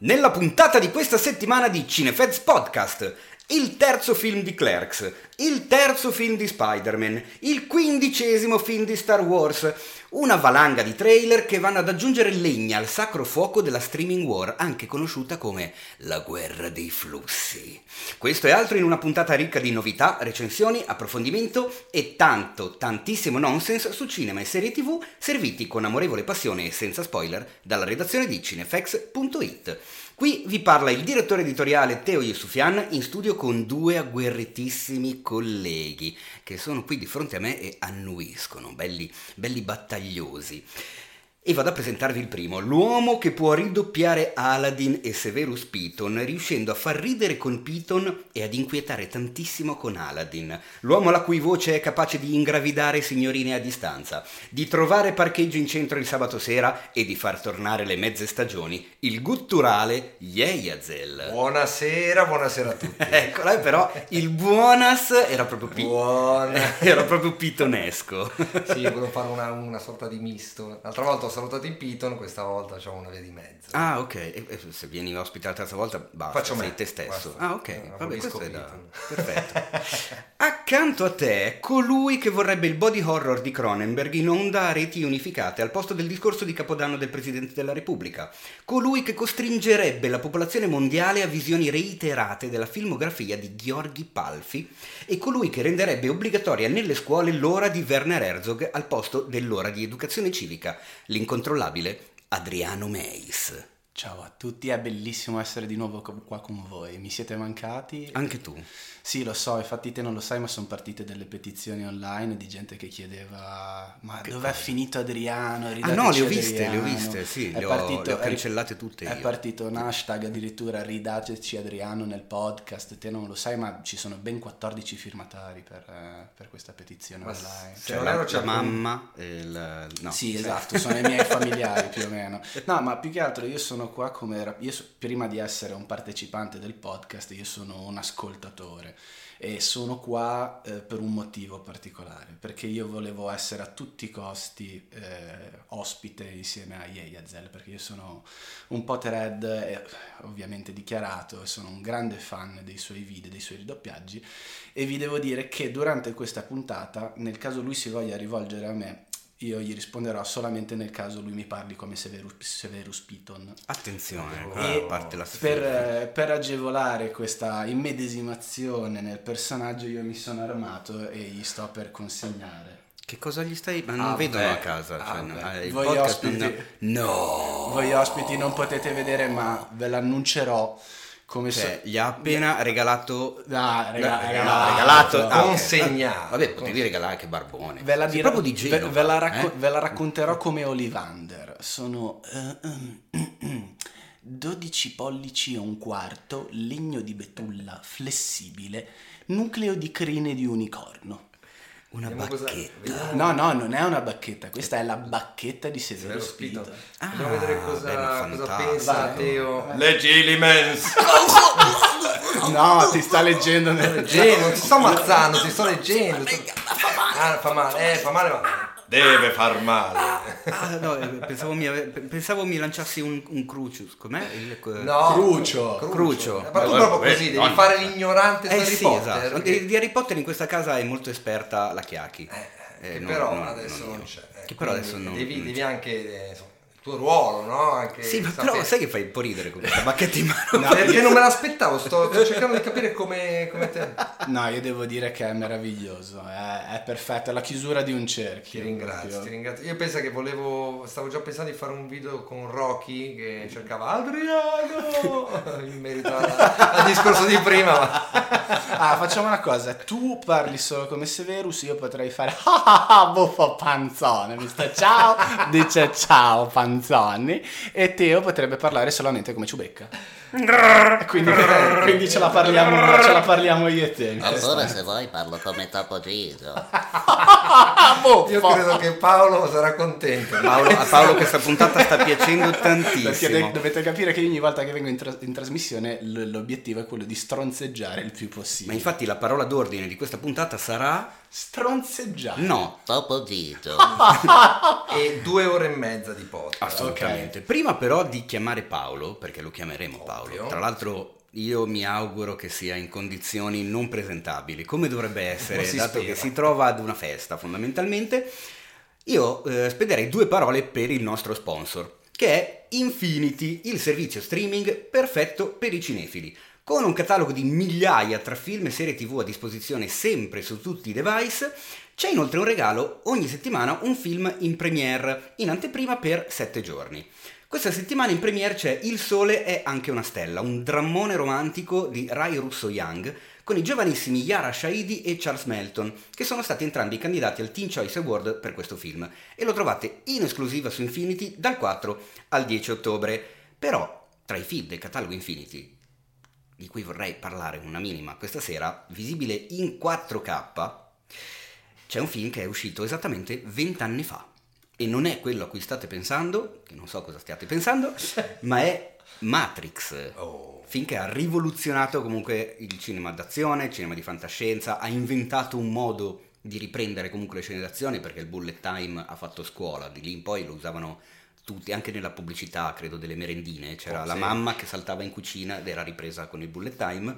Nella puntata di questa settimana di Cinefeds Podcast, il terzo film di Clerks, il terzo film di Spider-Man, il quindicesimo film di Star Wars, una valanga di trailer che vanno ad aggiungere legna al sacro fuoco della streaming war, anche conosciuta come la guerra dei flussi. Questo e altro in una puntata ricca di novità, recensioni, approfondimento e tanto, tantissimo nonsense su cinema e serie tv serviti con amorevole passione e senza spoiler dalla redazione di cinefx.it. Qui vi parla il direttore editoriale Teo Yusufian in studio con due agguerritissimi colleghi che sono qui di fronte a me e annuiscono, belli, belli battagliosi. E vado a presentarvi il primo, l'uomo che può ridoppiare Aladdin e Severus Piton, riuscendo a far ridere con Piton e ad inquietare tantissimo con Aladdin. L'uomo la cui voce è capace di ingravidare signorine a distanza, di trovare parcheggio in centro il sabato sera e di far tornare le mezze stagioni. Il gutturale Yeyazel. Buonasera, buonasera a tutti. Eccola, eh, però il buonas era proprio, pi- Buona. era proprio pitonesco. Sì, volevo fare una, una sorta di misto. L'altra volta ho salutato in Piton, questa volta c'ho una via di mezzo. Ah, ok. E- se vieni ospite la terza volta, basta, Faccio sei me, te stesso. basta. Ah, ok. Eh, Vabbè, questo è da... Perfetto. Accanto a te, colui che vorrebbe il body horror di Cronenberg in onda a reti unificate al posto del discorso di Capodanno del Presidente della Repubblica. Colui che costringerebbe la popolazione mondiale a visioni reiterate della filmografia di Gheorghi Palfi e colui che renderebbe obbligatoria nelle scuole l'ora di Werner Herzog al posto dell'ora di educazione civica, l'incontrollabile Adriano Meis. Ciao a tutti, è bellissimo essere di nuovo qua con voi. Mi siete mancati? Anche tu. Sì, lo so, infatti te non lo sai, ma sono partite delle petizioni online di gente che chiedeva ma dov'è finito Adriano? Ah no, le ho Ridateci viste, le ho Adriano." viste, sì, È le ho, partito- le ho è- cancellate tutte È io. partito un hashtag addirittura ridateci Adriano nel podcast, te non lo sai, ma ci sono ben 14 firmatari per, eh, per questa petizione Ma online. se Cioè, non la, la mamma e il... No. Sì, esatto, sono i miei familiari più o meno. No, ma più che altro io sono qua come... Io so- prima di essere un partecipante del podcast, io sono un ascoltatore e sono qua eh, per un motivo particolare, perché io volevo essere a tutti i costi eh, ospite insieme a Yeyazel, perché io sono un Potterhead eh, ovviamente dichiarato e sono un grande fan dei suoi video, dei suoi ridoppiaggi e vi devo dire che durante questa puntata, nel caso lui si voglia rivolgere a me, io gli risponderò solamente nel caso lui mi parli come Severus, Severus Piton. Attenzione, E parte la per, per agevolare questa immedesimazione nel personaggio io mi sono armato e gli sto per consegnare. Che cosa gli stai... Ma non Ah, vedono beh, a casa. Cioè, ah, no, beh. eh, Voi ospiti- non- No! Voi ospiti non potete vedere ma ve l'annuncerò come Cioè, se... gli ha appena regalato... Ah, rega- No, regalato. regalato. Ah, ok. Consegnato. Vabbè, potevi regalare che barbone. Ve la, dirò- proprio di ve- Genova. ve la racco- eh? ve la racconterò come Olivander. Sono eh, ehm, 12 pollici e un quarto, legno di betulla flessibile, nucleo di crine di unicorno. Una Vediamo cosa- bacchetta. vediamo- No, no, non è una bacchetta, questa è la bacchetta di Severo Spito. Spito. Ah, Andiamo a vedere cosa, bello, cosa pensa. Teo. Leggi Ilimens. No, ti sta leggendo nel Leggendo, non ti sto ammazzando, ti sto leggendo. Ah, fa male, eh, fa male, ma deve far male. Ah, no, eh, pensavo mi, ave- pensavo mi lanciassi un, un crucius. Com'è? Il, No, Crucio. Crucio. Ma tu Eh, proprio così, devi fare l'ignorante Eh Harry sì, Potter. esatto. che- Di, Harry Potter in questa casa è molto esperta la Chiacchi. eh, Eh, che no, però no, adesso no, non c'è. eh, Che però adesso non- Devi, non devi anche eh, il tuo ruolo, no? Anche Sì, ma sapere- però sai che fai un po' ridere con questa bacchetta in mano. Perché non me l'aspettavo, sto, sto cercando di capire come, come te. No, io devo dire che è meraviglioso, è, è perfetto, è la chiusura di un cerchio. Ti ringrazio, proprio. ti ringrazio. Io penso che volevo, stavo già pensando di fare un video con Rocky che cercava Adriano in merito alla- al discorso di prima. Ma... Ah, facciamo una cosa, tu parli solo come Severus, io potrei fare ah ah ah, buffo panzone, mi sta ciao, dice ciao panzoni e Teo potrebbe parlare solamente come Ciubecca. quindi, quindi ce la parliamo, ce la parliamo io e te. Allora se vuoi parlo come Topo buffo! Io credo che Paolo sarà contento. Paolo, a Paolo questa puntata sta piacendo Perché tantissimo. de- dovete capire che ogni volta che vengo in, tra- in trasmissione l- l'obiettivo è quello di stronzeggiare il più possibile. Ma infatti la parola d'ordine di questa puntata sarà Stronzeggiare. No, Topo Gigio. e due ore e mezza di podcast. assolutamente. Prima però di chiamare Paolo, perché lo chiameremo Paolo, Ovvio. tra l'altro io mi auguro che sia in condizioni non presentabili, come dovrebbe essere, dato spera. che si trova ad una festa fondamentalmente. Io eh, spenderei due parole per il nostro sponsor, che è Infinity, il servizio streaming perfetto per i cinefili. Con un catalogo di migliaia tra film e serie tv a disposizione sempre su tutti i device, c'è inoltre un regalo ogni settimana un film in premiere, in anteprima per 7 giorni. Questa settimana in premiere c'è Il Sole è anche una stella, un drammone romantico di Rai Russo Young con i giovanissimi Yara Shahidi e Charles Melton, che sono stati entrambi candidati al Teen Choice Award per questo film e lo trovate in esclusiva su Infinity dal 4 al 10 ottobre. Però tra i film del catalogo Infinity di cui vorrei parlare una minima questa sera, visibile in 4K, c'è un film che è uscito esattamente 20 anni fa. E non è quello a cui state pensando, che non so cosa stiate pensando, ma è Matrix. Oh. Film che ha rivoluzionato comunque il cinema d'azione, il cinema di fantascienza, ha inventato un modo di riprendere comunque le scene d'azione perché il bullet time ha fatto scuola, di lì in poi lo usavano tutti, anche nella pubblicità, credo, delle merendine, c'era Oh, la sì. mamma che saltava in cucina ed era ripresa con il bullet time.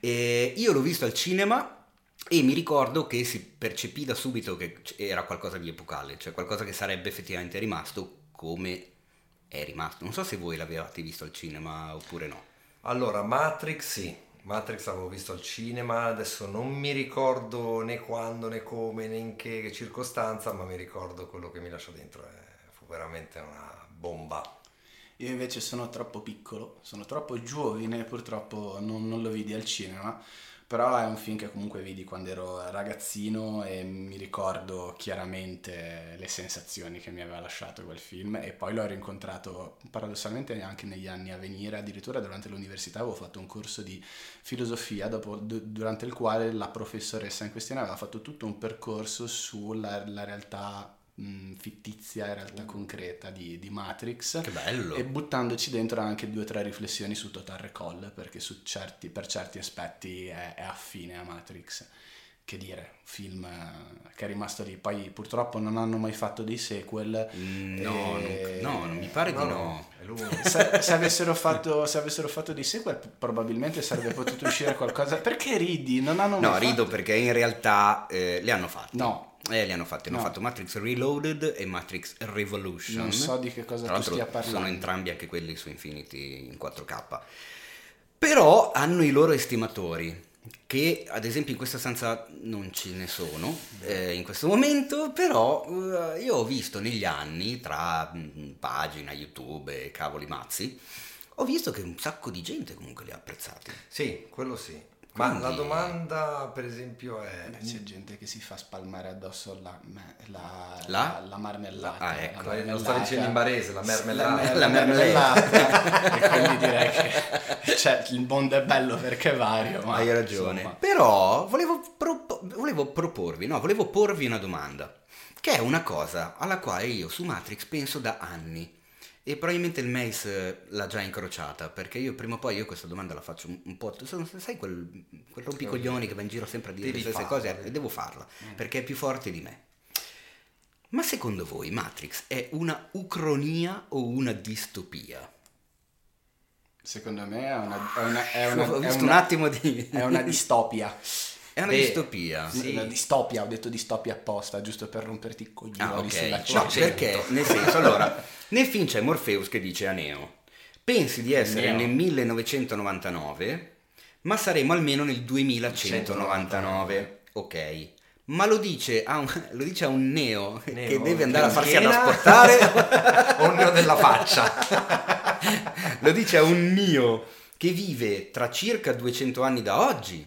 E io l'ho visto al cinema e mi ricordo che si percepì da subito che era qualcosa di epocale, cioè qualcosa che sarebbe effettivamente rimasto come è rimasto. Non so se voi l'avevate visto al cinema oppure no. Allora, Matrix sì, Matrix l'avevo visto al cinema, adesso non mi ricordo né quando né come né in che circostanza, ma mi ricordo quello che mi lasciò dentro, eh, fu veramente una bomba. Io invece sono troppo piccolo, sono troppo giovane, purtroppo non, non lo vidi al cinema, però è un film che comunque vidi quando ero ragazzino e mi ricordo chiaramente le sensazioni che mi aveva lasciato quel film e poi l'ho rincontrato paradossalmente anche negli anni a venire, addirittura durante l'università avevo fatto un corso di filosofia dopo- du- durante il quale la professoressa in questione aveva fatto tutto un percorso sulla la realtà mh, fittizia e realtà concreta di, di Matrix Che bello! e buttandoci dentro anche due o tre riflessioni su Total Recall perché su certi- per certi aspetti è, è affine a Matrix che dire, film eh, che è rimasto lì poi purtroppo non hanno mai fatto dei sequel Mm, No, e- non, no, non mi pare di no. è lungo. se, se avessero fatto, se avessero fatto dei sequel probabilmente sarebbe potuto uscire qualcosa perché ridi? non hanno No, rido fatto- perché in realtà eh, li hanno fatti. No. Eh, li hanno fatti. Hanno No. fatto Matrix Reloaded e Matrix Revolution. Non so di che cosa Tra tu stia parlando. sono entrambi anche quelli su Infinity in 4K. Però hanno i loro estimatori, che ad esempio in questa stanza non ce ne sono eh, in questo momento, però eh, io ho visto negli anni, tra mm, pagina, YouTube e cavoli mazzi, ho visto che un sacco di gente comunque li ha apprezzati. Sì, quello sì. Ma Quindi- la domanda, per esempio, è... Beh, c'è gente che si fa spalmare addosso la, la, La? la- la marmellata. Ah, ecco. la Eh, lo sto marmellata. dicendo in barese, la mermellata. La, La marmellata. e quindi direi che cioè, il mondo è bello perché è vario. Ma, Hai ragione. insomma. Però volevo, propo- volevo proporvi, no, volevo porvi una domanda, che è una cosa alla quale io su Matrix penso da anni. E probabilmente il Mace eh, l'ha già incrociata, perché io prima o poi io questa domanda la faccio un, un po'. Sai sai quel, quel rompicoglioni che va in giro sempre a dire Devi le stesse farlo, cose? devi. E devo farla, perché è più forte di me. Ma secondo voi Matrix è una ucronia o una distopia? Secondo me è una, è una, è una, Ho è visto una- un attimo di... è una distopia. È una Beh, distopia. Sì. Una distopia, ho detto distopia apposta, giusto per romperti i coglioni Ah, ok. sulla No, perché nel senso, allora, nel film c'è Morpheus che dice a Neo: Pensi di essere Neo. nel 1999, ma saremo almeno nel 2199. Ok. Ma lo dice a un, lo dice a un Neo, che Neo, deve andare a farsi pianchena. adasportare. Ognuno della faccia. lo dice a un Neo che vive tra circa 200 anni da oggi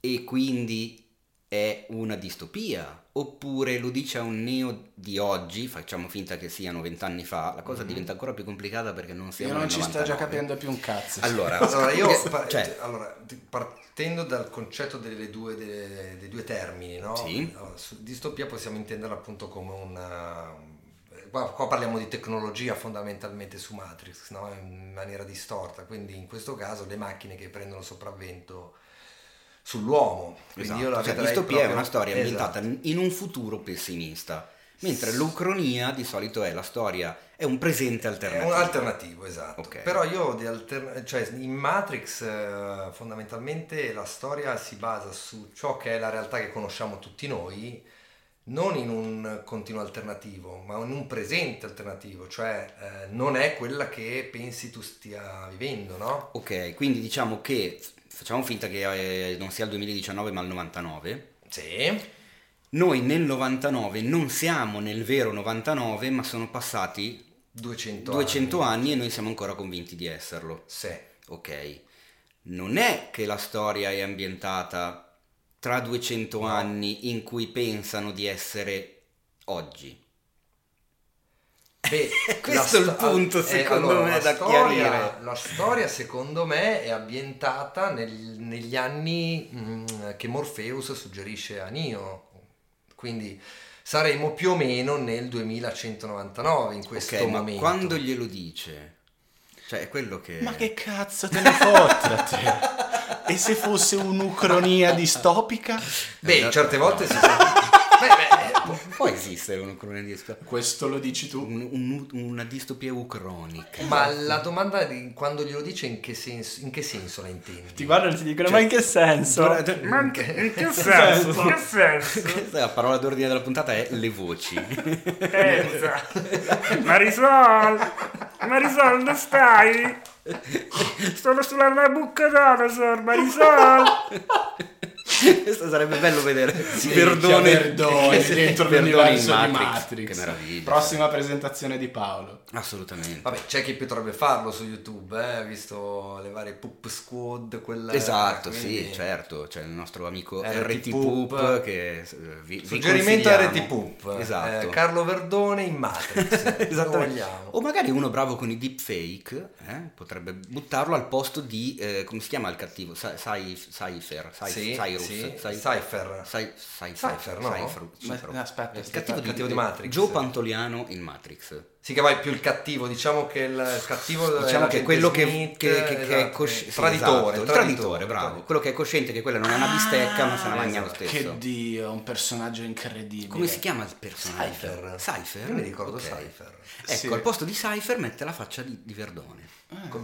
e quindi è una distopia oppure lo dice a un neo di oggi facciamo finta che siano vent'anni fa la cosa diventa ancora più complicata perché non siamo Io non ci sto già 99. capendo più un cazzo. allora, Allora, io eh, cioè, allora, partendo dal concetto delle due, delle- dei due termini, no? Sì. Allora, distopia possiamo intenderla appunto come una... Qua, qua parliamo di tecnologia fondamentalmente su Matrix, no? in maniera distorta, quindi in questo caso le macchine che prendono sopravvento sull'uomo. Quindi Esatto, io la cioè, distopia è proprio- una storia Esatto. ambientata in un futuro pessimista, mentre l'ucronia di solito è la storia, è un presente È alternativo. un alternativo, esatto. Ok. Però io di alter- cioè in Matrix eh, fondamentalmente la storia si basa su ciò che è la realtà che conosciamo tutti noi, non in un continuo alternativo, ma in un presente alternativo, cioè eh, non è quella che pensi tu stia vivendo, no? Ok, quindi diciamo che facciamo finta che eh, non sia il 2019 ma il 99. Sì. Noi nel 99 non siamo nel vero 99, ma sono passati 200, 200 anni e noi siamo ancora convinti di esserlo. Sì. Ok, non è che la storia è ambientata tra 200 anni in cui pensano di essere oggi. Beh, Questo è il punto, eh, secondo allora, me, la da storia- chiarire. La storia, secondo me, è ambientata nel- negli anni mm, che Morpheus suggerisce a Neo. Quindi saremo più o meno nel 2199 in questo ok, ma momento. quando glielo dice? Cioè, è quello che... Ma che cazzo te ne fotte a te? E se fosse un'ucronia distopica? Beh, certe volte si. Beh, beh, Può esistere un'ucronia di Questo lo dici tu? un- un- una distopia ucronica. ma la domanda di quando glielo dice in che senso, in che senso la intendi? Ti guardano e ti dicono, ma in che senso? Ma in In che senso? In che senso? Questa è la parola d'ordine della puntata è le voci. Enza. Marisol! Marisol, dove stai? Sono sulla Nabucodonosor, Marisol! Questo sarebbe bello vedere. Sì, Verdone, Verdone dentro l'universo di Matrix. Matrix. Che meraviglia. Prossima presentazione di Paolo. Assolutamente. Vabbè, c'è chi potrebbe farlo su YouTube, eh, visto le varie Poop Squad, quella... Esatto, quindi- sì, certo, c'è il nostro amico RT Poop. Che eh, vi, Suggerimento. RT Poop, Esatto. eh, Carlo Verdone in Matrix, Esattamente. vogliamo. O magari uno bravo con i deepfake eh, potrebbe buttarlo al posto di eh, come si chiama il cattivo? Cypher, Cyrus, Cypher. Cy- Cypher, no? Cypher, Ma- aspetta, il cattivo, il cattivo di Matrix. Joe Pantoliano in Matrix. Sì, che vai più il cattivo, diciamo che il cattivo è Diciamo che quello che, Smith, che- che- che è esatto, cosci- sì, traditore, esatto, traditore, traditore, bravo. traditore. Quello che è cosciente che quella non è una bistecca, ma se la mangia lo stesso. Che dio, un personaggio incredibile. Come si chiama il personaggio? Cypher. Cypher? Io mi ricordo Ok. Cypher. Ecco, Sì. al posto di Cypher mette la faccia di, di Verdone.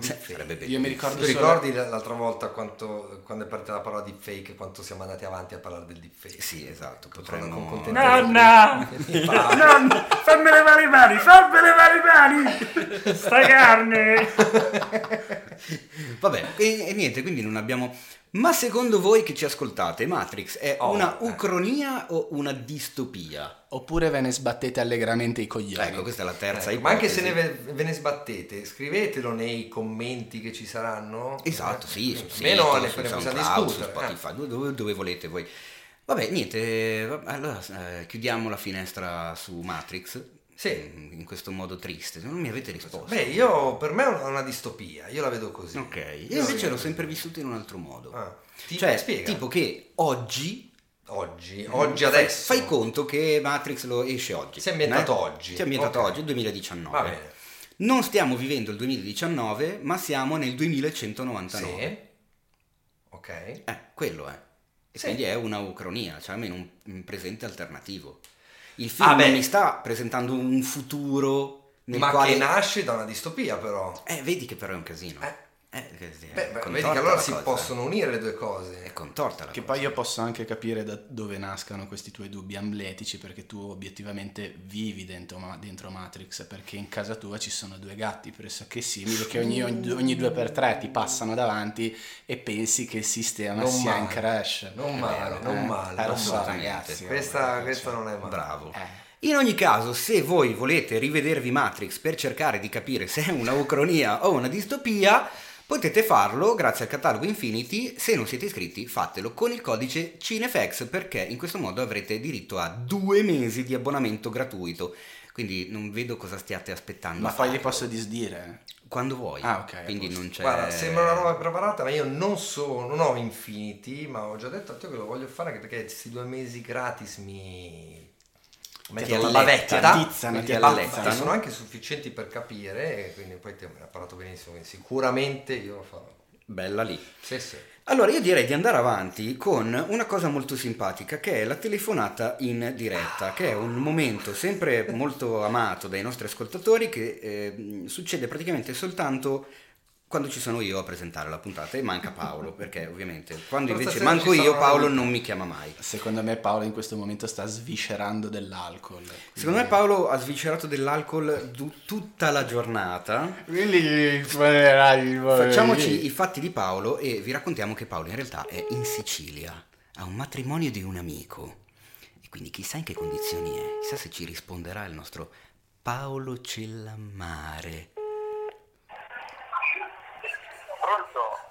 Cioè, sarebbe Io mi ricordo Tu solo- ricordi l'altra volta quanto, quando è partita la parola deepfake, quanto siamo andati avanti a parlare del deepfake? Sì, esatto, potremmo... Nonna! Nonna! Fammi levare i mani! Fammi levare i mani! Sta carne! Vabbè, e, e niente, quindi non abbiamo... Ma secondo voi che ci ascoltate, Matrix è Oh, una eh. ucronia o una distopia? Oppure ve ne sbattete allegramente i coglioni. Ecco, questa è la terza Ecco, ma anche se ne ve, ve ne sbattete, scrivetelo nei commenti che ci saranno. Esatto, Eh, sì, sul Meno sito, ne, possiamo discutere. eh. Spotify, dove, dove volete voi. Vabbè, niente, allora eh, chiudiamo la finestra su Matrix. Sì. in- In questo modo triste, non mi avete risposto. Beh, io per me è una distopia, io la vedo così. Ok, io invece l'ho sempre così. vissuto in un altro modo. Ah, ti cioè, spiega. tipo che oggi oggi, oggi Fai- adesso. Fai, conto che Matrix lo esce oggi. Si è ambientato eh? oggi. Si è ambientato Ok. oggi, 2019. Va bene. Non stiamo vivendo il 2019, ma siamo nel 2199. Sì. Ok. Eh, quello è. E Sì. quindi è una ucronia, cioè almeno un, un presente alternativo. Il film Ah, non mi sta presentando un futuro nel Ma quale... che nasce da una distopia però. Eh, vedi che però è un casino. Eh. Eh, Beh, vedi che allora si cosa. possono unire le due cose. È contorta la Che cosa. poi io posso anche capire da dove nascano questi tuoi dubbi amletici perché tu obiettivamente vivi dentro, ma- dentro Matrix perché in casa tua ci sono due gatti pressoché simili che ogni, ogni, ogni due per tre ti passano davanti e pensi che il sistema Non sia in male. crash. Non male, vero, non eh? male, Eh, lo so ragazzi. Questa, questa cioè, non è male. Bravo. eh. In ogni caso, se voi volete rivedervi Matrix per cercare di capire se è una ucronia o una distopia, potete farlo grazie al catalogo Infinity. Se non siete iscritti, fatelo con il codice CineFX perché in questo modo avrete diritto a due mesi di abbonamento gratuito. Quindi non vedo cosa stiate aspettando. Ma poi li posso disdire. Quando vuoi. Ah, ok, Quindi a posto. non c'è... Guarda, sembra una roba preparata, ma io non so, non ho Infinity, ma ho già detto a te che lo voglio fare anche perché questi due mesi gratis mi metti alla alletta, bavetta, tizzano, metti ti alla bavetta, sono anche sufficienti per capire, quindi poi te ne ha parlato benissimo, sicuramente io lo farò. Bella lì. Sì, sì. Allora io direi di andare avanti con una cosa molto simpatica che è la telefonata in diretta, che è un momento sempre molto amato dai nostri ascoltatori che eh, succede praticamente soltanto quando ci sono io a presentare la puntata e manca Paolo, perché ovviamente quando invece manco io Paolo non mi chiama mai. Secondo me Paolo in questo momento sta sviscerando dell'alcol. Secondo me Paolo ha sviscerato dell'alcol du- tutta la giornata. Quindi risponderai Facciamoci i fatti di Paolo e vi raccontiamo che Paolo in realtà è in Sicilia, ha un matrimonio di un amico e quindi chissà in che condizioni è, chissà se ci risponderà il nostro Paolo Cellammare.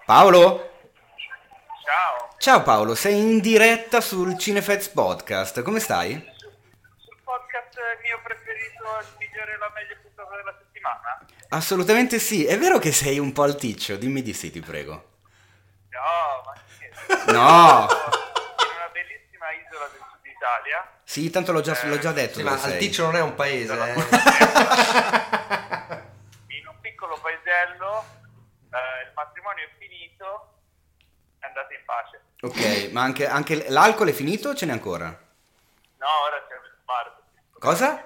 Paolo? Ciao. Ciao Paolo, sei in diretta sul Cinefets Podcast, come stai? Sul podcast mio preferito, il migliore e la meglio puntata della settimana? Assolutamente sì, è vero che sei un po' alticcio, dimmi di sì, ti prego. No, ma che? No! In una bellissima isola del sud Italia. Sì, tanto l'ho già, l'ho già detto. Sì, ma sei. Alticcio non è un paese, eh. In un piccolo paesello, eh, il matrimonio è finito, è andato in pace. Ok, ma anche, anche l'alcol è finito o ce n'è ancora? No, ora siamo in un bar. Cosa?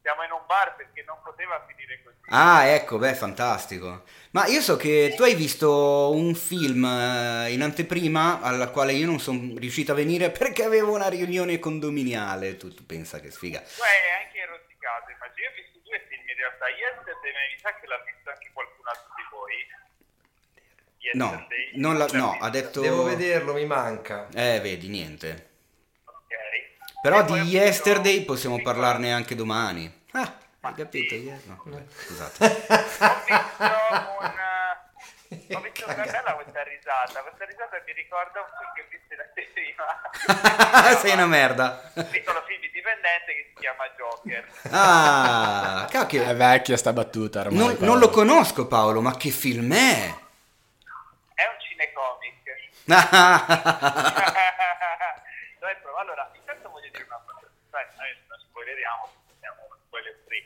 Siamo in un bar perché non poteva finire così. Ah, ecco, beh, fantastico. Ma io so che tu hai visto un film eh, in anteprima alla quale io non sono riuscito a venire perché avevo una riunione condominiale. Tu, tu pensa che sfiga. Hai anche rosicato, immagino. Io ho visto due film in realtà. Ma mi sa che l'ha visto anche qualcun altro di voi. No, Yesterday. non la- no, ha detto... Devo vederlo, mi manca. Eh, vedi, niente. Ok. Però E di Yesterday possiamo Piccola- parlarne anche domani. Ah, hai capito? Ye- No, vabbè, scusate. Ho visto un... Ho visto una bella questa risata. Questa risata mi ricorda un film che ho visto in anteprima. Sei una merda. Un piccolo film indipendente che si chiama Joker. Ah, cacchio. È vecchia sta battuta ormai. Non, non lo conosco Paolo, ma che film è? prova. Allora, intanto voglio dire una cosa. Noi non spoileriamo, siamo spoiler free.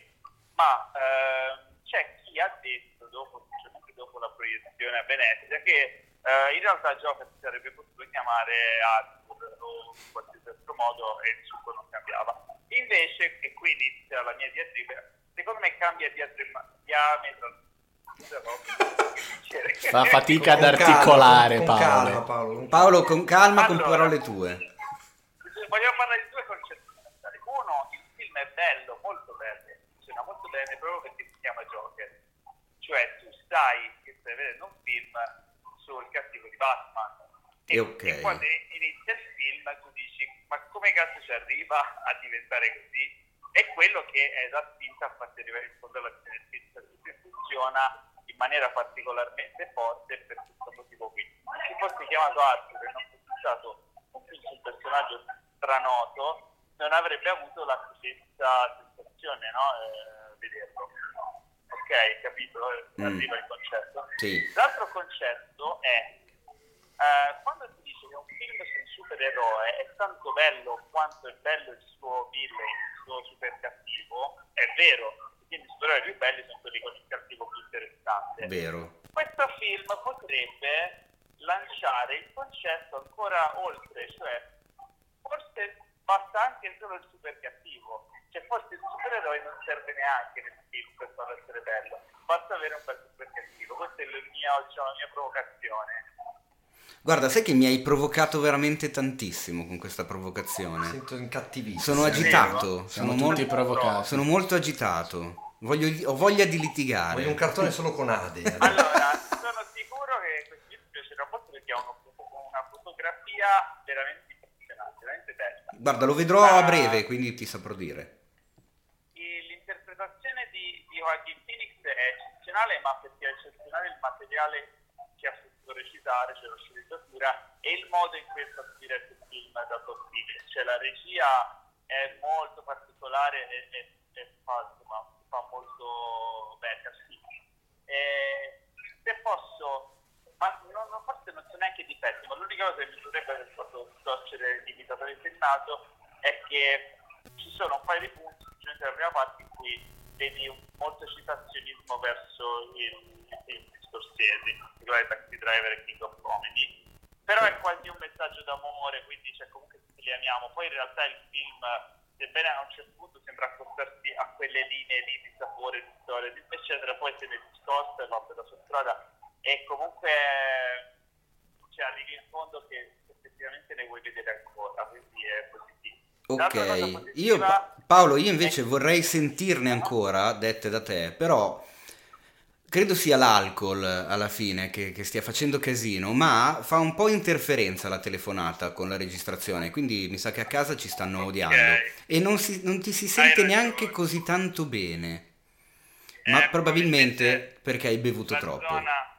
Ma ehm, c'è chi ha detto, dopo, specialmente dopo la proiezione a Venezia, che eh, in realtà Joker si sarebbe potuto chiamare Arthur o in qualsiasi altro modo e il succo non cambiava. Invece, e qui inizia la mia diatriba, secondo me cambia diatriba- diametralmente. Fa fatica ad Con calma, articolare con, con Paolo. calma, Paolo. con Paolo, con calma, con Allora. parole tue. Vogliamo parlare di due concetti fondamentali. Uno, il film è bello, molto bello, funziona molto bene proprio perché si chiama Joker. Cioè, tu sai che stai vedendo un film sul cattivo di Batman. E ok. e quando inizia il film tu dici, ma come cazzo ci arriva a diventare così? È quello che è da spinta a farti arrivare in fondo alla fine del film, perché funziona in maniera particolarmente forte per questo motivo qui. Se fosse chiamato Arthur e non fosse stato un film sul personaggio stranoto, non avrebbe avuto la stessa sensazione, no? Eh, vederlo. Ok, capito? Mm. Arriva il concetto. Sì. L'altro concetto è eh, quando si dice che un film su un supereroe è tanto bello quanto è bello il suo villain, il suo super cattivo, è vero, quindi i supereroi più belli sono quelli con il cattivo più interessante. Vero. Questo film potrebbe lanciare il concetto ancora oltre, cioè forse basta anche solo il super cattivo, cioè forse il supereroe non serve neanche nel film per farlo essere bello, basta avere un bel super cattivo, questa è la mia, diciamo, la mia provocazione. Guarda, sai che mi hai provocato veramente tantissimo con questa Mi provocazione. sento incattivito. Sono agitato, sono, tutti mol- provocati. sono molto agitato. Voglio- ho voglia di litigare. Voglio un cartone solo con Ade. Allora, sono sicuro che questo film ti piacerà molto perché ha una fotografia veramente impressionante, veramente bella. Guarda, lo vedrò a breve, quindi ti saprò dire. L'interpretazione di, di Joaquin Phoenix è eccezionale, ma perché è eccezionale il materiale saputo recitare, cioè la sceneggiatura, e il modo in cui è stato diretto il film da Todd Phillips. Cioè la regia è molto particolare e, e, e fa, insomma, fa molto bene. E se posso, ma non, non- forse non sono neanche difetti, ma l'unica cosa che mi potrebbe limitatamente il naso è che ci sono un paio di punti, specialmente nella prima parte, in cui vedi molto citazionismo verso il, il Scorsese, in particolare Taxi Driver e King of Comedy, però è quasi un messaggio d'amore, quindi cioè, comunque tutti li amiamo. Poi in realtà il film, sebbene a un certo punto sembra accostarsi a quelle linee lì di sapore, di storia, di eccetera, poi se ne discosta e va per la sua strada e comunque cioè, arrivi in fondo che effettivamente ne vuoi vedere ancora, quindi è positivo. Ok, io Pa- Paolo, io invece vorrei sentirne ancora, dette da te, però credo sia l'alcol alla fine che, che stia facendo casino, ma fa un po' interferenza la telefonata con la registrazione, quindi mi sa che a casa ci stanno odiando e non, si- non ti si sente neanche così tanto bene, ma Eh, probabilmente probabilmente perché hai bevuto troppo. zona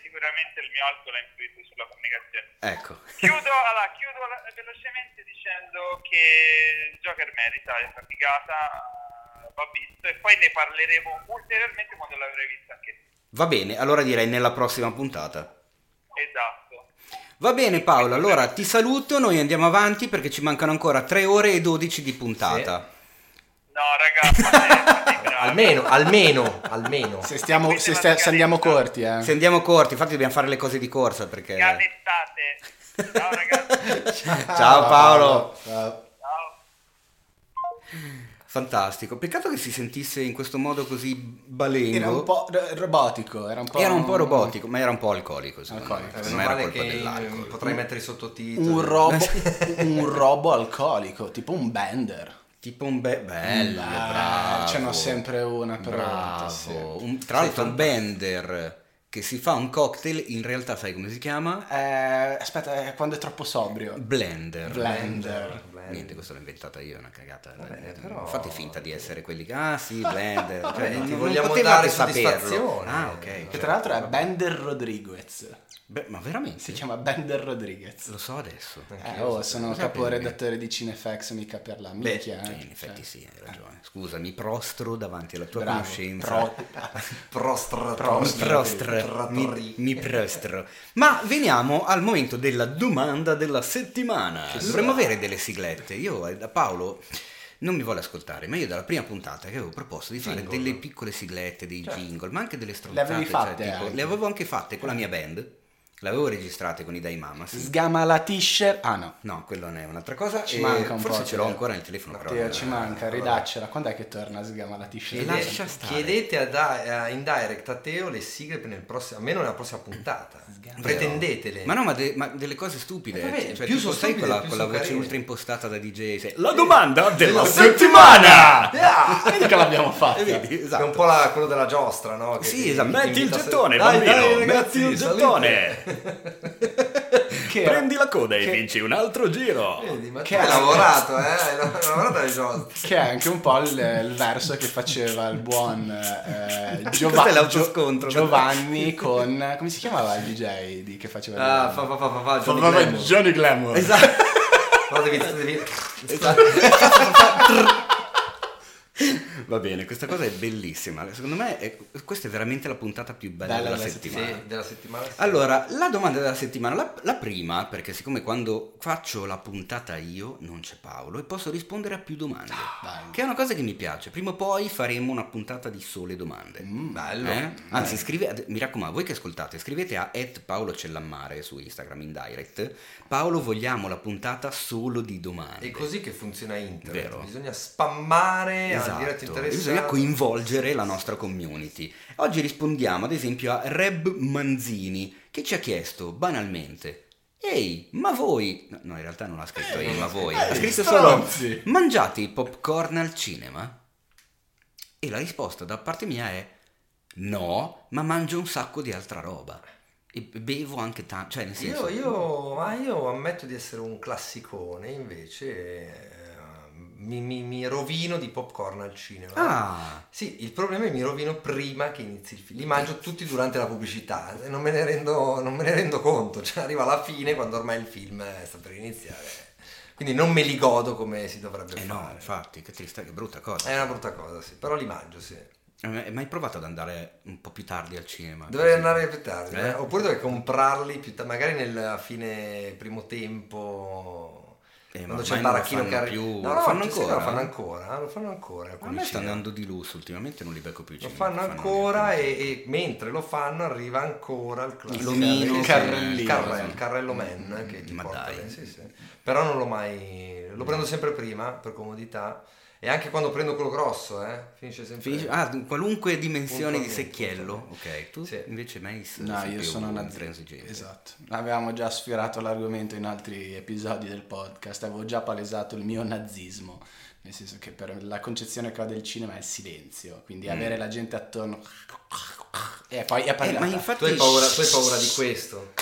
sicuramente il mio alcol ha influito sulla comunicazione. Ecco. Chiudo, allora, chiudo velocemente dicendo che Joker merita è faticata, va visto e poi ne parleremo ulteriormente quando l'avrai vista anche te. Va bene, allora direi nella prossima puntata. Esatto. Va bene Paolo, allora ti saluto, noi andiamo avanti perché ci mancano ancora 3 ore e 12 di puntata. No, ragazzi. Almeno, almeno, almeno. Se, stiamo, se, sta- se andiamo corti, eh. Se andiamo corti, infatti dobbiamo fare le cose di corsa perché... Gallettate. Ciao ragazzi. Ciao Paolo! Ciao. Ciao. Fantastico, peccato che si sentisse in questo modo così balengo. Era un po' ro- robotico, era un po'... Era un po' robotico, ma era un po' alcolico, Alcolico. me. Me era colpa dell'alcol. potrei mettere i sottotitoli. Un robo, un robo alcolico, tipo un bender. Tipo un be- bello, bravo. Ce n'ho sempre una per Bravo. Un- tra l'altro un bender che si fa un cocktail, in realtà sai come si chiama? Eh, aspetta, è quando è troppo sobrio. Blender. Blender. Niente, questo l'ho inventata io, è una cagata. Vabbè, però- Fate finta di essere quelli che, ah sì, Blender. Cioè, non, ti vogliamo dare saperlo. soddisfazione. Ah, ok. Che cioè, tra l'altro è Bender Rodriguez. Beh, ma veramente? Si chiama Bender Rodriguez. Lo so adesso. Eh, oh, sono caporedattore di Cinefx, mica per la minchia. Cioè, eh. in effetti Cioè, sì, hai ragione. Scusa, mi prostro davanti alla tua Bravo. conoscenza. Pro- Prostra, Mi prostro, mi, mi prostro. Ma veniamo al momento della domanda della settimana. Dovremmo avere delle siglette. Io eh, da Paolo non mi vuole ascoltare, ma io dalla prima puntata che avevo proposto di fare Jingle. delle piccole siglette, dei Cioè, jingle, ma anche delle le stronzate. fatte cioè, tipo, le avevo anche fatte con la mia band. Le avevo registrate con i Dai Mamas. Sgama la t-shirt. Ah no. No, quello non è un'altra cosa. Ci e manca un forse po'. ce l'ho ancora nel telefono. però Teo, non- ci manca, ridaccela. Quando è che torna Sgama la t-shirt? Lascia stare. Chiedete a da- a- in direct a Teo le sigle per nel prossimo, almeno nella prossima puntata. Pretendetele. Ma no, ma, de- ma delle cose stupide. Eh, vabbè, cioè, più tipo, sono sai stupide, quella, più quella voce carine. ultra impostata da DJ? Sai, La domanda della settimana! settimana! Vedi che l'abbiamo fatta. Eh, vedi, Che è esatto. un po' la- quello della giostra, no? Che Sì, esatto. ti Metti il gettone, Dai, bambino! dai, ragazzi, metti il gettone! Prendi la coda e Che- vinci un altro giro! Vedi, ma Che hai lavorato, eh? Hai lavorato alle giostre. Che è anche un po' il, il verso che faceva il buon eh, Giova-. Gio- Giovanni con... come si chiamava il DJ di, che faceva il Ah, fa fa fa fa fa Johnny Vabbè, Glamour. Johnny Glamour. Esatto. Però devi, devi- Va bene, questa cosa è bellissima. Secondo me è- questa è veramente la puntata più bella, della della settimana. sì, della settimana. Allora, la domanda della settimana, la, la prima, perché siccome quando faccio la puntata io non c'è Paolo e posso rispondere a più domande, Dai. che è una cosa che mi piace. Prima o poi faremo una puntata di sole domande. bello. Eh? Anzi, scrive, mi raccomando, voi che ascoltate, scrivete a Paolo Cellammare su Instagram in direct. Paolo, vogliamo la puntata solo di domande. È così che funziona internet. Vero. Bisogna spammare a Esatto, diretta interessata. bisogna coinvolgere la nostra community. Oggi rispondiamo ad esempio a Reb Manzini che ci ha chiesto banalmente Ehi, ma voi... No, no, in realtà non ha scritto ehi, ma voi. Ha scritto solo. Mangiate i popcorn al cinema? E la risposta da parte mia è no, ma mangio un sacco di altra roba. E bevo anche tanto, cioè nel senso... Io, io, ma io ammetto di essere un classicone, invece eh, mi, mi- mi rovino di popcorn al cinema. Ah, Sì, il problema è che mi rovino prima che inizi il film. Li mangio tutti durante la pubblicità non me ne rendo, non me ne rendo conto. Cioè, arriva alla fine quando ormai il film eh, sta per iniziare. Quindi non me li godo come si dovrebbe eh no, fare. infatti, che triste, che brutta cosa. È una brutta cosa, sì. Però li mangio, sì. Eh, Hai mai provato ad andare un po' più tardi al cinema? Dovrei Così? andare più tardi. Eh? eh? Oppure dovrei comprarli più tardi, magari nel fine primo tempo. Eh, quando c'è il baracchino fanno che arri- più. No, no, lo fanno sì, ancora? lo fanno ancora, lo fanno ancora. A me sta andando di lusso, ultimamente non li becco più. Lo fanno che ancora e, e mentre lo fanno arriva ancora il classico L'omino, il carrellino, il carrello, sì. carrello man che ti Ma porta dai. sì, sì. Però non l'ho mai lo prendo sempre prima per comodità e anche quando prendo quello grosso, eh, finisce sempre Finisce- ah, qualunque dimensione di secchiello. Ok, tu Sì. invece mai No, io sono una intransigente. Esatto. Avevamo già sfiorato l'argomento in altri episodi del podcast, avevo già palesato il mio nazismo, nel senso che per la concezione che ho del cinema è il silenzio, quindi avere la gente attorno e poi è Eh, parlata. ma infatti Tu hai paura, tu hai paura di questo.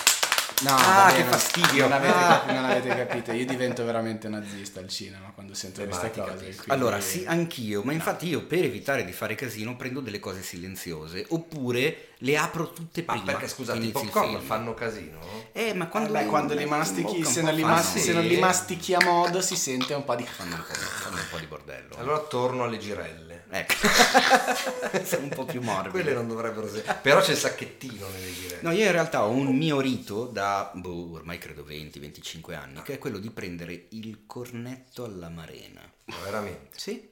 No, Ah, vabbè, che non- fastidio. Non avete, Ah. capi- non avete capito, io divento veramente nazista al cinema quando sento ma queste cose. quindi- Allora, sì, anch'io, ma infatti io per evitare di fare casino prendo delle cose silenziose oppure le apro tutte Ma prima. perché scusate, i popcorn fanno casino? Eh, ma quando, Quando, quando li mastichi, se non li, fanno- mas- se non li mastichi a modo si sente un po' di... fanno un po', fanno un po' di bordello. Allora torno alle girelle. Ecco, sono un po' più morbide. Quelle non dovrebbero essere. Però c'è il sacchettino nelle girelle. No, io in realtà ho un mio rito da boh, ormai credo 20-25 anni, che è quello di prendere il cornetto alla marena. Ma veramente. Sì.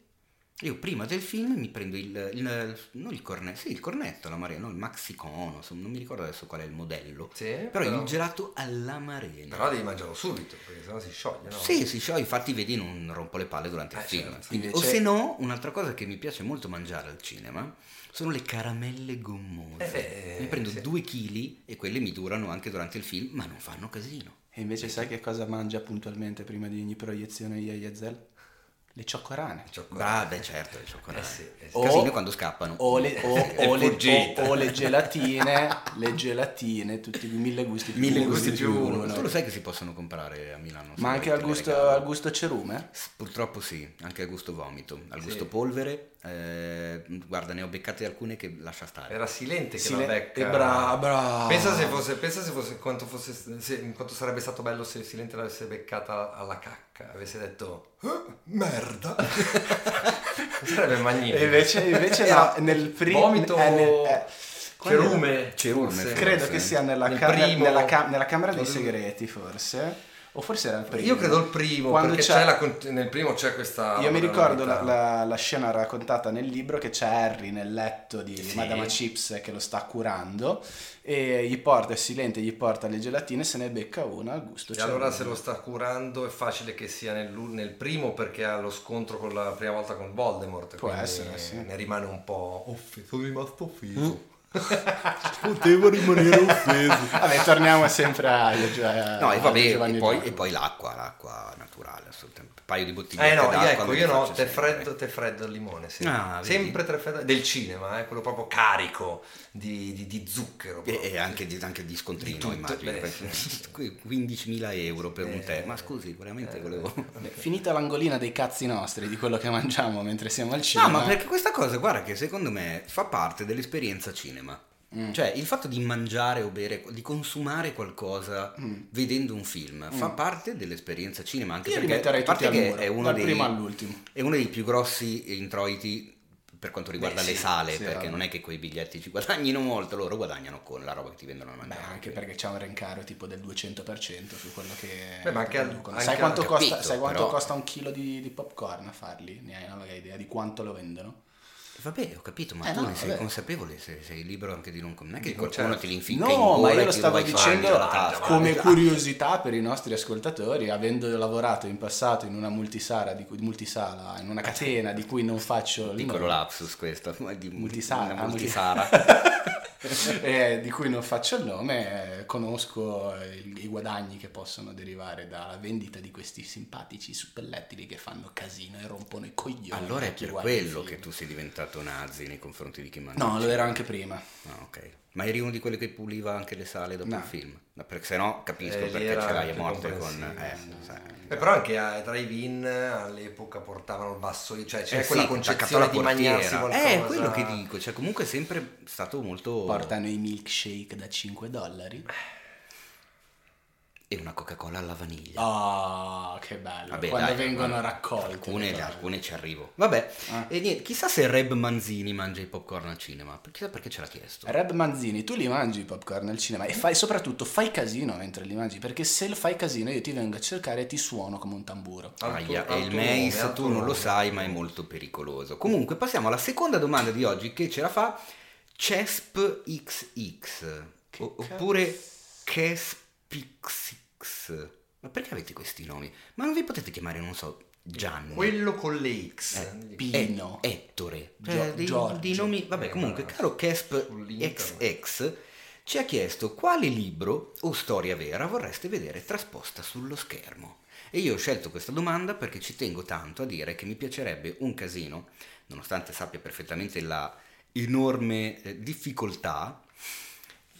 Io prima del film mi prendo il, il- non il cornetto, sì, il cornetto alla marena, no, il maxicono, non mi ricordo adesso qual è il modello. Sì, però, però- il gelato alla marena. Però devi mangiarlo subito, perché sennò si scioglie, no? Sì, sì, cioè, infatti vedi non rompo le palle durante il Eh, film. certo. Quindi- Invece- O se no, un'altra cosa che mi piace molto mangiare al cinema sono le caramelle gommose. Eh, mi prendo sì. due chili e quelle mi durano anche durante il film, ma non fanno casino. E invece sai che cosa mangia puntualmente prima di ogni proiezione Yayazel? Le cioccorane. Beh, certo, le cioccolate. Eh sì, eh sì. O- Casino quando scappano. O le, o, o le- o- o le gelatine, le gelatine, tutti i mille gusti più Mille uno, gusti più uno. uno. Tu lo sai che si possono comprare a Milano? Ma anche al gusto, al gusto cerume? Purtroppo sì, anche al gusto vomito, al Sì. gusto polvere. Eh, guarda, ne ho beccate alcune che lascia stare. Era Silente che Sile- la becca. e bra- bravo. Pensa se fosse, pensa se fosse quanto, fosse se- quanto sarebbe stato bello se Silente l'avesse beccata alla cacca, avesse detto "Ah, merda. sarebbe magnifico. E invece, invece no, nel primo... vomito eh, nel- eh, cerume, Cerume, forse. credo forse. che sia nella, Nel ca- primo- nella ca- nella Camera dei Segreti, forse. O forse era il primo. Io credo il primo, Quando perché c'è- c'è la nel primo c'è questa Io mi ricordo la, la- la scena raccontata nel libro che c'è Harry nel letto di Sì. Madama Chips che lo sta curando e gli porta, è silente, gli porta le gelatine, se ne becca una al gusto. E allora cerume. se lo sta curando è facile che sia nel, nel primo perché ha lo scontro con la prima volta con Voldemort. Può quindi essere, sì. Ne rimane un po' offeso. Sono rimasto offeso. Potevo rimanere offeso. Vabbè, torniamo sempre a, a No, e vabbè, Giovanni e poi, e poi l'acqua, l'acqua naturale, assolutamente. Un paio di bottigliette Eh no, d'acqua ecco, io no, sempre. freddo, tè freddo al limone. Ah, vedi? sempre tè freddo del cinema, eh, quello proprio carico di, di- di zucchero. E, proprio. e anche di, anche di scontrino, Di tutto, immagino. beh, perché- sì. 15.000 euro per un Eh, tè. Ma scusi, veramente eh, volevo... Finita l'angolina dei cazzi nostri, di quello che mangiamo mentre siamo al cinema. No, ma perché questa cosa, guarda che secondo me fa parte dell'esperienza cinema. Mm. Cioè, il fatto di mangiare o bere, di consumare qualcosa Mm. vedendo un film, fa parte dell'esperienza cinema. Anche Io perché, a parte che muro, è uno, dei, primo all'ultimo. è uno dei più grossi introiti per quanto riguarda Beh, le sì, sale, sì, perché non è che quei biglietti ci guadagnino molto, loro guadagnano con la roba che ti vendono a Beh, mangiare. anche perché c'è un rincaro tipo del 200% su quello che Beh, ma anche anche sai quanto, al- costa, capito, sai quanto costa un chilo di, di popcorn a farli? Ne hai una vaga idea di quanto lo vendono? Vabbè, ho capito, ma Eh, tu no, ne sei vabbè. consapevole, sei, sei libero anche di non... Non è che Dico, qualcuno certo. ti linficca in No, ma io lo stavo dicendo come curiosità per i nostri ascoltatori, avendo lavorato in passato in una multisala, di cui, multisala in una catena di cui non faccio il Piccolo nome. lapsus questo, di Multisara, una ah, multisara. eh, di cui non faccio il nome, eh, conosco il- i guadagni che possono derivare dalla vendita di questi simpatici suppellettili che fanno casino e rompono i coglioni. allora è per quello film. che tu sei diventato nazi nei confronti di chi mangia. No, lo cibo. anche prima. Ah, ok. Ma eri uno di quelli che puliva anche le sale dopo No. il film? No, perché se no capisco Eh, perché era ce l'hai a morte con... Eh, sai. Eh, però anche ai drive-in all'epoca portavano il basso, cioè c'è Eh quella sì, concezione di mangiarsi qualcosa. Eh, quello che dico, cioè comunque è sempre stato molto... Portano i milkshake da 5 dollari. E una Coca-Cola alla vaniglia. Ah, che bello. Vabbè, Quando dai, vengono ma- raccolte. Alcune, le alcune ci arrivo. Vabbè, Ah. e niente, chissà se Reb Manzini mangia i popcorn al cinema. Chissà perché ce l'ha chiesto. Reb Manzini, tu li mangi i popcorn al cinema e fai soprattutto fai casino mentre li mangi, perché se fai casino io ti vengo a cercare e ti suono come un tamburo. Aia, e il nome, alto tu non lo sai, ma è molto pericoloso. Comunque, passiamo alla seconda domanda di oggi che ce la fa Cesp XX o- oppure Kespixx. Ma perché avete questi nomi? Ma non vi potete chiamare, non so, Gianni? Quello con le X. Eh, Pino. E- Ettore. Gio- Cioè, dei, Giorgio. dei nomi. Vabbè, Eh, comunque, caro Kesp. XX ci ha chiesto quale libro o storia vera vorreste vedere trasposta sullo schermo. E io ho scelto questa domanda perché ci tengo tanto a dire che mi piacerebbe un casino, nonostante sappia perfettamente la enorme eh, difficoltà,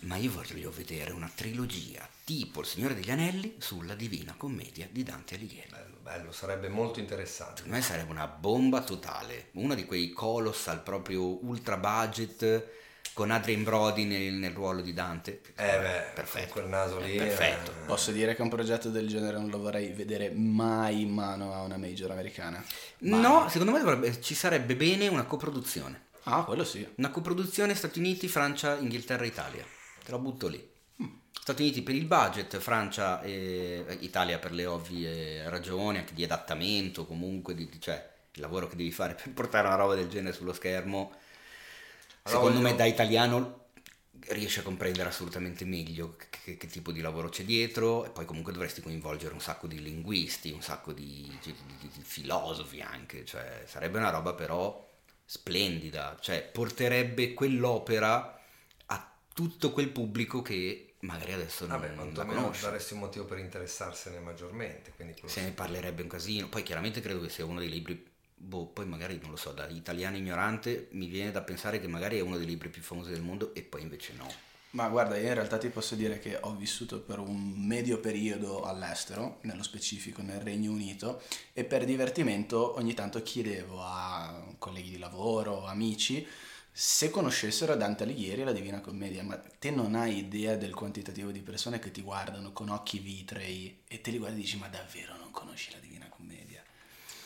ma io voglio vedere una trilogia tipo Il Signore degli Anelli sulla Divina Commedia di Dante Alighieri. Bello, bello, sarebbe molto interessante. Secondo me sarebbe una bomba totale, uno di quei colossal proprio ultra budget con Adrien Brody nel, nel ruolo di Dante. Eh beh, perfetto. con quel naso lì. È perfetto. eh, Posso dire che un progetto del genere non lo vorrei vedere mai in mano a una major americana? Mai. No, secondo me dovrebbe- ci sarebbe bene una coproduzione. Ah, quello sì. Una coproduzione Stati Uniti, Francia, Inghilterra, Italia. Te la butto lì. Stati Uniti per il budget, Francia e Italia per le ovvie ragioni, anche di adattamento, comunque, di, cioè il lavoro che devi fare per portare una roba del genere sullo schermo. Allora Secondo me da italiano riesci a comprendere assolutamente meglio che, che- che tipo di lavoro c'è dietro e poi comunque dovresti coinvolgere un sacco di linguisti, un sacco di, di- di- di filosofi anche, cioè sarebbe una roba però splendida, cioè porterebbe quell'opera tutto quel pubblico che magari adesso non, Vabbè, non conosce. daresti un motivo per interessarsene maggiormente. Se ne parlerebbe un casino, poi chiaramente credo che sia uno dei libri, boh, poi magari non lo so, da italiano ignorante mi viene da pensare che magari è uno dei libri più famosi del mondo e poi invece no. Ma guarda, io in realtà ti posso dire che ho vissuto per un medio periodo all'estero, nello specifico nel Regno Unito, e per divertimento ogni tanto chiedevo a colleghi di lavoro, amici, se conoscessero Dante Alighieri e la Divina Commedia, ma te non hai idea del quantitativo di persone che ti guardano con occhi vitrei e te li guardi e dici ma davvero non conosci la Divina Commedia?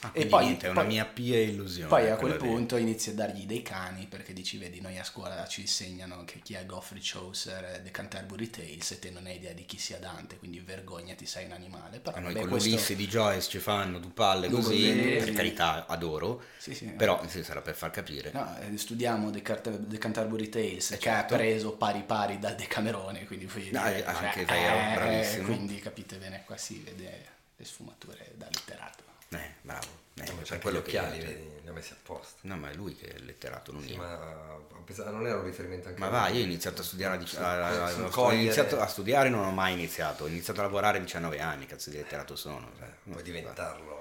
Ah, E poi- niente, è una poi- mia pia illusione. Poi a quel punto inizi a dargli dei cani perché dici, vedi, noi a scuola ci insegnano che chi è Geoffrey Chaucer e The Canterbury Tales e te non hai idea di chi sia Dante, quindi vergognati, sei un animale. Però A noi vabbè, con questo- l'Ulisse di Joyce ci fanno due palle così, così. per carità, adoro, Sì, sì. però sì, sarà per far capire. No, eh, studiamo The, Cart- The Canterbury Tales che certo. ha preso pari pari dal Decamerone, quindi poi, No, eh, anche vero, bravissimo. Quindi capite bene, qua si vede le sfumature da letterato. Eh, bravo. Eh, No, ma c'è quello che occhiali, vedi, li ha messi apposta. No, ma è lui che è letterato, non Sì, io. ma pensato- non era un riferimento anche Ma a va, lui? io ho iniziato a studiare, a, a- a- ho iniziato a studiare non ho mai iniziato, ho iniziato a lavorare a 19 anni, cazzo di letterato sono. cioè, Puoi diventarlo.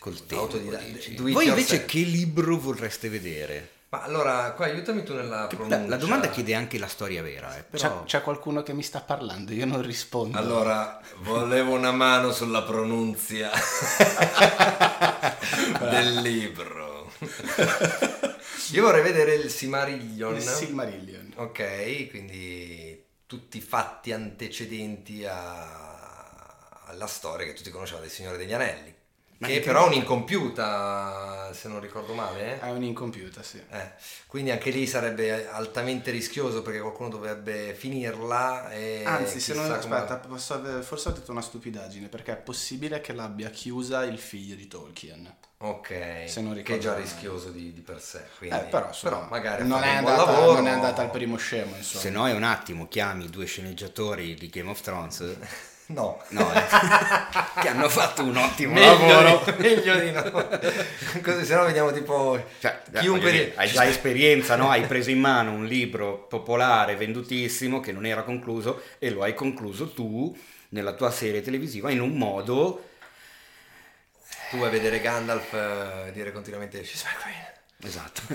Col tempo. Voi invece che libro vorreste vedere? Ma allora, qua aiutami tu nella La, pronuncia. la domanda chiede anche la storia vera, eh, però... C'è, c'è qualcuno che mi sta parlando, io non rispondo. Allora, volevo una mano sulla pronuncia del libro. Io vorrei vedere il Simariglion. Il Silmarillion. Ok, quindi tutti i fatti antecedenti a- alla storia che tutti conosciamo del Signore degli Anelli. Ma che però è un'incompiuta, se non ricordo male. eh? È un'incompiuta, sì. Eh, quindi anche lì sarebbe altamente rischioso perché qualcuno dovrebbe finirla e Anzi, se non come- aspetta, posso aver- forse ho detto una stupidaggine perché è possibile che l'abbia chiusa il figlio di Tolkien. Ok, Se non che è già rischioso di, di per sé. Quindi, Eh, però, insomma, magari ha non, è andata, lavoro. non è andata al primo scemo, insomma. Se no è un attimo, chiami due sceneggiatori di Game of Thrones, No, no, eh, che hanno fatto un ottimo meglio lavoro. di, meglio di no. Così se no vediamo tipo Cioè, eh, chiunque dire, hai già esperienza, no? Hai preso in mano un libro popolare, vendutissimo, che non era concluso e lo hai concluso tu nella tua serie televisiva in un modo... Tu vuoi vedere Gandalf eh, dire continuamente She's my queen. Esatto.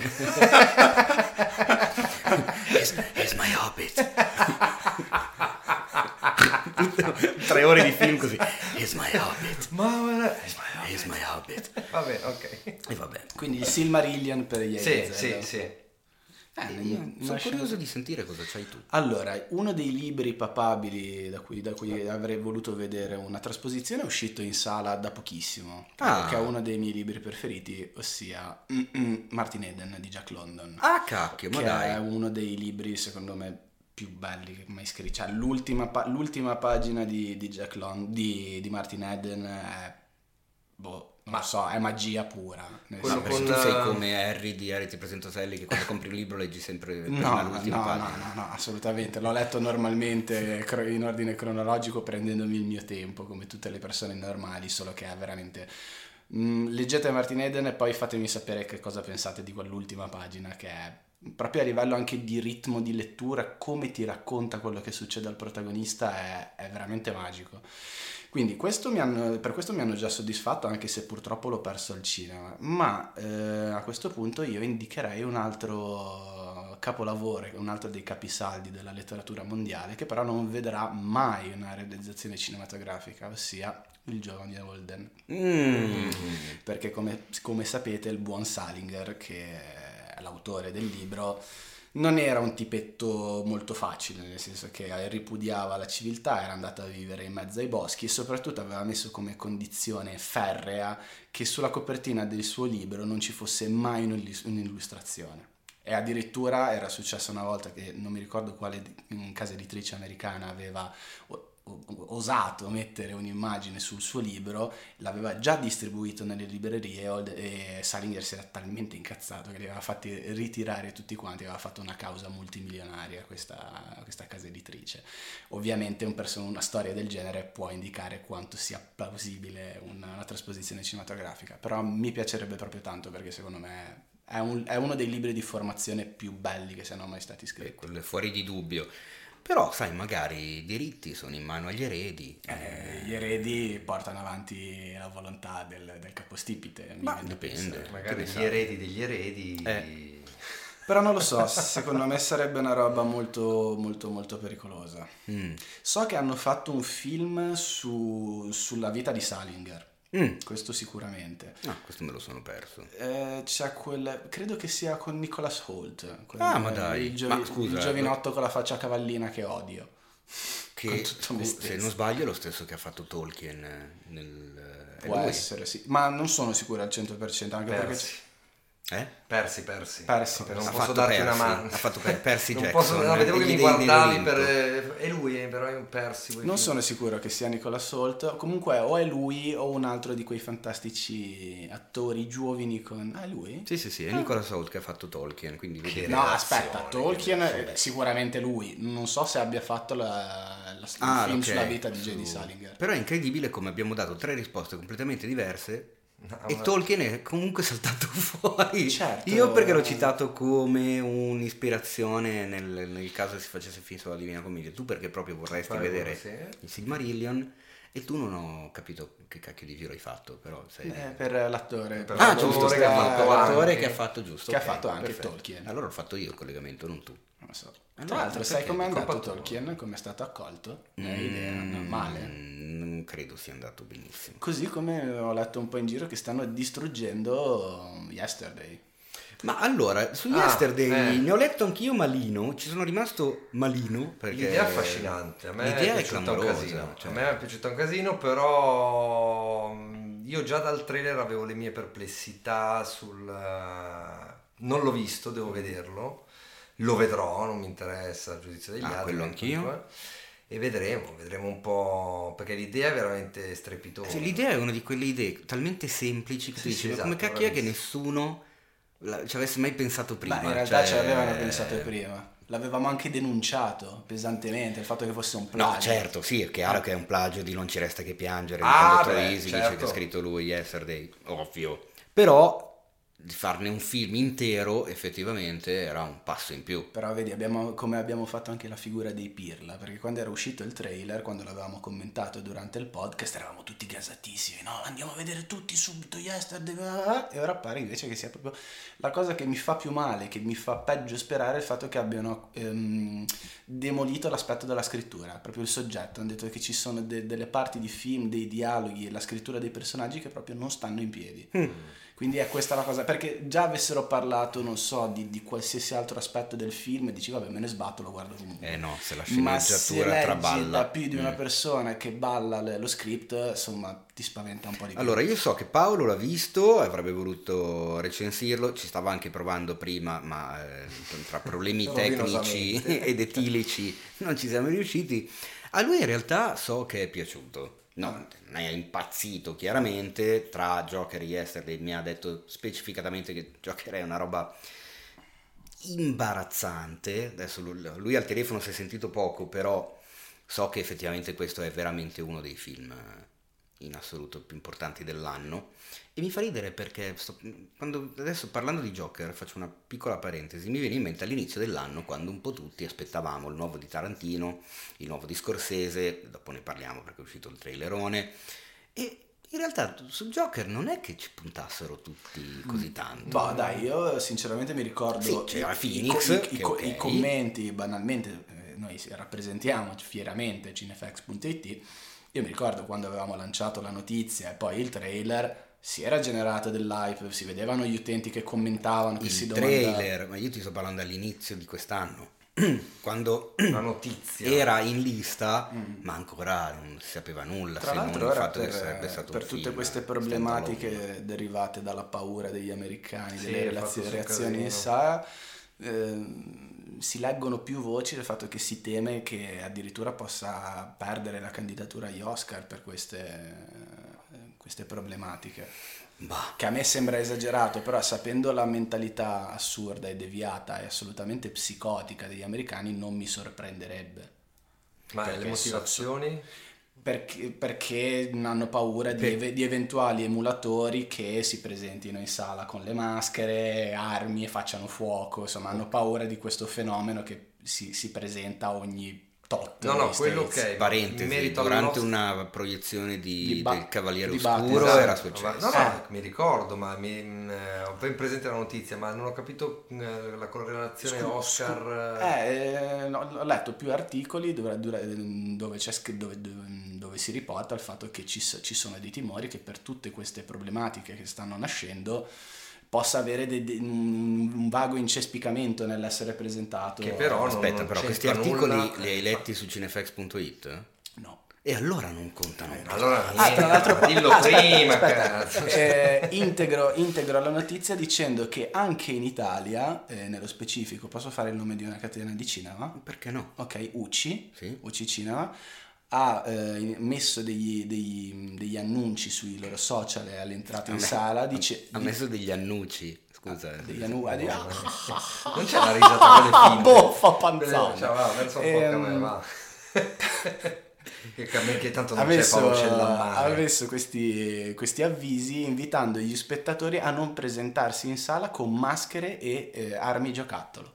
It's, it's my hobbit. Tre ore di film così. It's my hobbit. Ma She's my hobbit. Vabbè, ok. E vabbè. Quindi il Silmarillion per gli Sì, sì, sì. Eh, Io una sono curioso di sentire cosa c'hai tu. Allora, uno dei libri papabili da cui, da cui avrei voluto vedere una trasposizione è uscito in sala da pochissimo, Ah. che è uno dei miei libri preferiti, ossia mm-mm, Martin Eden di Jack London, Ah, cacchio, ma che dai. è uno dei libri secondo me più belli che mai scritto. Cioè, l'ultima, pa- l'ultima pagina di, di Jack London, di, di Martin Eden è, boh, non lo so, è magia pura. nel Quello No, senso- perché con, tu sei eh, come Harry di Harry ti presento Sally che quando compri un libro leggi sempre prima No, no, l'ultima no, pagina. no, no, assolutamente. L'ho letto normalmente in ordine cronologico prendendomi il mio tempo, come tutte le persone normali, solo che è veramente... Mm, leggete Martin Eden e poi fatemi sapere che cosa pensate di quell'ultima pagina, che è proprio a livello anche di ritmo di lettura, come ti racconta quello che succede al protagonista, è, è veramente magico. Quindi questo mi hanno- per questo mi hanno già soddisfatto, anche se purtroppo l'ho perso al cinema. Ma eh, a questo punto io indicherei un altro capolavoro, un altro dei capisaldi della letteratura mondiale, che però non vedrà mai una realizzazione cinematografica, ossia Il giovane Holden. Mm. Perché come, come sapete il buon Salinger, che è l'autore del libro, non era un tipetto molto facile, nel senso che ripudiava la civiltà, era andato a vivere in mezzo ai boschi e soprattutto aveva messo come condizione ferrea che sulla copertina del suo libro non ci fosse mai un'illu- un'illustrazione. E addirittura era successo una volta che non mi ricordo quale casa editrice americana aveva osato mettere un'immagine sul suo libro, l'aveva già distribuito nelle librerie e Salinger si era talmente incazzato che li aveva fatti ritirare tutti quanti, aveva fatto una causa multimilionaria questa, questa casa editrice. Ovviamente un perso- una storia del genere può indicare quanto sia plausibile una, una trasposizione cinematografica, però mi piacerebbe proprio tanto perché secondo me è, un- è uno dei libri di formazione più belli che siano mai stati scritti. quello è fuori di dubbio. Però, sai, magari i diritti sono in mano agli eredi. Eh, gli eredi portano avanti la volontà del, del capostipite. Ma dipende. Magari gli eredi degli eredi. Eh. Però non lo so, secondo me sarebbe una roba molto molto molto pericolosa. Mm. So che hanno fatto un film su- sulla vita di Salinger, Mm. questo sicuramente. Ah, questo me lo sono perso. Eh, c'è quel, credo che sia con Nicholas Holt, quel- Ah, ma dai. il, Ma scusa, il giovinotto con la faccia cavallina che odio. Che, se non sbaglio, è lo stesso che ha fatto Tolkien nel... Può essere, sì, ma non sono sicuro al 100%, anche perché Persi. Eh? Persi, persi. Persi, Non persi. Ha posso fatto darti una Persi, mano. ha fatto per- Non Jackson, posso, no, vedevo che mi guardavi per... È lui, eh, però è un Persi. Non dire? sono sicuro che sia Nicolas Holt, comunque o è lui o un altro di quei fantastici attori giovani con... Ah, è lui? Sì, sì, sì, è Nicola Holt che ha fatto Tolkien, quindi che- No, aspetta, Tolkien è sicuramente lui, non so se abbia fatto la, la- Ah, il film ok, sulla vita di su- J.D. Salinger. Però è incredibile come abbiamo dato tre risposte completamente diverse No, e ma- Tolkien è comunque saltato fuori. Certo. Io perché l'ho citato come un'ispirazione nel, nel caso si facesse film sulla Divina Commedia, tu perché proprio vorresti vedere sì. il Silmarillion e tu non ho capito che cacchio di giro hai fatto, però sei... Eh, per l'attore. Per Ah, l'attore giusto, che ha ha fatto l'attore anche- che ha fatto giusto. che ha ok, fatto anche perfetto. Tolkien. Allora ho fatto io il collegamento, non tu. Non lo so. Tra l'altro, sai perché? com'è andato. Tolkien? Come è stato accolto? No, male. Mm, Non credo sia andato benissimo. Così come ho letto un po' in giro che stanno distruggendo Yesterday. Ma allora, su Ah, Yesterday eh. ne ho letto anch'io malino, ci sono rimasto malino perché... L'idea è affascinante, a me L'idea è è piaciuta un casino. cioè. A me è piaciuta un casino, però mh, io già dal trailer avevo le mie perplessità sul... eh, Non l'ho visto, devo vederlo. Lo vedrò, non mi interessa il giudizio degli Ah, altri. quello anch'io. comunque. E vedremo, vedremo un po', perché l'idea è veramente strepitosa. Sì, l'idea è una di quelle idee talmente semplici che Sì, dici, sì, esatto, come cacchio è che nessuno ci avesse mai pensato prima? Beh, in realtà Cioè- ce l'avevano pensato prima. L'avevamo anche denunciato pesantemente il fatto che fosse un plagio. No, certo, sì, è chiaro che è un plagio di Non ci resta che piangere, di Ah, quando beh, Troisi dice certo. che ha scritto lui Yesterday, ovvio. Però di farne un film intero effettivamente era un passo in più. Però vedi, abbiamo- come abbiamo fatto anche la figura dei Pirla, perché quando era uscito il trailer, quando l'avevamo commentato durante il podcast, eravamo tutti gasatissimi, no, andiamo a vedere tutti subito Yesterday, bla bla bla", e ora pare invece che sia proprio la cosa che mi fa più male, che mi fa peggio sperare è il fatto che abbiano ehm, demolito l'aspetto della scrittura, proprio il soggetto, hanno detto che ci sono de- delle parti di film, dei dialoghi e la scrittura dei personaggi che proprio non stanno in piedi. Quindi è questa la cosa, perché già avessero parlato, non so, di, di qualsiasi altro aspetto del film e dici vabbè me ne sbatto, lo guardo comunque. Eh no, se la Ma se sceneggiatura traballa. da più di una Mm. persona che balla le- lo script, insomma, ti spaventa un po' di più. Allora, io so che Paolo l'ha visto, avrebbe voluto recensirlo, ci stava anche provando prima, ma eh, tra problemi tecnici ed etilici non ci siamo riusciti. A lui in realtà so che è piaciuto. No, non è impazzito chiaramente, tra Joker e Yesterday mi ha detto specificatamente che Joker è una roba imbarazzante. Adesso lui, lui al telefono si è sentito poco, però so che effettivamente questo è veramente uno dei film eh, in assoluto più importanti dell'anno. E mi fa ridere perché sto- quando, adesso parlando di Joker faccio una piccola parentesi, mi viene in mente all'inizio dell'anno quando un po' tutti aspettavamo il nuovo di Tarantino, il nuovo di Scorsese, dopo ne parliamo perché è uscito il trailerone, e in realtà su Joker non è che ci puntassero tutti così tanto. Boh, dai, io sinceramente mi ricordo Sì, c'era i- Phoenix, i, i- co- ok. i commenti, banalmente, eh, noi rappresentiamo fieramente cinefax.it, io mi ricordo quando avevamo lanciato la notizia e poi il trailer, si era generato dell'hype, si vedevano gli utenti che commentavano, che si il domandavano... trailer, ma io ti sto parlando all'inizio di quest'anno, quando Una notizia. era in lista, ma ancora non si sapeva nulla, Mm. Tra se non l'altro il era fatto che per, sarebbe stato per un tutte film queste standalone. problematiche derivate dalla paura degli americani, Sì, delle sul reazioni in sa, ehm, si leggono più voci del fatto che si teme che addirittura possa perdere la candidatura agli Oscar per queste, queste problematiche. Bah, Che a me sembra esagerato, però sapendo la mentalità assurda e deviata e assolutamente psicotica degli americani non mi sorprenderebbe. Ma Perché le motivazioni? Perché, perché hanno paura di, eve- di eventuali emulatori che si presentino in sala con le maschere, armi e facciano fuoco, insomma hanno paura di questo fenomeno che si, si presenta ogni tot. No, no, negli quello States. ok. parentesi, merito durante all'Oscar- una proiezione di, Di ba- del Cavaliere di Oscuro Batman. era Esatto, successo. No, no, Eh. mi ricordo, ma mi, eh, ho ben presente la notizia, ma non ho capito mh, la correlazione Scu- Oscar. scu- eh, no, ho letto più articoli dove, dove- dove dove- dove- dove si riporta il fatto che ci, ci sono dei timori che per tutte queste problematiche che stanno nascendo possa avere de- de- un, vago incespicamento nell'essere presentato. Che però Aspetta, non però questi articoli nulla. li hai letti su cinefax.it? No. E allora non contano. Allora, Ah, tra l'altro, dillo ah, prima, aspetta. cazzo. Eh, integro, integro la notizia dicendo che anche in Italia, eh, nello specifico, posso fare il nome di una catena di cinema? Perché no? Ok, UCI, Sì. UCI Cinema, ha eh, messo degli, degli- degli annunci sui loro social all'entrata in me- sala, dice... Ha messo degli annunci, scusa. degli annu- ah, di- Non c'è la risata con le finte. Boh, fa panzone. Cioè, va, verso un po' che Ehm, va. che a me che tanto non Paolo c'è la ha messo questi, questi avvisi invitando gli spettatori a non presentarsi in sala con maschere e eh, armi giocattolo.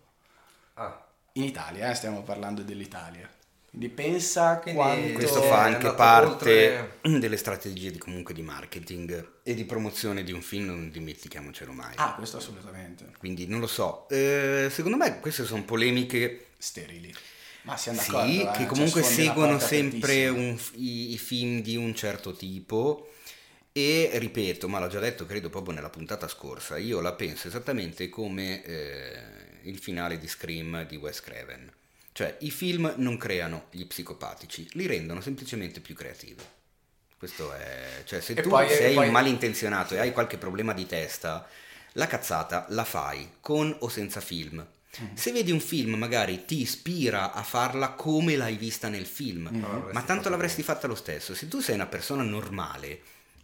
Ah, In Italia, eh, stiamo parlando dell'Italia. Quindi pensa Quindi quanto... Questo fa anche parte oltre- delle strategie di, comunque di marketing e di promozione di un film, non dimentichiamocelo mai. Ah, questo assolutamente. Quindi non lo so. Eh, secondo me queste sono polemiche Sterili. Ma siamo d'accordo, Sì, eh, che cioè, comunque una seguono sempre un i, i film di un certo tipo e ripeto, ma l'ho già detto credo proprio nella puntata scorsa, io la penso esattamente come eh, il finale di Scream di Wes Craven. Cioè, i film non creano gli psicopatici, li rendono semplicemente più creativi. Questo è... Cioè, se E tu poi- sei poi- malintenzionato e hai qualche problema di testa, la cazzata la fai con o senza film. Mm. Se vedi un film magari ti ispira a farla come l'hai vista nel film, Mm. l'avresti ma tanto l'avresti fatta lo stesso. Se tu sei una persona normale,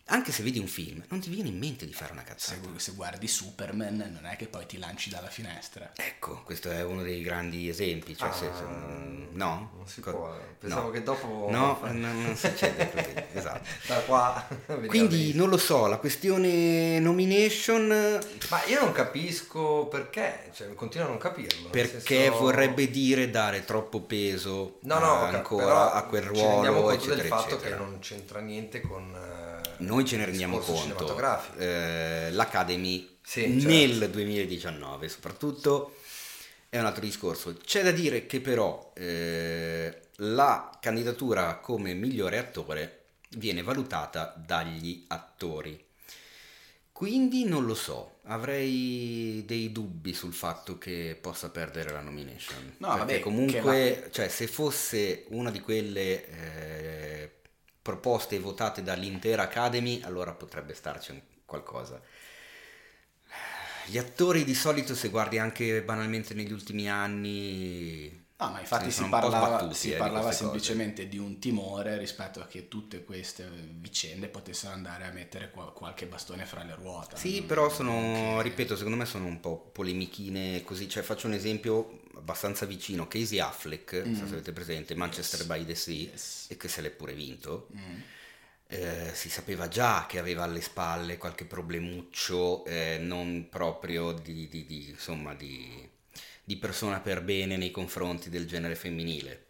anche se vedi un film, non ti viene in mente di fare una Se, cazzata. se guardi Superman non è che poi ti lanci dalla finestra. Ecco, questo è uno dei grandi esempi. Cioè, se- se- Ah, no? non si Co- può. Pensavo no. che dopo- No, non, non succede così. esatto. Da qua. Quindi non lo so, la questione nomination Ma io non capisco perché, cioè continuo a non capirlo. perché senso- vorrebbe dire dare troppo peso No, no, eh, ancora a quel Ci rendiamo ruolo, conto eccetera, del fatto eccetera. che non c'entra niente con. Noi ce ne rendiamo conto. Eh, L'Academy Sì, certo. nel 2019 soprattutto è un altro discorso. C'è da dire che però eh, la candidatura come migliore attore viene valutata dagli attori. Quindi non lo so, avrei dei dubbi sul fatto che possa perdere la nomination. No, perché vabbè, comunque, cioè, se fosse una di quelle eh, proposte e votate dall'intera Academy, allora potrebbe starci qualcosa. Gli attori di solito, se guardi anche banalmente negli ultimi anni, No, ma infatti si parlava, sbattuti, si eh, di parlava cose. semplicemente di un timore rispetto a che tutte queste vicende potessero andare a mettere qua- qualche bastone fra le ruote. Sì, però sono, che- ripeto, secondo me sono un po' polemichine così, cioè faccio un esempio abbastanza vicino, Casey Affleck, so se avete presente, Manchester by the Sea, Mm. Yes. e che se l'è pure vinto, Mm. eh, si sapeva già che aveva alle spalle qualche problemuccio, eh, non proprio di, di- di, insomma, di, di persona per bene nei confronti del genere femminile,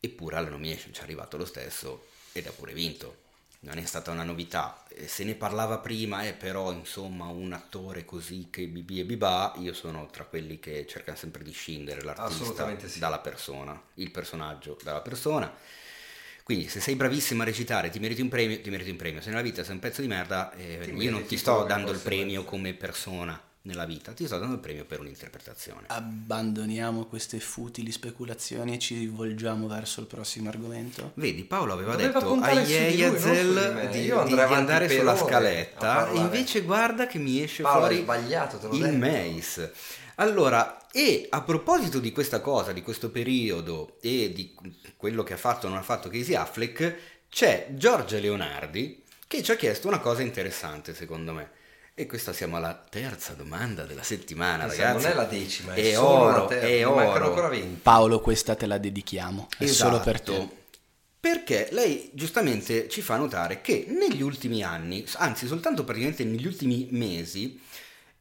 eppure alla nomination ci è arrivato lo stesso ed ha pure vinto. Non è stata una novità, Eh, se ne parlava prima, eh, però insomma un attore così che bibì e bibà, io sono tra quelli che cercano sempre di scindere l'artista sì. dalla persona, il personaggio dalla persona. Quindi se sei bravissima a recitare ti meriti un premio, ti meriti un premio. Se nella vita sei un pezzo di merda, eh, io non ti sto dando il premio come persona nella vita, ti sto dando il premio per un'interpretazione. Abbandoniamo queste futili speculazioni e ci rivolgiamo verso il prossimo argomento. Vedi, Paolo aveva, Doveva detto a su di di di, Io di- andare per sulla scaletta, e invece guarda che mi esce Paolo, fuori sbagliato, te il detto. Mace. Allora, e a proposito di questa cosa, di questo periodo e di quello che ha fatto o non ha fatto Casey Affleck, c'è Giorgia Leonardi che ci ha chiesto una cosa interessante secondo me. E questa siamo alla terza domanda della settimana, Questa ragazzi. non è la decima, è, È solo oro, la terza, è oro. ancora 20. Paolo, questa te la dedichiamo. È solo per te. Esatto. Perché lei giustamente ci fa notare che negli ultimi anni, anzi soltanto praticamente negli ultimi mesi,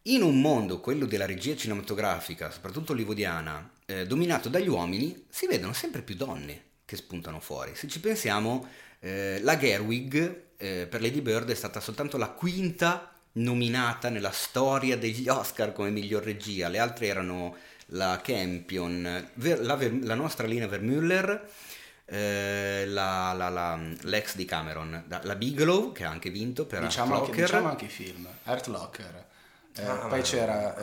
in un mondo, quello della regia cinematografica, soprattutto hollywoodiana, eh, dominato dagli uomini, si vedono sempre più donne che spuntano fuori. Se ci pensiamo, eh, la Gerwig eh, per Lady Bird è stata soltanto la quinta nominata nella storia degli Oscar come miglior regia, le altre erano la Campion, la, Ver- la nostra Lina Vermüller, eh, la, la- la- l'ex di Cameron, la, Bigelow che ha anche vinto per Diciamo Art anche, Locker. diciamo anche i film. Art Locker. Eh, Ah, poi c'era...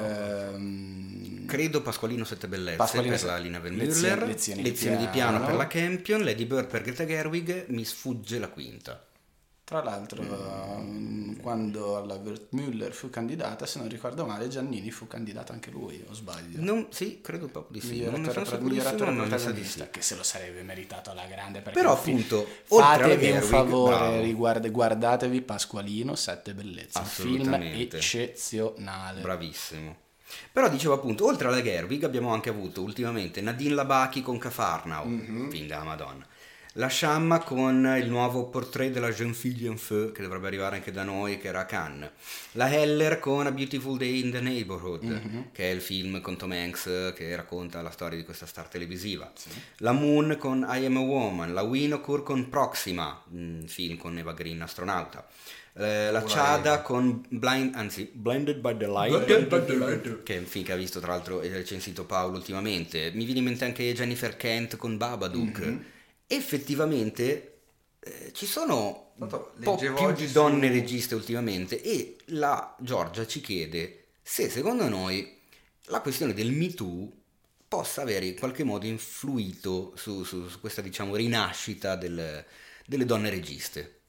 ehm, Credo Pasqualino Sette Bellezze Pasqualino per Sette- la Lina Vermüller, Lezioni- lezioni, lezioni di di piano piano. per la Campion, Lady Bird per Greta Gerwig, mi sfugge la quinta. Tra l'altro, ehm, quando la Müller fu candidata, se non ricordo male, Giannini fu candidato anche lui, o sbaglio? Non, sì, credo proprio di sì, Miglior non ne attore, sono miglior sicurissimo, attore ma mi sa di protagonista, sì. che se lo sarebbe meritato alla grande. Però appunto, fatevi un favore, riguarda- guardatevi Pasqualino, Sette Bellezze, un film eccezionale. Bravissimo. Però dicevo appunto, oltre alla Gerwig abbiamo anche avuto ultimamente Nadine Labaki con Cafarnau, Mhm. film della Madonna. La Sciamma con il nuovo portrait della jeune fille en feu che dovrebbe arrivare anche da noi, che era a Cannes. La Heller con A Beautiful Day in the Neighborhood, Mhm. che è il film con Tom Hanks che racconta la storia di questa star televisiva. La Moon con I Am a Woman. La Winocour con Proxima, film con Eva Green, astronauta. Eh, la Una Chada Eva. con Blind, anzi, Blinded by the Light, che è un film che ha visto tra l'altro e recensito Paolo ultimamente. Mi viene in mente anche Jennifer Kent con Babadook. Effettivamente eh, ci sono un Tanto po' più di donne su- registe ultimamente e la Giorgia ci chiede se secondo noi la questione del Me Too possa avere in qualche modo influito su, su- su questa diciamo rinascita del- delle donne registe.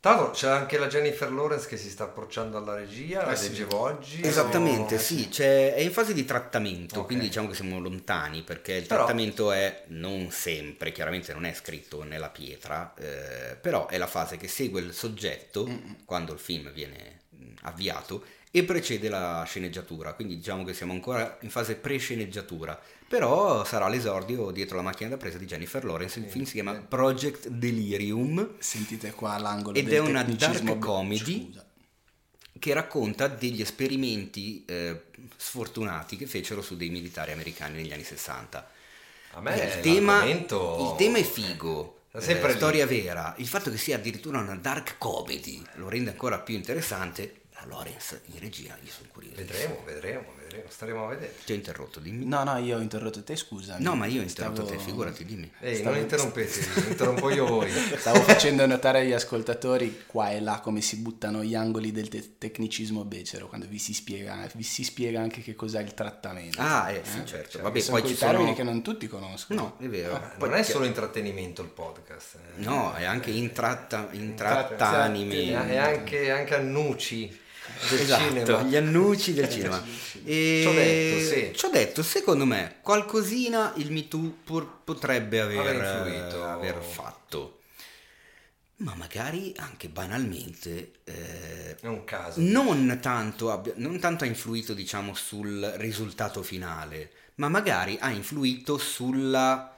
Tra l'altro c'è anche la Jennifer Lawrence che si sta approcciando alla regia, la Eh sì. leggevo oggi. Esattamente, o- sì, c'è- è in fase di trattamento, Ok. quindi diciamo che siamo lontani perché il Però- trattamento è non sempre, chiaramente non è scritto nella pietra, eh, però è la fase che segue il soggetto quando il film viene mh, avviato e precede la sceneggiatura, quindi diciamo che siamo ancora in fase pre-sceneggiatura, però sarà l'esordio dietro la macchina da presa di Jennifer Lawrence, il film si chiama Project Delirium Sentite qua l'angolo Ed del è una dark comedy. Scusa. che racconta degli esperimenti eh, sfortunati che fecero su dei militari americani negli anni 60. A me il, tema, il tema è figo, È sempre eh, lì. storia vera, il fatto che sia addirittura una dark comedy lo rende ancora più interessante. Lawrence in regia, io sono curioso. Vedremo, vedremo, vedremo, staremo a vedere. Ti ho interrotto, dimmi. No, no, io ho interrotto te, scusa. No, ma io ho interrotto te, figurati, dimmi. Ehi, non interrompete, interrompo io voi. Stavo facendo notare agli ascoltatori qua e là come si buttano gli angoli del te- tecnicismo becero quando vi si, spiega, vi si spiega anche che cos'è il trattamento. Ah, eh, sì, certo. Vabbè, sono poi ci termini sono... che non tutti conoscono. No, è vero. Ma Poi non è solo intrattenimento il podcast. eh. No, è anche intratta, intrattanimi. È anche, anche annuci del Esatto, cinema. gli annuci del cinema. E... Ci ho detto, sì. Ci ho detto, secondo me, qualcosina il Me Too pur- potrebbe aver, Aver eh, aver fatto. Ma magari anche banalmente eh, È un caso. non, tanto abbia- non tanto ha influito, diciamo, sul risultato finale, ma magari ha influito sulla...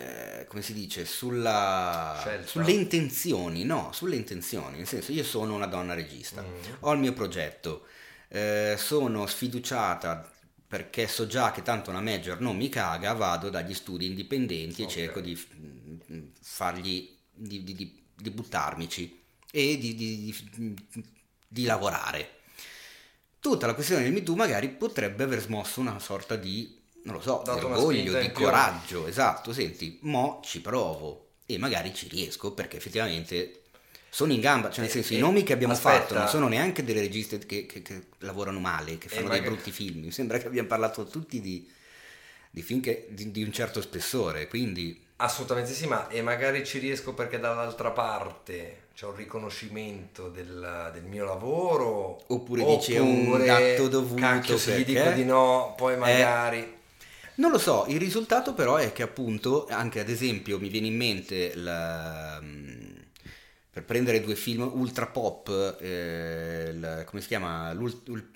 eh, come si dice? Sulla, sulle intenzioni, no, sulle intenzioni. Nel senso, io sono una donna regista, ho il mio progetto, eh, sono sfiduciata perché so già che tanto una major non mi caga, vado dagli studi indipendenti Ok. e cerco di mm, fargli, di, di- di- di buttarmici e di, lavorare. Tutta la questione del Me Too magari potrebbe aver smosso una sorta di, non lo so, Dato una orgoglio, di coraggio, esatto, senti, mo ci provo e magari ci riesco perché effettivamente sono in gamba, cioè nel E- senso e- i nomi che abbiamo aspetta. fatto non sono neanche delle registe che, che- che lavorano male, che fanno dei magari- brutti film, mi sembra che abbiamo parlato tutti di, di film che- di, di un certo spessore, quindi Assolutamente sì, ma e magari ci riesco perché dall'altra parte c'è un riconoscimento del, del mio lavoro. Oppure dici, è un atto dovuto Cacchio, se gli dico di no, poi magari. Non lo so, il risultato però è che appunto, anche ad esempio mi viene in mente la- mm, per prendere due film ultra pop, eh, il- come si chiama?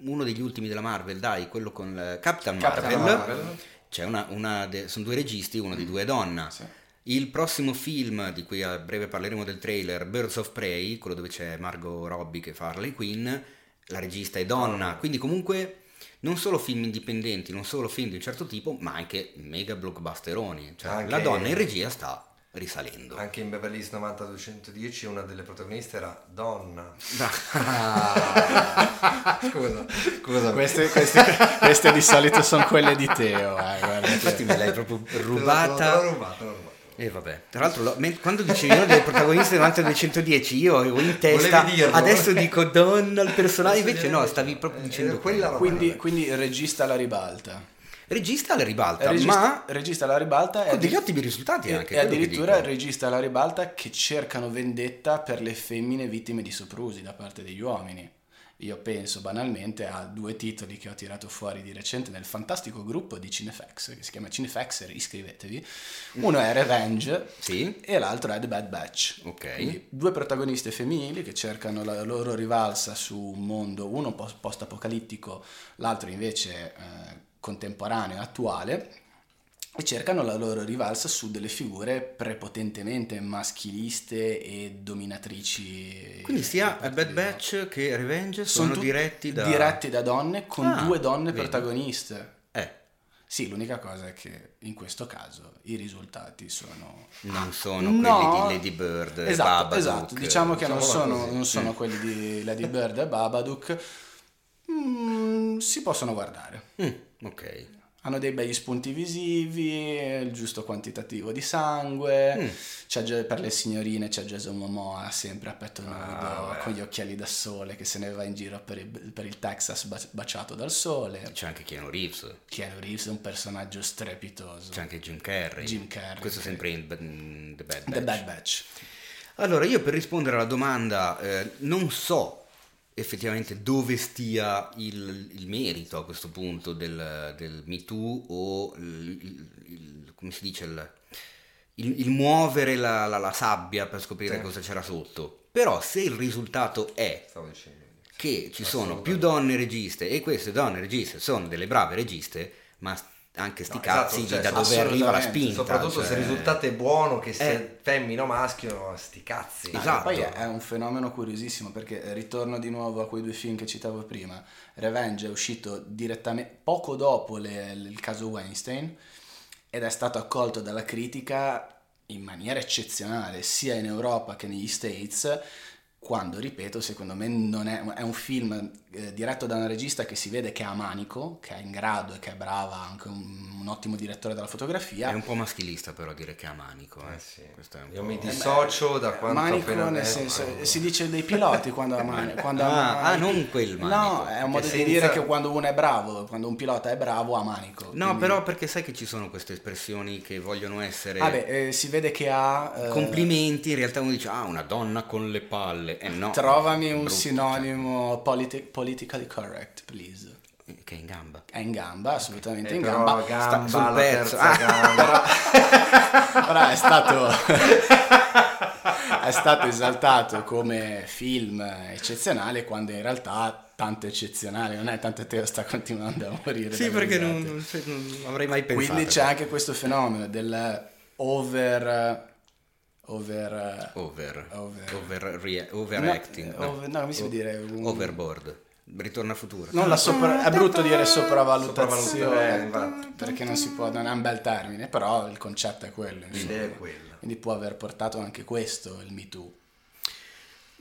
Uno degli ultimi della Marvel, dai, quello con eh, Captain, Captain Marvel. Marvel. C'è una, una de- sono due registi, una di due è donna. Sì. Il prossimo film, di cui a breve parleremo del trailer, Birds of Prey, quello dove c'è Margot Robbie che fa Harley Quinn, la regista è donna, quindi comunque non solo film indipendenti, non solo film di un certo tipo, ma anche mega blockbusteroni. Cioè, Anche- La donna in regia sta risalendo. Anche in Beverly Hills 90210 una delle protagoniste era donna. Scusa, scusa. Queste, queste- queste di solito sono quelle di Teo. eh, guarda. Infatti me l'hai proprio Te l'ho- l'ho rubata. rubata, l'ho rubata. E vabbè, tra l'altro lo- men- quando dicevi uno dei protagonisti davanti al 210 io avevo in testa, adesso dico donna al personaggio, invece no, stavi proprio eh, dicendo quella roba. Quindi, quindi regista alla ribalta. Regista alla ribalta, regista, ma regista alla ribalta è con degli ottimi risultati e, anche. e addirittura regista alla ribalta che cercano vendetta per le femmine vittime di soprusi da parte degli uomini. Io penso banalmente a due titoli che ho tirato fuori di recente nel fantastico gruppo di Cinefax, che si chiama Cinefexer, iscrivetevi. Uno è Revenge Sì, e l'altro è The Bad Batch. ok. Quindi due protagoniste femminili che cercano la loro rivalsa su un mondo, uno post- post-apocalittico, l'altro invece eh, contemporaneo e attuale, e cercano la loro rivalsa su delle figure prepotentemente maschiliste e dominatrici. Quindi sia per a Bad. Batch che Revenge sono, tut- diretti da... diretti da donne con Ah, due donne vedi. protagoniste. Eh, Sì, l'unica cosa è che in questo caso i risultati sono non sono No. quelli di Lady Bird, esatto, Babadook. esatto. diciamo che non sono, non sono Mm. quelli di Lady Bird e Babadook Mm, si possono guardare Mm, ok. Hanno dei begli spunti visivi il giusto quantitativo di sangue. Mm. c'è per le signorine c'è Jason Momoa sempre a petto nudo Ah, con gli occhiali da sole che se ne va in giro per il, per il Texas ba- baciato dal sole. C'è anche Keanu Reeves, Keanu Reeves è un personaggio strepitoso. C'è anche Jim Carrey. Jim Carrey, Questo sempre in in The Bad Batch. The Bad Batch. Allora, io per rispondere alla domanda, eh, non so effettivamente dove stia il, il merito a questo punto del, del Me Too o il, il- come si dice il, muovere la, la- la sabbia per scoprire Sì. cosa c'era sotto. Però se il risultato è che ci sono più donne registe e queste donne registe sono delle brave registe, ma anche sti No, cazzi esatto, cioè, da dove arriva la spinta. Soprattutto se cioè- il risultato è buono, che sia Eh. femmina o maschio, sti cazzi. Esatto. Poi è, è un fenomeno curiosissimo perché eh, ritorno di nuovo a quei due film che citavo prima. Revenge è uscito direttamente poco dopo le- il caso Weinstein ed è stato accolto dalla critica in maniera eccezionale sia in Europa che negli States quando, ripeto, secondo me non è, è un film eh, diretto da un regista che si vede che ha manico, che è in grado e che è brava, anche un, un ottimo direttore della fotografia. È un po' maschilista però dire che ha manico. Eh. Eh sì. Questo è un Io po'- mi dissocio da quanto manico appena nel senso, si dice dei piloti quando ha manico. Quando Ah, ha ah, non quel manico. No, è un modo di senza- dire che quando uno è bravo, quando un pilota è bravo ha manico. No, Quindi- però perché sai che ci sono queste espressioni che vogliono essere Ah beh, eh, si vede che ha... eh, complimenti, in realtà uno dice ah, una donna con le palle. Eh no. Trovami un brutto, sinonimo politi- politically correct, please. che è in gamba. È in gamba, assolutamente Eh, in però gamba. gamba, sul la pezzo. Ah. gamba. Però è stato, è stato esaltato come film eccezionale quando in realtà tanto eccezionale non è, tanto Teo sta continuando a morire. Sì, perché non, non- non avrei mai pensato. Quindi c'è anche questo fenomeno del over... over over, Over- over, overacting, No, over- no, come si può dire? Un- Overboard, ritorno a futuro. Non la sopra- è brutto dire Sopravvalutazione, sopravvalutazione infatti. perché non si può, non è un bel termine, però il concetto è quello. insomma. L'idea è quella. Quindi può aver portato anche questo il Me Too.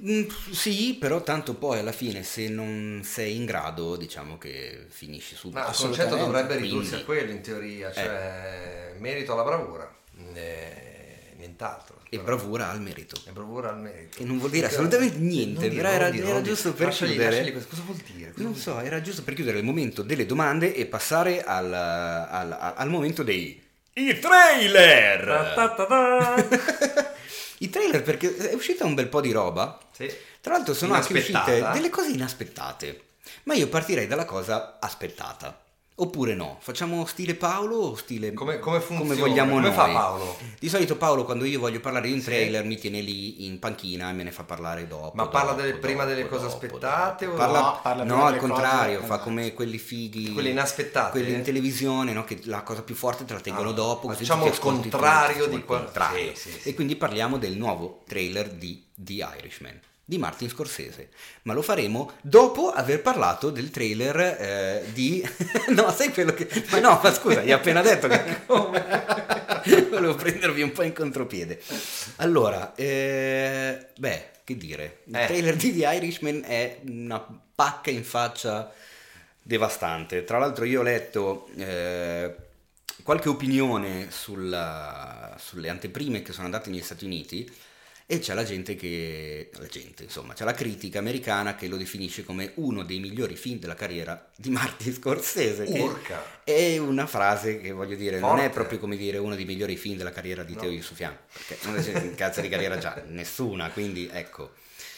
Mm, sì, però tanto poi alla fine se non sei in grado, diciamo che finisci subito. Ma il concetto dovrebbe quindi- ridursi a quello in teoria, cioè merito alla bravura, eh, nient'altro. E bravura al merito. E bravura al merito. Che non vuol dire assolutamente niente, però era, dire, era dire. giusto per Lasciali- chiudere. lasciali questo. Cosa vuol dire? Cosa Non vuol so, era giusto per chiudere il momento delle domande e passare al, al- al- al momento dei i trailer. Ta-ta-ta-ta. I trailer perché è uscita un bel po' di roba. Sì. Tra l'altro sono anche uscite delle cose inaspettate. Ma io partirei dalla cosa aspettata. Oppure no? Facciamo stile Paolo o stile Come- come funziona? come vogliamo Come noi? fa Paolo? Di solito Paolo quando io voglio parlare di un Sì. trailer mi tiene lì in panchina e me ne fa parlare dopo. Ma parla dopo, delle- prima dopo, delle cose dopo, aspettate dopo. o- Parla, No, parla prima no, al delle contrario, cose- fa come quelli fighi. Quelle inaspettate? Quelli in televisione, no? Che la cosa più forte te la tengono Ah, dopo. facciamo il tutto, contrario facciamo di il qual- contrario. Sì, sì, sì. E quindi parliamo del nuovo trailer di The Irishman di Martin Scorsese, ma lo faremo dopo aver parlato del trailer eh, di... no, sai quello che... Ma no, ma scusa, gli ho appena detto che... Volevo prendervi un po' in contropiede. Allora, eh, beh, che dire, il Eh. trailer di The Irishman è una pacca in faccia devastante. Tra l'altro io ho letto eh, qualche opinione sulla- sulle anteprime che sono andate negli Stati Uniti e c'è la gente che la gente, insomma, c'è la critica americana che lo definisce come uno dei migliori film della carriera di Martin Scorsese. Urca. è una frase che voglio dire, non è Forte. proprio come dire uno dei migliori film della carriera di No. Teo Yusufian, perché non c'è cazzo di carriera già, nessuna, quindi ecco.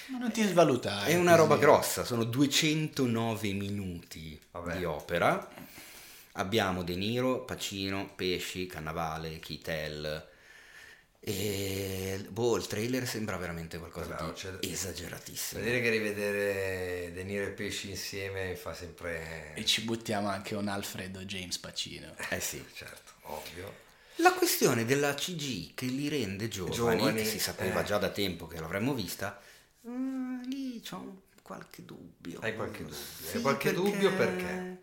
Ma non ti svalutare. È una così. roba grossa, sono 209 minuti Vabbè. di opera. Abbiamo De Niro, Pacino, Pesci, Cannavale, Chitel. E boh, il trailer sembra veramente qualcosa Vabbè, di c'è- esageratissimo. Vedere che rivedere De Niro e Pesci insieme fa sempre... E ci buttiamo anche un Alfredo James Pacino. Eh sì. Certo, ovvio. La questione della CG che li rende giovani, Giovani, che si sapeva eh. già da tempo che l'avremmo vista, mm, lì c'ho qualche dubbio. Hai qualche dubbio? Sì, Hai qualche dubbio perché?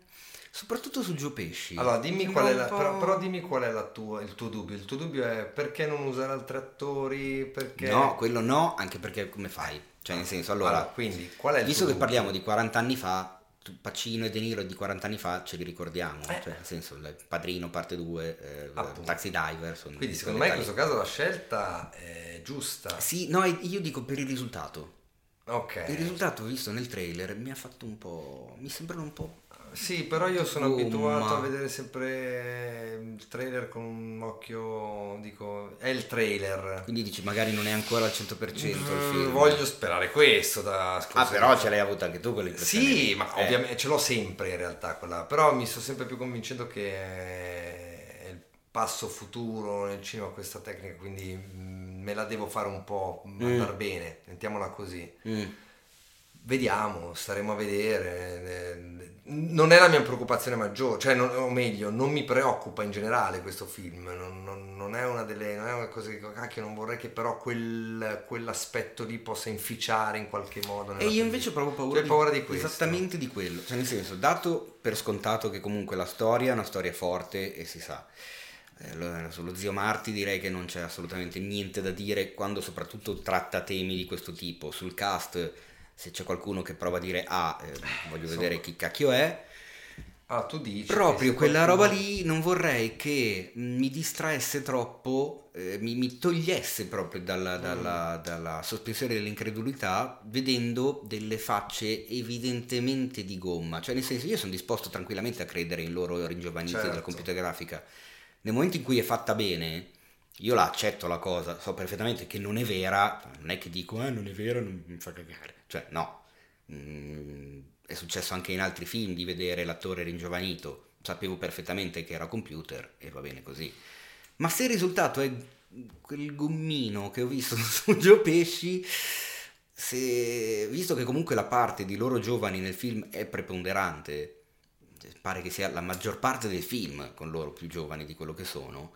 Soprattutto su Gio Pesci. Allora, dimmi qual è la, però, però dimmi qual è la tua- il tuo dubbio. Il tuo dubbio è perché non usare altri attori? Perché... No, quello no, anche perché come fai? Cioè, nel senso, allora, Allora, quindi, qual è il visto che parliamo dubbio? di 40 anni fa, Pacino e De Niro di 40 anni fa ce li ricordiamo, Eh. cioè, nel senso, il Padrino parte 2, eh. Taxi Diver, sono Quindi secondo me in questo caso la scelta è giusta. Sì, no, io dico per il risultato. Ok. Il risultato visto nel trailer mi ha fatto un po'. mi sembrano un po'. Sì, però io sono Gomma. abituato a vedere sempre il trailer con un occhio, dico, è il trailer. Quindi dici magari non è ancora al 100% il Mm, film. Voglio sperare questo da Ah, però ce l'hai avuta anche tu quell'impressione. Sì, ma Eh. ovviamente ce l'ho sempre in realtà quella, però mi sto sempre più convincendo che è il passo futuro nel cinema questa tecnica, quindi mm, me la devo fare un po' andare bene, mettiamola così. Mm. Vediamo, staremo a vedere. Non è la mia preoccupazione maggiore, cioè, non- o meglio, non mi preoccupa in generale questo film. Non, non- non è una delle non è una cosa che cacchio, non vorrei che però quel- quell'aspetto lì possa inficiare in qualche modo. E io invece pellicola. provo paura, Tu hai paura di questo. Esattamente di quello. Cioè, nel senso, dato per scontato che comunque la storia è una storia forte e si sa. Eh, lo- sullo zio Marti direi che non c'è assolutamente niente da dire quando soprattutto tratta temi di questo tipo. Sul cast, se c'è qualcuno che prova a dire ah, eh, voglio vedere chi cacchio è, Ah, tu dici. proprio quella qualcuno- roba lì non vorrei che mm, mi distraesse troppo, eh, mi, mi togliesse proprio dalla, dalla- dalla sospensione dell'incredulità vedendo delle facce evidentemente di gomma. Cioè, nel senso, io sono disposto tranquillamente a credere in loro ringiovaniti della Certo. computer grafica. Nel momento in cui è fatta bene, io la accetto la cosa, so perfettamente che non è vera, non è che dico, ah, non è vera, non mi fa cagare. Cioè, no. Mm, è successo anche in altri film di vedere l'attore ringiovanito, sapevo perfettamente che era computer e va bene così. Ma se il risultato è quel gommino che ho visto su Gio Pesci, se, visto che comunque la parte di loro giovani nel film è preponderante, pare che sia la maggior parte del film con loro più giovani di quello che sono,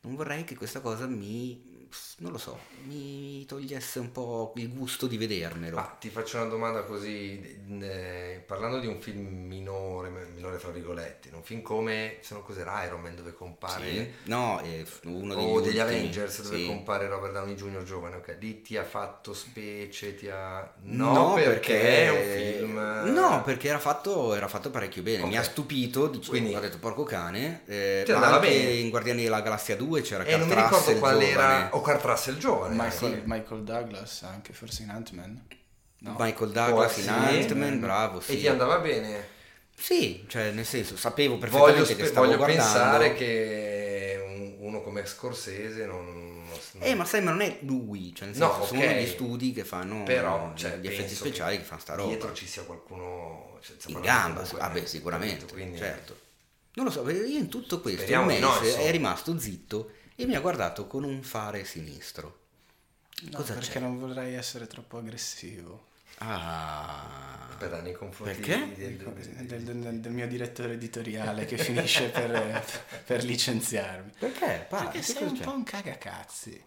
non vorrei che questa cosa mi, non lo so, mi togliesse un po' il gusto di vedermelo. Ah, ti faccio una domanda così, eh, parlando di un film minore, minore fra virgolette, un film come, se non cos'era, Iron Man dove compare... Sì. No, è uno degli o degli Avengers dove sì. compare Robert Downey Jr. giovane, ok? Lì ti ha fatto specie, ti ha... No, perché, è un film... No, perché era fatto, era fatto parecchio bene. Mi Ok. ha stupito. Dicevo, Quindi- ho detto porco cane. Eh, ma anche bene. in Guardiani della Galassia 2 c'era E non mi Kurt ricordo Russell qual giovane. era... O Kurt Russell giovane. Michael, sì. Michael Douglas anche forse in Ant-Man. No. Michael Douglas in essere. Ant-Man, bravo. Sì. E ti andava bene? Sì, cioè nel senso, sapevo Voglio, perfettamente spe- che stavo voglio guardando. pensare che un- uno come Scorsese non... non- Eh, ma sai, ma non è lui, cioè nel No, senso, sono ok. gli studi che fanno Però eh, cioè, gli effetti speciali che che fanno sta roba. Dietro ci sia qualcuno cioè, in gamba, comunque, vabbè, eh, sicuramente? Quindi- certo. Non lo so, io in tutto questo il di no, è rimasto zitto e mi ha guardato con un fare sinistro. No, Cosa perché c'è? non vorrei essere troppo aggressivo. Ah, Aspetta, nei confronti Perché? del- del- Del, del- del mio direttore editoriale che finisce per, per licenziarmi. perché? Pa, Perché sei un c'è? po' un cagacazzi.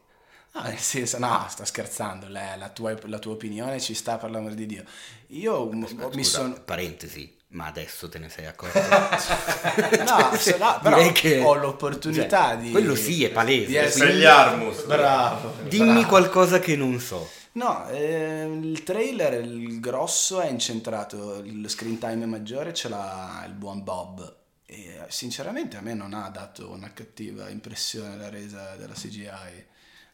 No, nel senso, no, sto scherzando, la, la tua, la tua opinione ci sta per l'amor di Dio. Io m- Scusa, mi sono... Parentesi, ma adesso te ne sei accorto? No, se no, però che- ho l'opportunità cioè, di... Quello sì, è palese. di essere- gli Armus. Bravo. Dimmi bravo. qualcosa che non so. No, ehm, il trailer, il grosso è incentrato, il screen time maggiore ce l'ha il buon Bob. E sinceramente a me non ha dato una cattiva impressione la resa della CGI.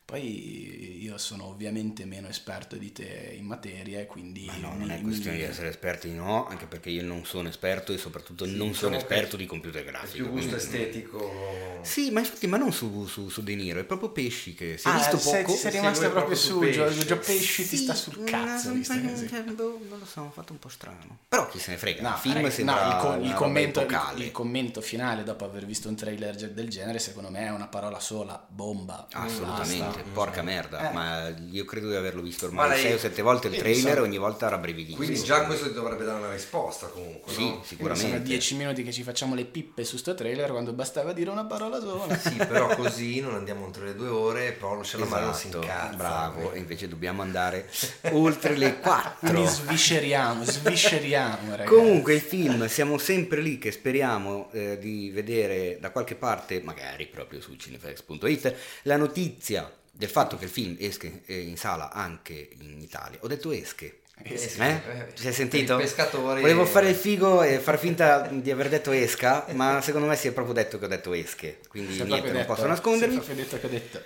Poi io sono ovviamente meno esperto di te in materia, quindi... Ma no, mi- non è mi- questione di essere esperti, no, anche perché io non sono esperto e soprattutto non diciamo sono esperto di computer grafico. più gusto estetico. Sì, ma infatti, ma non su, su, su De Niro, è proprio Pesci che si è Ah, visto sei, poco. sei Sì, rimasto è proprio proprio su, Pesci. Gio Pesci ti Sì, sta sul cazzo. così. cioè, boh, non lo so, ho fatto un po' strano. Però chi se ne frega, No, il film raga, sembra no, il, co- una il commento, il, il commento finale dopo aver visto un trailer del genere, secondo me è una parola sola, bomba. Assolutamente, Basta. Porca merda, Eh. ma io credo di averlo visto Ma ormai lei- 6 o 7 volte il trailer ogni volta rabbrividisco. Quindi già questo ti dovrebbe dare una risposta comunque, Sì, no? Sicuramente. sono dieci minuti che ci facciamo le pippe su sto trailer quando bastava dire una parola sola. Sì, però così non andiamo oltre le due ore e Paolo Cellamare non si Esatto, incazza. bravo, e invece dobbiamo andare oltre le 4. Quindi svisceriamo, svisceriamo, ragazzi. Comunque il film siamo sempre lì che speriamo eh, di vedere da qualche parte, magari proprio su cineflex.it, la notizia del fatto che il film esca eh, in sala anche in Italia. Ho detto esche. Esche, Eh? eh, Ci hai sentito? pescatori- Volevo fare il figo e far finta di aver detto esca, ma secondo me si è proprio detto che ho detto esche. Quindi niente, proprio non detto- posso nascondermi. Detto che ho detto.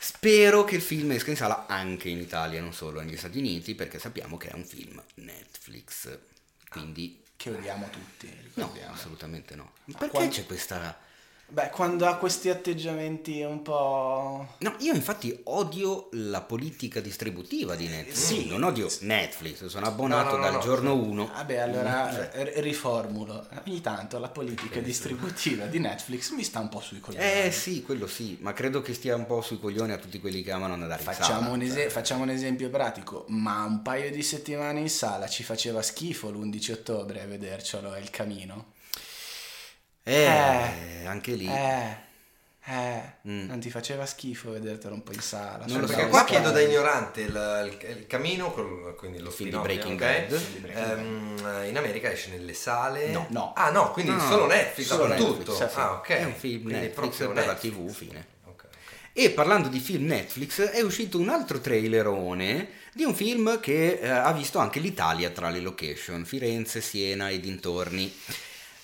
Spero che il film esca in sala anche in Italia, non solo negli Stati Uniti, perché sappiamo che è un film Netflix. Quindi Che odiamo tutti, no, assolutamente no. Perché quando- c'è questa Beh, quando ha questi atteggiamenti un po'... No, io infatti odio la politica distributiva di Netflix. Sì. Non odio Netflix, sono abbonato No, no, no, dal no, giorno 1. Vabbè, allora eh, riformulo. Ogni tanto la politica distributiva di Netflix mi sta un po' sui coglioni. Eh sì, quello sì, ma credo che stia un po' sui coglioni a tutti quelli che amano andare in Facciamo sala. un, ese- facciamo un esempio pratico, ma un paio di settimane in sala ci faceva schifo l'11 ottobre a vedercelo, è il camino. Eh, anche lì. Eh, Eh, Mm. non ti faceva schifo vedertelo un po' in sala. Non lo Perché so. qua chiedo da ignorante il, il- il camino, col- quindi lo Film di Breaking? Bad. Ehm, in America esce nelle sale. No. No. Ah no, quindi No, solo Netflix solo dappertutto. Netflix. Ah, ok. È un film Quindi Netflix proprio per la Netflix. TV, fine. Ok, ok. E parlando di film Netflix, è uscito un altro trailerone di un film che eh, ha visto anche l'Italia tra le location, Firenze, Siena e dintorni.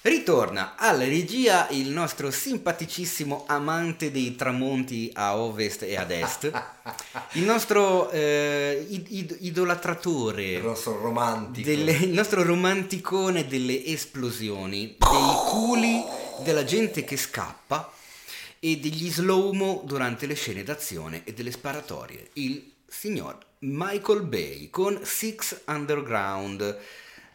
Ritorna alla regia il nostro simpaticissimo amante dei tramonti a ovest e ad est, il nostro eh, id- id- idolatratore Il nostro romantico. delle- il nostro romanticone delle esplosioni, dei culi, della gente che scappa e degli slow-mo durante le scene d'azione e delle sparatorie. Il signor Michael Bay con Six Underground.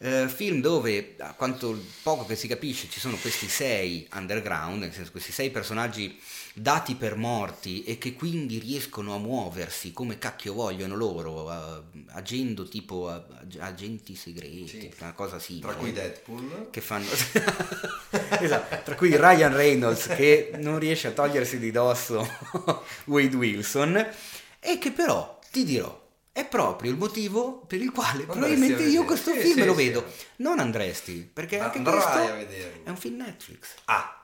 Eh, film dove, a quanto poco che si capisce, ci sono questi sei underground, nel senso questi sei personaggi dati per morti e che quindi riescono a muoversi come cacchio vogliono loro, eh, agendo tipo ag- agenti segreti, Sì. una cosa simile Tra cui Deadpool. che fanno esatto, tra cui Ryan Reynolds che non riesce a togliersi di dosso Wade Wilson e che però ti dirò è proprio il motivo per il quale Andresti probabilmente io questo Sì, film sì, lo sì. vedo. Non andresti perché anche Andrai questo è un film Netflix. Ah,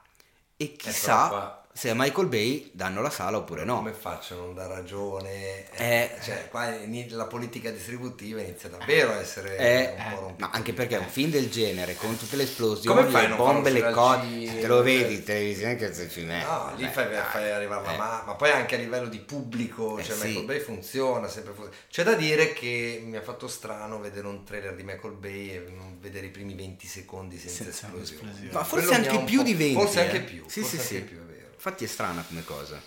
e chissà qua- se a Michael Bay danno la sala oppure no come faccio a non dar ragione? Eh. Cioè, qua la politica distributiva inizia davvero a essere Eh, un po' rompita. ma anche perché un film del genere con tutte le esplosioni, fai le bombe, le cose, te lo vedi in televisione che se ci metti. No, lì fai, fai arrivare la Eh. ma, ma poi anche a livello di pubblico, Eh, cioè sì. Michael Bay funziona, sempre funziona. C'è da dire che mi ha fatto strano vedere un trailer di Michael Bay e non vedere i primi 20 secondi senza, Senza esplosioni. esplosioni. Ma forse Quello anche più di 20. Forse eh. anche più, Sì, forse sì, anche sì. più, è vero. Infatti è strana come cosa.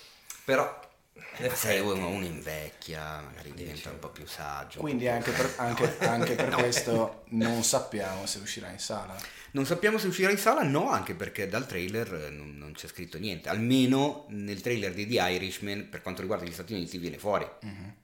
Però sai, effetti- uno, uno invecchia, magari diventa un po' più saggio. Quindi anche per, anche- anche per questo non sappiamo se uscirà in sala. Non sappiamo se uscirà in sala, no, anche perché dal trailer eh, non, non c'è scritto niente. Almeno nel trailer di The Irishman, per quanto riguarda gli Stati Uniti, viene fuori. Mhm.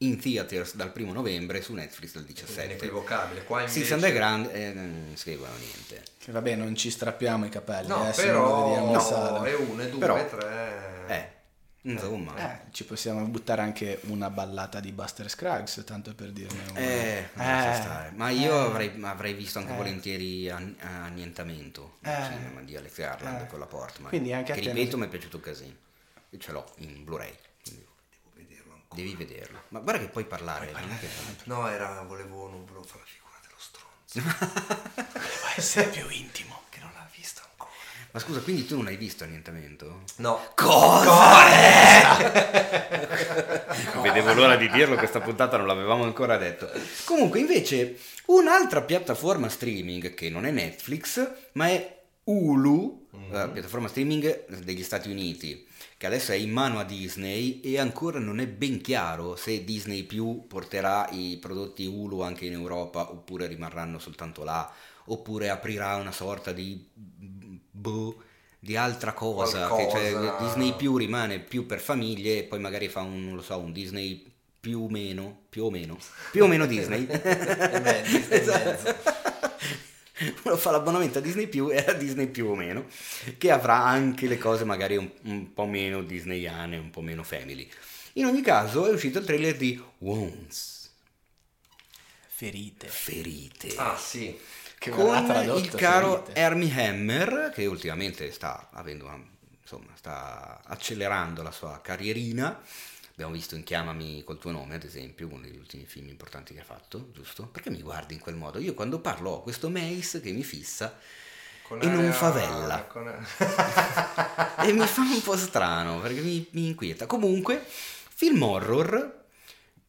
In theaters dal primo novembre, su Netflix dal è 17. inequivocabile. Qua invece... Six Underground eh, non scrivono niente. Che vabbè, non ci strappiamo i capelli, No, eh, però no, sala. è uno, è due, Però- è tre. Eh, insomma. Eh, ci possiamo buttare anche una ballata di Buster Scruggs, tanto per dirne una. Eh, Eh, stare. ma io eh. avrei, avrei visto anche Eh. volentieri an- annientamento Eh. il cinema di Alex Garland Eh. con la Portman. Quindi anche a che te ripeto non- mi è piaciuto un casino. Io ce l'ho in Blu-ray. quindi Devo vederlo ancora. Devi vederlo. Ma guarda che puoi parlare. non è che- No, era, volevo, non volevo fare la figura dello stronzo. Deve essere più intimo. che non l'ha visto ancora. Ma scusa, quindi tu non hai visto annientamento? No. Non vedevo l'ora di dirlo, questa puntata non l'avevamo ancora detto. Comunque, invece, un'altra piattaforma streaming che non è Netflix, ma è Hulu, la piattaforma streaming degli Stati Uniti, che adesso è in mano a Disney e ancora non è ben chiaro se Disney Più porterà i prodotti Hulu anche in Europa oppure rimarranno soltanto là, oppure aprirà una sorta di boh, di altra cosa, che cioè. Disney più rimane più per famiglie e poi magari fa un, non lo so, un Disney più o meno, più o meno, più o meno Disney. E mezzo, e mezzo. Uno fa l'abbonamento a Disney più e a Disney più o meno, che avrà anche le cose magari un, un po' meno disneyane, un po' meno family. In ogni caso è uscito il trailer di Wounds, Ferite. ferite. Ah, sì. Che con tradotto il caro ferite. Hermie Hammer che ultimamente sta avendo una- insomma sta accelerando la sua carrierina abbiamo visto in Chiamami col tuo nome ad esempio uno degli ultimi film importanti che ha fatto giusto? perché mi guardi in quel modo? io quando parlo ho questo mace che mi fissa Con E non favella. con- e mi fa un po' strano perché mi, mi inquieta comunque film horror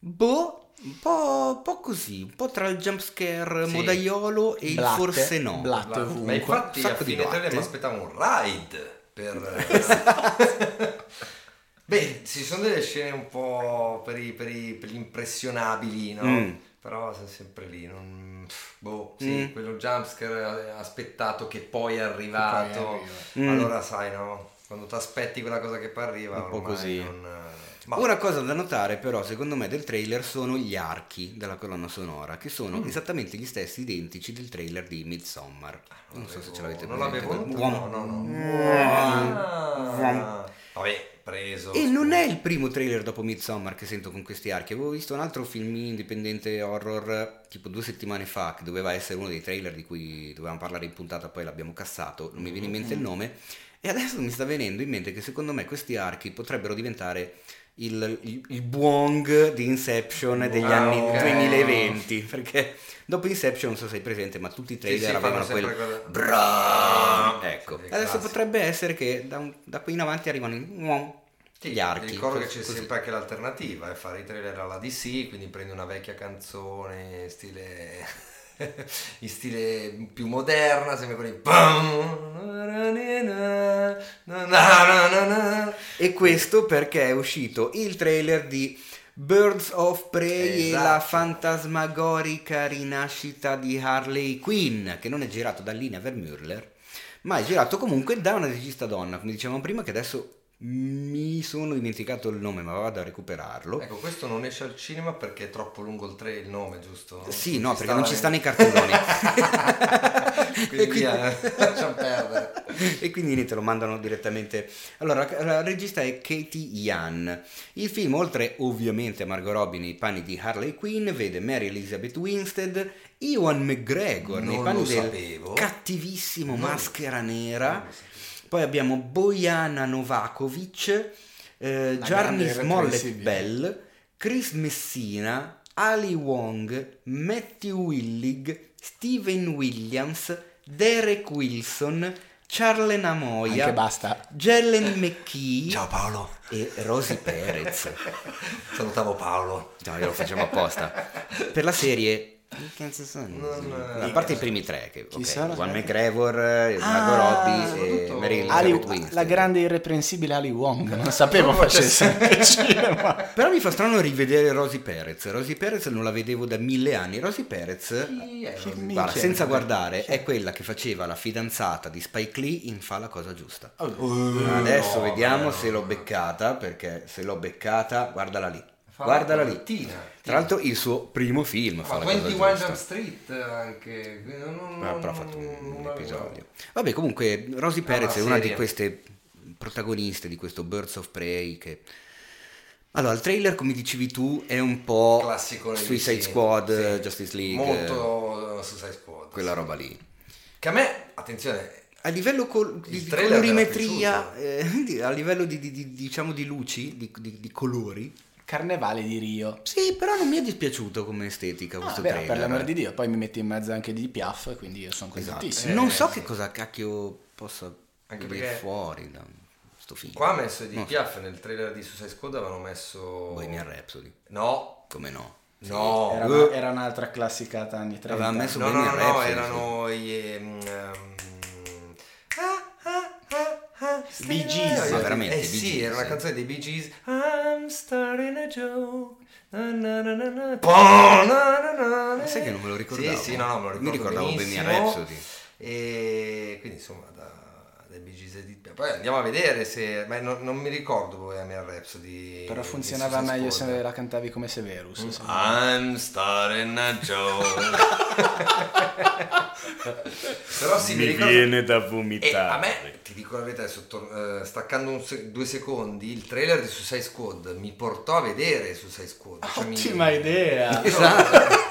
boh un po', un po' così, un po' tra il jumpscare Sì. modaiolo e il forse no. blatte. Ma- ovunque. Ma infatti a fine mi aspettavo un ride per... Beh, ci sono delle scene un po' per, i- per i- per gli impressionabili, no? Mm. Però sono sempre lì, non... Boh, sì, Mm. quello jumpscare aspettato che poi è arrivato. arriva. Mm. Allora sai, no? Quando ti aspetti quella cosa che poi arriva, Un po' così. non... Ma Una cosa da notare però secondo me del trailer sono gli archi della colonna sonora che sono Mm. esattamente gli stessi identici del trailer di Midsommar. Non so se ce l'avete non presente. l'avevo notato, no, no, no. Uom. Ah. Vabbè, preso. E non è il primo trailer dopo Midsommar che sento con questi archi. Avevo visto un altro film indipendente horror tipo due settimane fa che doveva essere uno dei trailer di cui dovevamo parlare in puntata, poi l'abbiamo cassato, non mi viene in mente il nome. E adesso mi sta venendo in mente che secondo me questi archi potrebbero diventare il, il, il Buong di Inception degli Ah, anni ok. 2020. Perché dopo Inception, non so se sei presente, ma tutti i Sì, trailer sì, avevano fanno sempre quel. quella- Bra! Ecco, Sì, adesso potrebbe essere che da, un- da qui in avanti arrivano i- Sì, gli archi. ti ricordo che c'è così. sempre anche l'alternativa, è fare i trailer alla DC, quindi prendi una vecchia canzone stile, in stile più moderna, sempre con i... E questo perché è uscito il trailer di Birds of Prey e la Esatto. fantasmagorica rinascita di Harley Quinn, che non è girato da Lina Vermüller, ma è girato comunque da una regista donna, come dicevamo prima, che adesso mi sono dimenticato il nome, ma vado a recuperarlo. Ecco, questo non esce al cinema perché è troppo lungo il, tra- il nome, giusto? Sì, no, perché non ci sta nei cartelloni. quindi E quindi- lasciamo perdere. e quindi niente, lo mandano direttamente. Allora, la regista è Katie Yan. Il film, oltre ovviamente a Margot Robbie nei panni di Harley Quinn, vede Mary Elizabeth Winstead, Ewan McGregor nei Non panni lo del sapevo. cattivissimo Non Maschera Nera. Poi abbiamo Bojana Novakovic, eh, irreprensibile. Bell, Chris Messina, Ali Wong, Matthew Willig, Steven Williams, Derek Wilson, Charlen Amoia, Anche basta. Jellen McKee Ciao Paolo. e Rosy Perez. Salutavo Paolo. No, io lo facciamo apposta. Per la serie... Che cazzo sono? Non- A parte i primi tre, che Chi ok, sono? Juan McGregor, Margot Ah, Robbie e soprattutto Mary Ali- la grande irreprensibile Ali Wong, non sapevo Non facesse cinema. Però mi fa strano rivedere Rosy Perez. Rosy Perez non la vedevo da mille anni. Rosy Perez, è? Chi mi- guarda, senza guardare, è quella che faceva la fidanzata di Spike Lee in Fa la cosa giusta. Adesso no, vediamo no, se l'ho beccata, perché se l'ho beccata, guardala lì. Guardala la lì. mattina. Tra l'altro il suo primo film, Ma la cosa 21 Jump. Street anche. Non, non, Ah, però ha fatto un, un episodio. Vabbè, comunque Rosy Perez è una una di serie. queste protagoniste di questo Birds of Prey che... Allora, il trailer, come dicevi tu, è un po' Classico Suicide DC, Squad, sì. Justice League, Molto uh, Suicide Squad. quella sì. roba lì. Che a me, attenzione, A livello col- di, colorimetria, eh, a livello di, di- di- diciamo di luci, di colori, Carnevale di Rio. sì, però non mi è dispiaciuto come estetica Ah, questo vero, trailer. per l'amor di Dio, poi mi metti in mezzo anche di Piaf, quindi io sono Esatto. contentissimo. non Eh, so sì. che cosa cacchio possa Anche venire perché- fuori da sto film. qua ha messo di Non so. Piaf nel trailer di Suicide Squad avevano messo... Bohemian Rhapsody, No, come no? no. Era, Uh. una- era un'altra classicata anni 30. Aveva messo- No, no, Bohemian no, no, Rhapsody, erano i... ah, ah, ah, ah, Bee Gees. Ma veramente, Eh Bee sì, Gees, era una sì. canzone dei Bee Gees. I'm starting a joke. Na, na, na, na, na. Po, na, na, na, na. sai che non me lo ricordavo? Sì, sì, no, no, me lo ricordo Mi ricordavo benissimo. Bohemian Rhapsody. E quindi insomma da, dai Bee Gees. Poi andiamo a vedere se... Ma non, non mi ricordo Bohemian Rhapsody. Però funzionava meglio se la cantavi come Severus. se- I'm starting a joke. Però sì, mi, ricordo... da E a me, ti dico la verità, tor- eh, staccando un se- due secondi, il trailer di Suicide Squad mi portò a vedere Suicide Squad. Cioè mi- Ottima idea.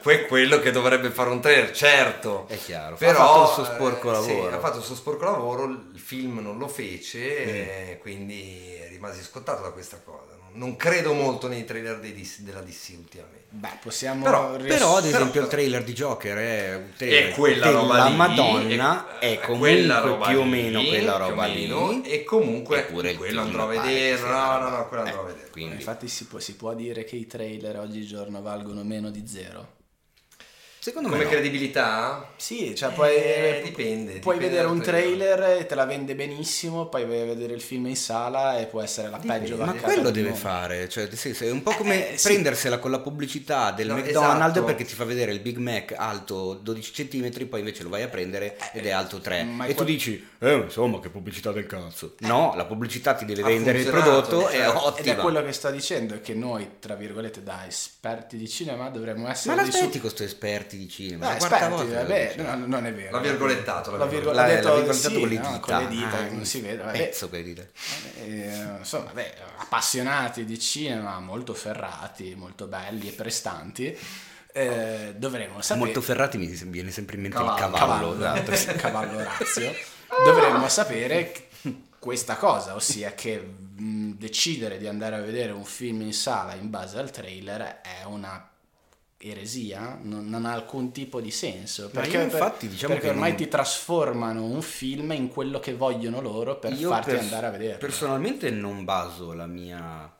Que- quello che dovrebbe fare un trailer, certo. È chiaro, ha Però, fatto il suo sporco eh, sì, lavoro. ha fatto il suo sporco lavoro, il film non lo fece, Mm. e quindi rimasi scottato da questa cosa. Non credo molto nei trailer dei DC della DC ultimamente. Beh, possiamo... Però- riass- Però, ad Però- esempio, il trailer di Joker è un trailer E quella della roba lì, Madonna, e- è comunque quella roba più o lì, meno quella roba meno, lì. E comunque Eppure quello andrò a che vedere. No, no, no, quello andrò eh, a vedere. Quindi, Infatti si può, si può dire che i trailer oggigiorno valgono meno di zero. Secondo me Come no. credibilità? Sì, cioè puoi, Eh, dipende, puoi dipende vedere un trailer. e te la vende benissimo, poi vai a vedere il film in sala e può essere la peggio Ma quello deve mondo. fare, cioè nel senso, è un po' come Eh, sì. prendersela con la pubblicità del No, McDonald's esatto. perché ti fa vedere il Big Mac alto 12 cm, poi invece lo vai a prendere ed è alto 3. Ma e tu quel- dici, eh insomma che pubblicità del cazzo. No, la pubblicità ti deve Ha vendere il prodotto, è certo. Ed è ottima. quello che sto dicendo, è che noi, tra virgolette, da esperti di cinema dovremmo essere Ma di su- l'aspetti con questi esperti di cinema. Dai, la quarta aspetti, volta lo vabbè, no, non è vero. L'ha virgolettato, l'ha virgolettato. La- l'ha detto virgolettato sì, con le no, dita. con le dita, Ah, che non si vede. Vabbè. Pezzo con le dita. Eh, insomma, vabbè, appassionati di cinema, molto ferrati, molto belli e prestanti, eh, dovremmo sapere... Molto ferrati mi viene sempre in mente Cavallo. il cavallo. cavallo, esatto, cavallo razio, dovremmo sapere questa cosa, ossia che mh, decidere di andare a vedere un film in sala in base al trailer è una eresia, non, non ha alcun tipo di senso, perché, infatti diciamo perché ormai non- ti trasformano un film in quello che vogliono loro per Io farti pers- andare a vederlo. Personalmente non baso la mia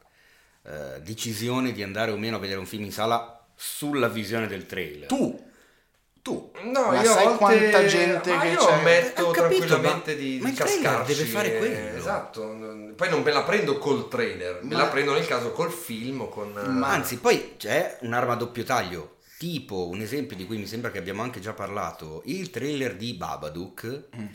eh, decisione di andare o meno a vedere un film in sala sulla visione del trailer. tu, tu, No, ma io sai volte- quanta gente ma che io c'è? ammetto Ho capito, tranquillamente ma- di, ma di cascarci. deve fare eh, quello. Esatto, non- poi non me la prendo col trailer, me la prendo nel caso col film o con... eh, Ma anzi, poi c'è un'arma a doppio taglio. Tipo un esempio di cui mi sembra che abbiamo anche già parlato, il trailer di Babadook Mm.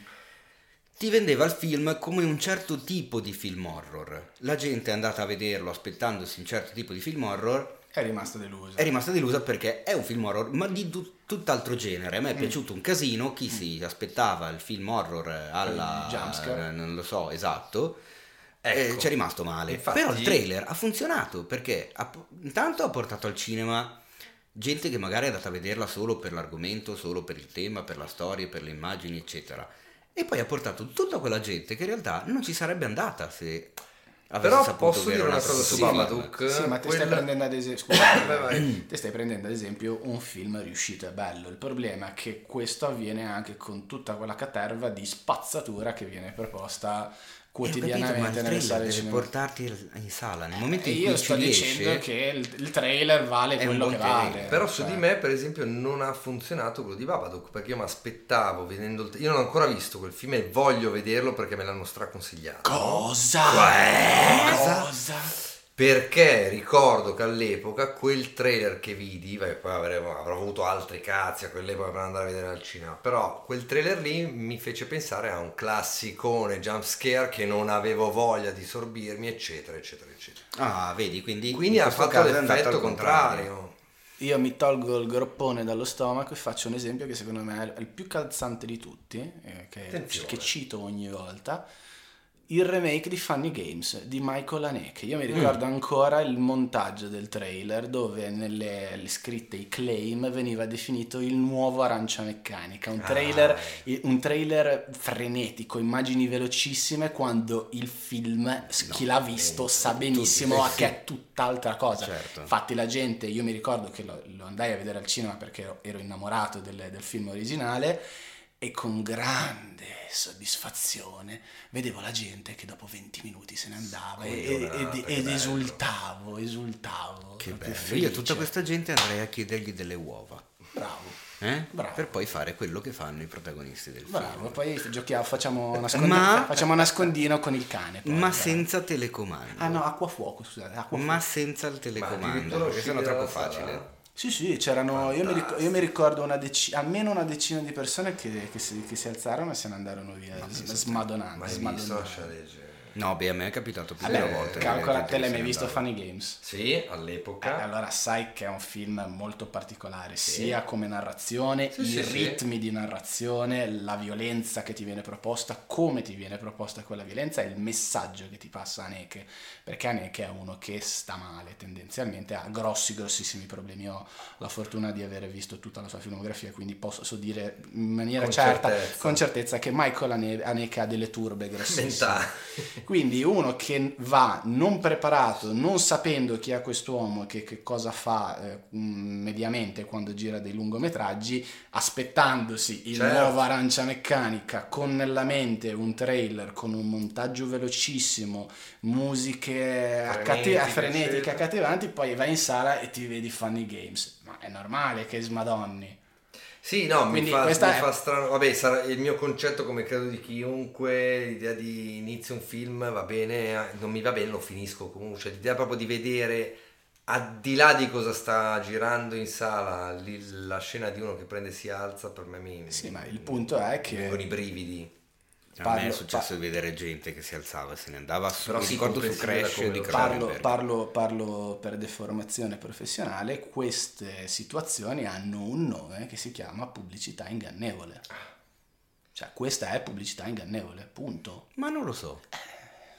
ti vendeva il film come un certo tipo di film horror. La gente è andata a vederlo aspettandosi un certo tipo di film horror È rimasto deluso. è rimasta delusa perché è un film horror, ma di tu- tutt'altro genere. A Mm. me è piaciuto un casino. Chi si aspettava il film horror alla jumpscare. eh, non lo so, esatto. Ecco. eh, ci è rimasto male. Infatti- Però il trailer ha funzionato perché ha- intanto ha portato al cinema gente che magari è andata a vederla solo per l'argomento, solo per il tema, per la storia, per le immagini, eccetera. E poi ha portato tutta quella gente che in realtà non ci sarebbe andata se Però posso dire una cosa su sì, Babadook? Sì, ma ti Quella- stai prendendo ad esempio, Vai, vai. ti stai prendendo ad esempio un film riuscito e bello. Il problema è che questo avviene anche con tutta quella caterva di spazzatura che viene proposta Eh, capito, quotidianamente il nelle trailer sale deve cinema. portarti in sala nel momento in io cui sto ci dicendo riesce che il, il trailer vale quello che trailer. vale. Però su cioè. di me, per esempio, non ha funzionato quello di Babadook perché io mi aspettavo vedendo il. Io non ho ancora visto quel film e voglio vederlo perché me l'hanno straconsigliato. Cosa? Cosa? Perché ricordo che all'epoca quel trailer che vidi, beh, poi avremo, avrò avuto altri cazzi a quell'epoca per andare a vedere al cinema, però quel trailer lì mi fece pensare a un classicone jump scare che non avevo voglia di sorbirmi, eccetera, eccetera, eccetera. ah vedi quindi Quindi in ha fatto l'effetto al contrario. Io mi tolgo il groppone dallo stomaco e faccio un esempio che secondo me è il più calzante di tutti, eh, che, che cito ogni volta. Il remake di Funny Games di Michael Haneke. Io mi ricordo ancora il montaggio del trailer dove nelle le scritte i claim veniva definito il nuovo Arancia Meccanica. Un trailer, Ah. un trailer frenetico, immagini velocissime quando il film, chi l'ha visto sa benissimo sì. che è tutt'altra cosa. Certo. Infatti la gente, io mi ricordo che lo, lo andai a vedere al cinema perché ero, ero innamorato del, del film originale e con grande soddisfazione vedevo la gente che dopo 20 minuti se ne andava Scoglionata, ed, ed esultavo, esultavo. Che bello. Io a tutta felice. questa gente andrei a chiedergli delle uova. Bravo, eh? Bravo. Per poi fare quello che fanno i protagonisti del bravo. film. Poi giochiamo, facciamo, nascondino, Ma- facciamo nascondino con il cane. poi, Ma dai. senza telecomando. Ah no, acqua fuoco, scusate. Acqua Ma senza il telecomando, perché sennò è troppo facile. Sì, sì, c'erano. Io mi, ric- io mi ricordo una deci- almeno una decina di persone che, che si, che si alzarono e se ne andarono via, smadonando. Mai visto smadonando. lascia leggere. No, beh, a me è capitato più di una volta. calcola, te l'hai mai visto. Funny Games? Sì, Eh, all'epoca. allora sai che è un film molto particolare, sia come narrazione, Sì, i sì, sì. ritmi di narrazione, la violenza che ti viene proposta, come ti viene proposta quella violenza e il messaggio che ti passa Haneke, perché Haneke è uno che sta male tendenzialmente, ha grossi, grossissimi problemi. Ho la fortuna di aver visto tutta la sua filmografia, quindi posso dire in maniera Con certa, certezza. con certezza, che Michael Hane- Haneke ha delle turbe grossissime. Mentale. Quindi uno che va non preparato, non sapendo chi è quest'uomo, che, che cosa fa eh, mm, mediamente quando gira dei lungometraggi, aspettandosi il Certo. nuovo Arancia Meccanica, con nella mente un trailer con un montaggio velocissimo, musiche Frenetiche, accattivanti, poi vai in sala e ti vedi Funny Games. Ma è normale che smadonni. Sì, no, mi Quindi fa, questa mi è- fa strano. Vabbè, sarà il mio concetto, come credo di chiunque, l'idea di inizio un film va bene, non mi va bene, lo finisco comunque. Cioè, l'idea proprio di vedere al di là di cosa sta girando in sala, lì la scena di uno che prende e si alza, per me mi. Sì, ma il punto è mi che vengono i brividi. A me è Parlo- successo di vedere gente che si alzava e se ne andava su, Però mi sì, ricordo su Crash di lo- Parlo, parlo- parlo per deformazione professionale, queste situazioni hanno un nome che si chiama pubblicità ingannevole. Cioè, questa è pubblicità ingannevole, punto. Ma non lo so.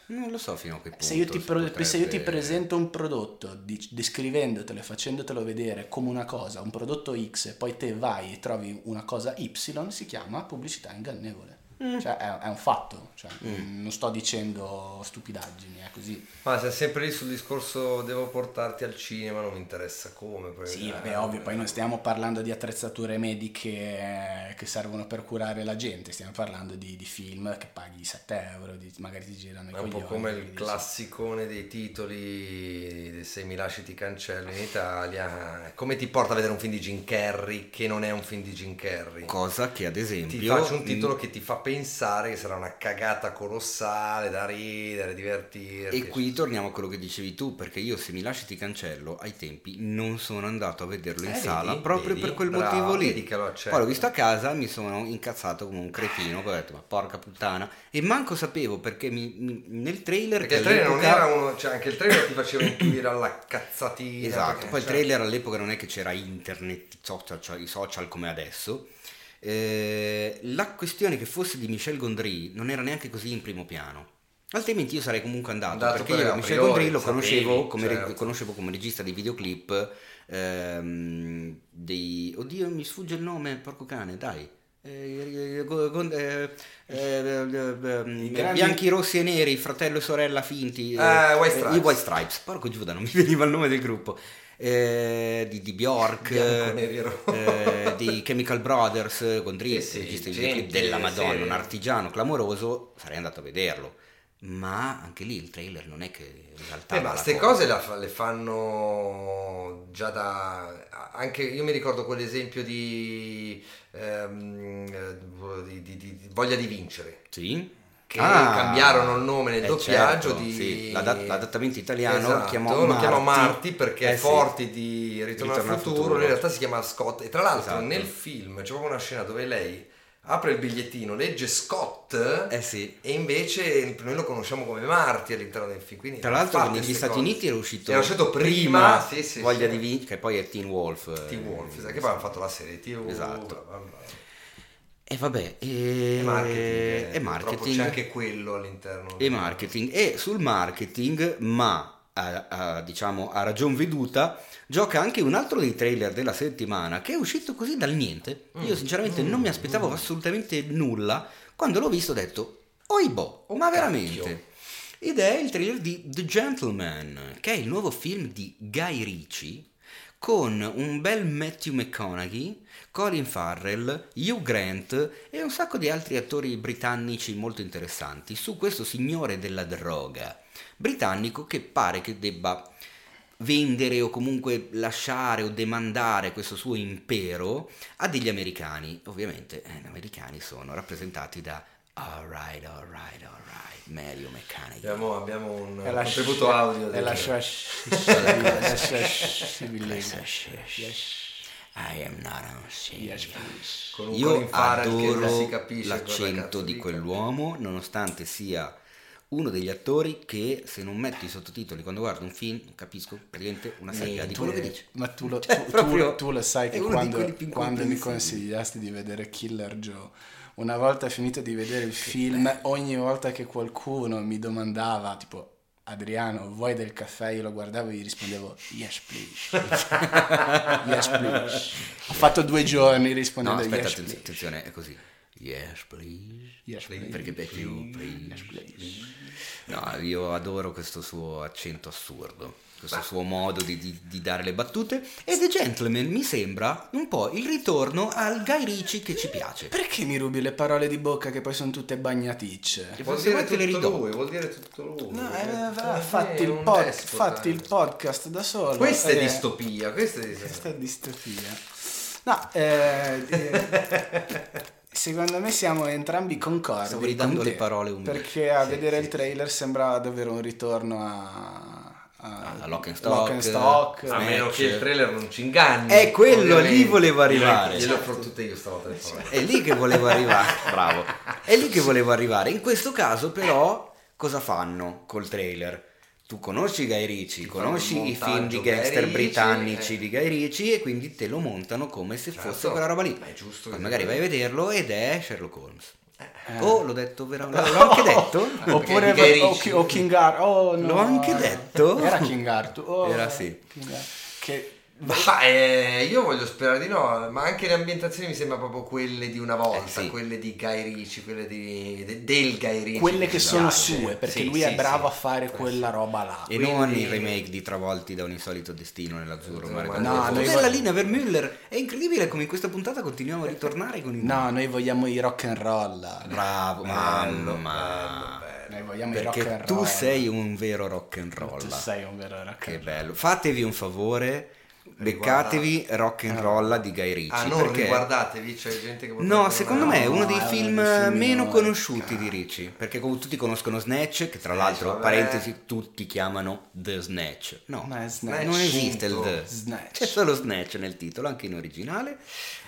Non lo so fino a che punto. Se io, ti si pro- potrebbe- se io ti presento un prodotto di- descrivendotelo e facendotelo vedere come una cosa, un prodotto X, e poi te vai e trovi una cosa Y, si chiama pubblicità ingannevole. Mm. Cioè, è, è un fatto. Cioè, Non sto dicendo stupidaggini, è così. Ma sei sempre lì sul discorso devo portarti al cinema, non mi interessa come. poi- Sì, eh, vabbè, ovvio, poi non stiamo parlando di attrezzature mediche eh, che servono per curare la gente, stiamo parlando di, di film che paghi 7 euro, di- magari ti girano i È un po' coglioni, come quindi il dici, classicone dei titoli Se mi lasci ti cancello in Italia. Come ti porta a vedere un film di Jim Carrey che non è un film di Jim Carrey? Cosa che ad esempio... Ti faccio un titolo che ti fa pensare che sarà una cagata colossale da ridere, divertirti. E qui torniamo a quello che dicevi tu, perché io se mi lasci ti cancello, ai tempi non sono andato a vederlo in Eh, sala vedi, proprio vedi? per quel Bravo, motivo lì. vedi che lo accetto. Poi l'ho visto a casa, mi sono incazzato come un cretino, poi ho detto ma porca puttana. E manco sapevo perché mi- mi- nel trailer... Perché che il trailer non era uno, cioè anche il trailer ti faceva intuire alla cazzatina. Esatto, perché, poi il cioè, trailer all'epoca non è che c'era internet, social, cioè i social come adesso. Eh, la questione che fosse di Michel Gondry non era neanche così in primo piano. Altrimenti io sarei comunque andato, Andato perché per io Michel priori, Gondry lo conoscevo come, re- certo. conoscevo come regista di videoclip ehm, dei... Oddio, mi sfugge il nome, porco cane, dai. Eh, eh, bianchi, rossi e neri, fratello e sorella finti, Eh, White Stripes. i White Stripes. Porco Giuda, non mi veniva il nome del gruppo. Eh, di, di Bjork, Bianco, eh, di Chemical Brothers, con Dries, Sì, sì, regista gente, della Madonna, sì. un artigiano clamoroso, sarei andato a vederlo. Ma anche lì il trailer non è che esaltava Eh, ma queste cose la le fanno già da... Anche io mi ricordo quell'esempio di, ehm, eh, di- di- di Voglia di vincere. Sì. Che cambiarono il nome nel eh, doppiaggio certo, di... sì, l'adat- l'adattamento italiano Esatto, lo chiamò lo Marty. chiamò Marty perché Eh, sì. Forti di Ritorno, Ritorno al futuro, futuro. in realtà si chiama Scott e tra l'altro Esatto. nel film c'è proprio una scena dove lei apre il bigliettino, legge Scott Eh sì. e invece noi lo conosciamo come Marty all'interno del film. Quindi Tra l'altro negli Stati cose. Uniti era uscito, Era uscito prima, sì, sì, Voglia sì. di vincere, che poi è Teen Wolf. eh, Teen Wolf, sai che poi hanno fatto la serie TV. Esatto. bla. E vabbè, e, E marketing. e eh, marketing. C'è anche quello all'interno. e marketing e sul marketing ma a, a, diciamo a ragion veduta gioca anche un altro dei trailer della settimana che è uscito così dal niente Mm. io sinceramente non mi aspettavo assolutamente nulla quando l'ho visto ho detto oibo Oh, ma cacchio. veramente ed è il trailer di The Gentleman che è il nuovo film di Guy Ritchie con un bel Matthew McConaughey, Colin Farrell, Hugh Grant e un sacco di altri attori britannici molto interessanti su questo signore della droga britannico che pare che debba vendere o comunque lasciare o demandare questo suo impero a degli americani. Ovviamente eh, gli americani sono rappresentati da alright, alright, alright, Mario McConaughey. Abbiamo, abbiamo un È la contributo sci- audio. È la sciascibilese. I am not on stage. con un Io adoro capisce l'accento di quell'uomo, nonostante sia uno degli attori che se non metti i sottotitoli quando guardo un film capisco praticamente una sega di quello che dice. Ma tu lo, Cioè, tu- tu- tu lo sai che quando, quando mi consigliasti di vedere Killer Joe, una volta finito di vedere il film, ogni volta che qualcuno mi domandava, tipo, Adriano, vuoi del caffè? Io lo guardavo e gli rispondevo, yes please. yes please. Ho fatto due giorni No, rispondendo aspetta, yes please. attenzione, è così. Yes, please. Yes, please. Perché è più please. No, io adoro questo suo accento assurdo, questo suo modo di, di- di dare le battute. E The Gentleman mi sembra un po' il ritorno al Guy Ritchie che ci piace. Perché mi rubi le parole di bocca che poi sono tutte bagnaticce? Vuol dire te le tutto ridò. lui, vuol dire tutto lui. No, eh, fatti, è il un pod- fatti il podcast da solo. Questa è Eh, distopia, questa è Questa è distopia. No, eh, eh, secondo me siamo entrambi concordi. Stavo ridando con le parole umili. Perché a vedere il trailer sembrava davvero un ritorno a, a- a Lock and Stock, Lock and Stock, A meno che il trailer non ci inganni. È quello, lì ovviamente. volevo arrivare. Gliele offro tutte io parole. È lì che volevo arrivare. Bravo. È lì che volevo arrivare. In questo caso, però, cosa fanno col trailer? Tu conosci Guy fanno conosci i film di gangster britannici eh. di Guy Ritchie e quindi te lo montano come se Certo. fosse quella roba lì. Ma è giusto Poi magari vai a vederlo ed è Sherlock Holmes. Eh. Oh, l'ho detto veramente. L'ho anche detto? Oppure di Guy o, Ritchie. o King Arthur. Oh, no. L'ho anche detto. Era King Arthur. Oh, Era sì. King Arthur. Che Ma eh, io voglio sperare di no, ma anche le ambientazioni mi sembrano proprio quelle di una volta, Eh, sì. quelle di Guy Ritchie, quelle di, de- del Guy Ritchie. quelle che sono piace. sue, perché Sì, lui sì, è bravo sì. a fare quella roba là. E Quindi- non il remake di Travolti da un insolito destino nell'azzurro. No, mare no, confuso. noi Bella vo- linea per Müller. È incredibile come in questa puntata continuiamo a ritornare con i No, noi vogliamo i rock and roll. Bravo, Bello, mamma. bello, bello. Noi vogliamo i rock Perché and tu roll. sei un vero rock and roll. Tu sei un vero rock Che and roll. bello. Fatevi un favore, beccatevi Rock and Roll di Guy Ritchie. Ah, non perché... riguardatevi, c'è gente che No, secondo me è uno dei No, è film meno conosciuti di Ricci, perché come tutti conoscono Snatch, che tra l'altro, vabbè. parentesi, tutti chiamano The Snatch. No, Snatch. non esiste il. The. Snatch. C'è solo Snatch nel titolo, anche in originale.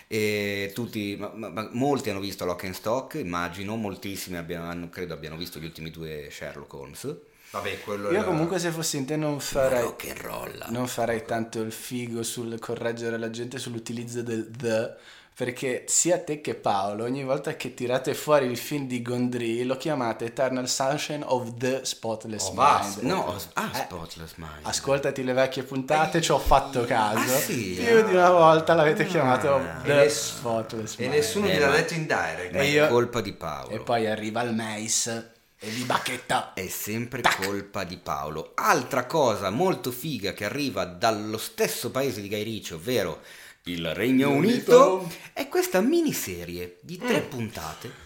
E tutti, ma- ma- molti hanno visto Lock and Stock, immagino, moltissimi abbiano- credo abbiano visto gli ultimi due Sherlock Holmes. Vabbè, quello Io era- comunque se fossi in te non farei, Rock and roll. non farei tanto il figo sul correggere la gente sull'utilizzo del the, perché sia te che Paolo, ogni volta che tirate fuori il film di Gondry, lo chiamate Eternal Sunshine of the Spotless Oh, Mind. No, ah, Eh, Spotless Mind. Ascoltati le vecchie puntate, ci ho fatto caso. Ah, sì? Più di una volta l'avete chiamato Ah. The E Spotless E Mind. nessuno Eh, gliel'ha ma- detto in direct. E è colpa di Paolo. E poi arriva il Mace e vi bacchetta. È sempre colpa di Paolo. Altra cosa molto figa che arriva dallo stesso paese di Guy Ritchie, ovvero il Regno Unito. Unito, è questa miniserie di tre puntate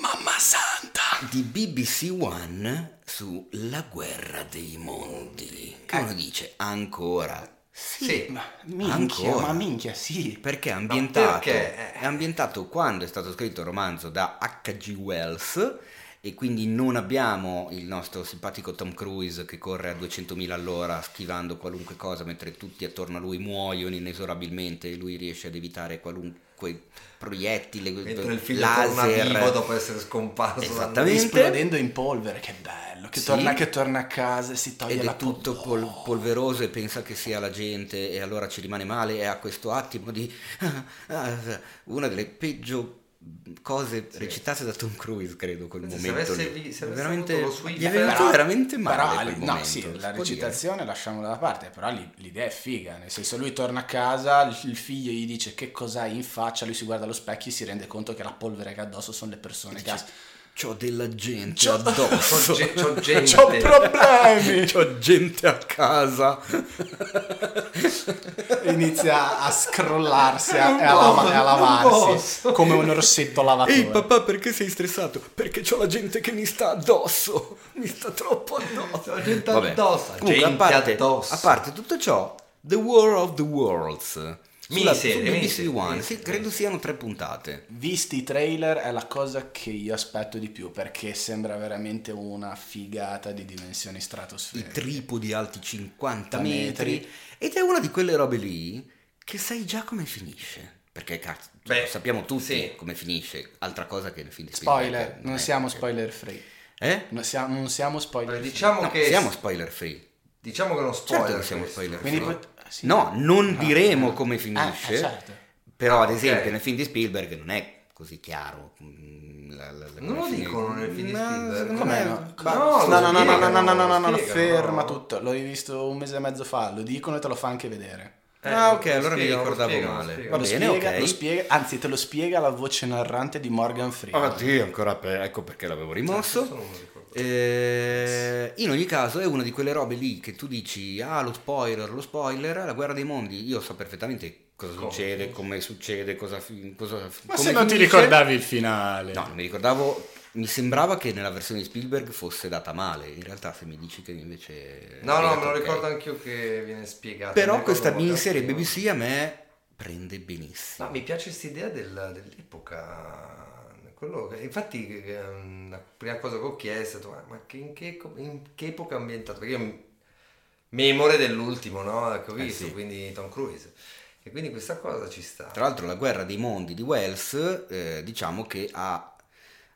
Mamma santa! di BBC One su La guerra dei mondi. Che uno dice ancora. Sì. Ma minchia, Ancora? ma minchia, sì. Perché è ambientato, perché? è ambientato quando è stato scritto il romanzo da H.G. Wells e quindi non abbiamo il nostro simpatico Tom Cruise che corre a 200.000 all'ora schivando qualunque cosa mentre tutti attorno a lui muoiono inesorabilmente e lui riesce ad evitare qualunque proiettile, Mentre il torna laser. vivo dopo essere scomparso. Esplodendo in polvere, che bello. Che, Sì. torna, che torna a casa e si toglie ed la è tutto pol- pol- polveroso e pensa che sia la gente e allora ci rimane male e ha questo attimo di una delle peggio cose recitate da Tom Cruise credo quel Se momento avesse lì. se veramente lo Swiffer- gli è venuto Però- veramente male però, quel no, momento, sì, la può dire. recitazione lasciamola da parte, però l'idea è figa, nel senso lui torna a casa, il figlio gli dice che cos'hai in faccia, lui si guarda allo specchio e si rende conto che la polvere che ha addosso sono le persone che ha... C'ho della gente C'ho- addosso C'ho, ge- c'ho gente. C'ho problemi! C'ho gente a casa Inizia a scrollarsi a- e a, posso, e a lavarsi come un orsetto lavatore. Ehi papà perché sei stressato? Perché c'ho la gente che mi sta addosso Mi sta troppo addosso C'ho gente Vabbè. addosso. Comunque, gente a, parte, addosso. a parte tutto ciò, The War of the Worlds. Sulla, su Miniserie, BBC miniserie, One, miniserie. sì, credo siano tre puntate. Visti i trailer è la cosa che io aspetto di più perché sembra veramente una figata di dimensioni I stratosferiche. tripodi alti 50 metri. metri. Ed è una di quelle robe lì che sai già come finisce. Perché cazzo, Beh, sappiamo tutti sì. come finisce. Altra cosa che nel film di Spoiler, non è- siamo spoiler free. Eh? Non siamo, non siamo spoiler free. Diciamo No, che siamo spoiler free. diciamo che uno spoiler. Certo che siamo spoiler Quindi free. pot- sì. No, non No. diremo come Ah, finisce. eh, certo. Però, Ah, ad esempio, nel film di Spielberg non è così chiaro. mm, la- la- la- Non lo come dicono nel film di No, Spielberg. secondo Com'è? me- No, no, no, no, no, no, no, no, no, no, no, no, no, ferma no. tutto. L'ho visto un mese e mezzo fa, lo dicono e te lo fa anche vedere. Eh, ah, ok, lo allora mi spiegano, lo ricordavo spiegano, lo male. spiegano. Va lo bene, spiega, ok. lo spiega, anzi te lo spiega la voce narrante di Morgan Freeman. Ah, sì, ancora per, ecco perché l'avevo rimosso. Eh, in ogni caso è una di quelle robe lì che tu dici, ah lo spoiler, lo spoiler, la guerra dei mondi, io so perfettamente cosa Come? succede, come succede, cosa, cosa Ma come se non ti finisce. ricordavi il finale. No, non mi ricordavo, mi sembrava che nella versione di Spielberg fosse data male, in realtà se mi dici che invece... No, no, me lo ok. ricordo anch'io che viene spiegato. Però questa miniserie. BBC a me prende benissimo. No, mi piace questa idea del- dell'epoca. Quello infatti, ehm, la prima cosa che ho chiesto è stato, "Ma- che- in, che, in che epoca è ambientato? Perché io memore dell'ultimo, no? Che ho Eh, visto, sì. quindi Tom Cruise. E quindi questa cosa ci sta. Tra l'altro la guerra dei mondi di Wells, eh, diciamo che ha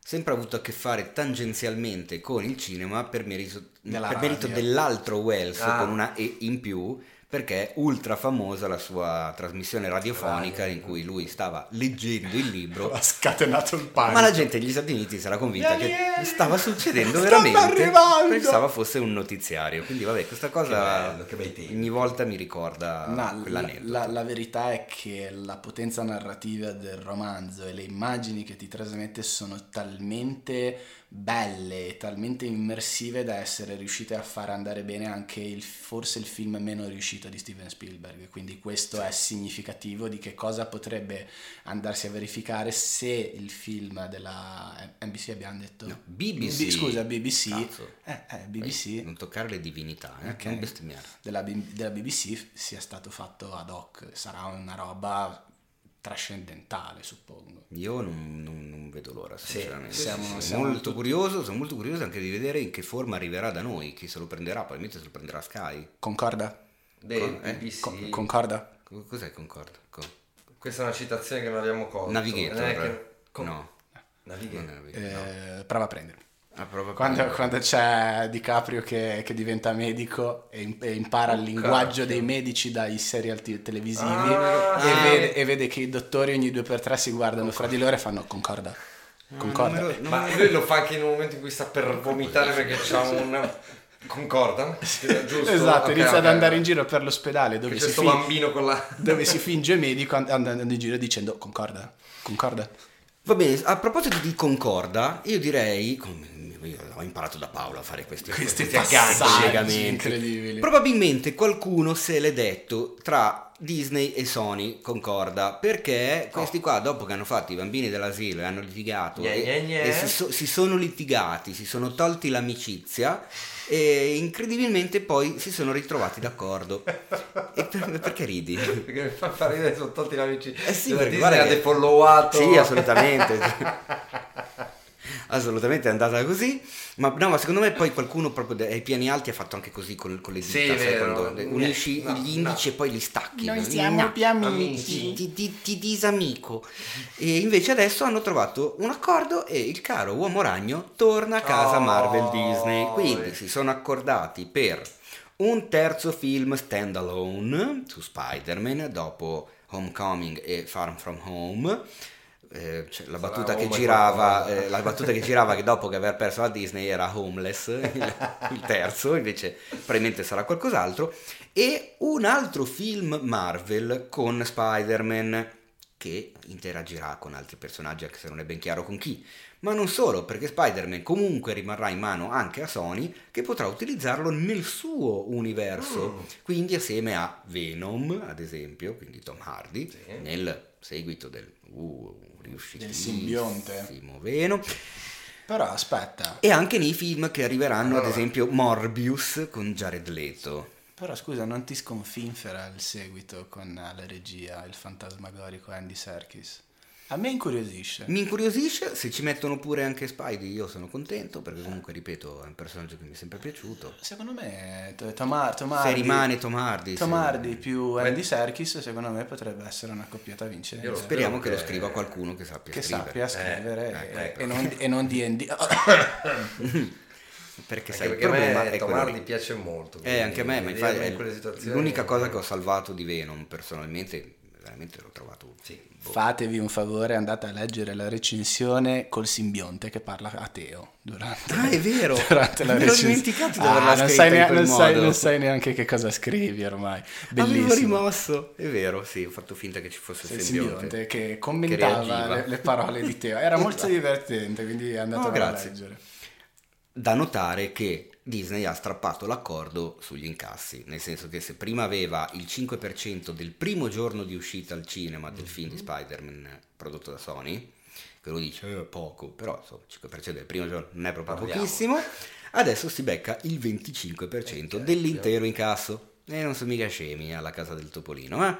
sempre avuto a che fare tangenzialmente con il cinema per merito, per merito dell'altro Wells Ah. con una E in più, perché è ultra famosa la sua trasmissione radiofonica in cui lui stava leggendo il libro. Ha scatenato il panico. Ma la gente negli Stati Uniti si era convinta che stava succedendo veramente, arrivando! pensava fosse un notiziario. Quindi vabbè, questa cosa Che bello, che ogni volta mi ricorda No, la, quell'aneddoto. la- la verità è che la potenza narrativa del romanzo e le immagini che ti trasmette sono talmente belle e talmente immersive da essere riuscite a far andare bene anche il, forse il film meno riuscito di Steven Spielberg. Quindi questo è significativo di che cosa potrebbe andarsi a verificare se il film della NBC abbiamo detto No, BBC. B- scusa BBC eh, eh, BBC Non toccare le divinità, eh, Ok. non bestemmiare. della, della BBC sia stato fatto ad hoc. Sarà una roba trascendentale, suppongo. Io non, non- non vedo l'ora, sinceramente. sì, siamo- sono siamo molto tutti- curioso, sono molto curioso anche di vedere in che forma arriverà da noi, chi se lo prenderà, probabilmente se lo prenderà Sky. Concorda? Del Eh? BBC. Co- concorda? Co- Cos'è Concorda? Co- Questa è una citazione che non abbiamo colto. Navigator? Non è che- con- No. Navigator. Navigator, no. Eh, prova a prendere. Ah, Quando, quando c'è DiCaprio che, che diventa medico e, e impara il linguaggio cacchio. dei medici dai serial t- televisivi Ah, e, sì. vede, e vede che i dottori ogni due per tre si guardano fra di loro e fanno concorda. Concorda. Non me lo- non Ma me lo- lui lo fa anche in un momento in cui sta per vomitare perché c'ha un... Concorda? Giusto? Esatto, Ok, inizia ad ok. andare in giro per l'ospedale dove si, fin- la... dove si finge medico and- andando in giro dicendo concorda, concorda. Va bene, a proposito di Concorda, io direi, ho imparato da Paolo a fare questi, Questi collegamenti. incredibili. Probabilmente qualcuno se l'è detto tra Disney e Sony Concorda, perché questi qua dopo che hanno fatto i bambini dell'asilo e hanno litigato e, gne, gne. e si, so- si sono litigati, si sono tolti l'amicizia e incredibilmente poi si sono ritrovati d'accordo. e per- perché ridi? Perché mi fa fare ridere, sono tolti amici. Eh sì, della perché Disney guarda che-. Sì, assolutamente. Assolutamente è andata così, ma no, ma secondo me poi qualcuno proprio ai piani alti ha fatto anche così con, con le dita, Sì, sai, quando unisci No, gli indici e poi li stacchi. Noi No, siamo no, più amici. Ti, ti- ti disamico. E invece adesso hanno trovato un accordo e il caro uomo ragno torna a casa Oh, Marvel Disney. Quindi eh. si sono accordati per un terzo film standalone su Spider-Man dopo Homecoming e Far From Home. Eh, cioè, la, battuta girava, eh, la battuta che girava che dopo che aver perso la Disney era Homeless, il, il terzo, invece probabilmente sarà qualcos'altro, e un altro film Marvel con Spider-Man che interagirà con altri personaggi anche se non è ben chiaro con chi. Ma non solo, perché Spider-Man comunque rimarrà in mano anche a Sony che potrà utilizzarlo nel suo universo, quindi assieme a Venom, ad esempio, quindi Tom Hardy, Sì. nel seguito del uh, riuscitissimo simbionte. Venom Però aspetta, e anche nei film che arriveranno, ad Allora. esempio Morbius con Jared Leto. però scusa, non ti sconfinfera il seguito con la regia, il fantasmagorico Andy Serkis? A me incuriosisce. Mi incuriosisce, se ci mettono pure anche Spidey io sono contento perché comunque ripeto è un personaggio che mi è sempre piaciuto. Secondo me Tom, Tom, Tom Se rimane Tom Hardy. Tom se- Hardy più Andy Serkis, secondo me potrebbe essere una coppiata Io vincente. lo Speriamo che lo Eh, scriva qualcuno che sappia Che scrivere. sappia scrivere ecco, e, ecco. e non, e non D&D. Perché Anche sai, il perché a problema me è Tom quello piace molto. Eh, anche a me, ma infatti è l'unica cosa che ho salvato di Venom personalmente, veramente l'ho trovato. Sì. Fatevi un favore, andate a leggere la recensione col simbionte che parla a Teo durante, Ah, è vero! durante la Me l'ho recensione. dimenticato di averla Ah, non, scritta sai non sai- non sai neanche che cosa scrivi ormai. Avevo Bellissimo. rimosso, è vero, sì, ho fatto finta che ci fosse il simbionte. simbionte che Che commentava reagiva. le, le parole di Teo. Era molto divertente, quindi andatelo No, a grazie. leggere. Da notare che Disney ha strappato l'accordo sugli incassi, nel senso che se prima aveva il 5% del primo giorno di uscita al cinema del film di Spider-Man prodotto da Sony, che lo dice "Eh, poco, però insomma, il 5% del primo giorno non è proprio Parliamo. pochissimo, adesso si becca il 25% dell'intero incasso. E non sono mica scemi alla casa del Topolino, eh?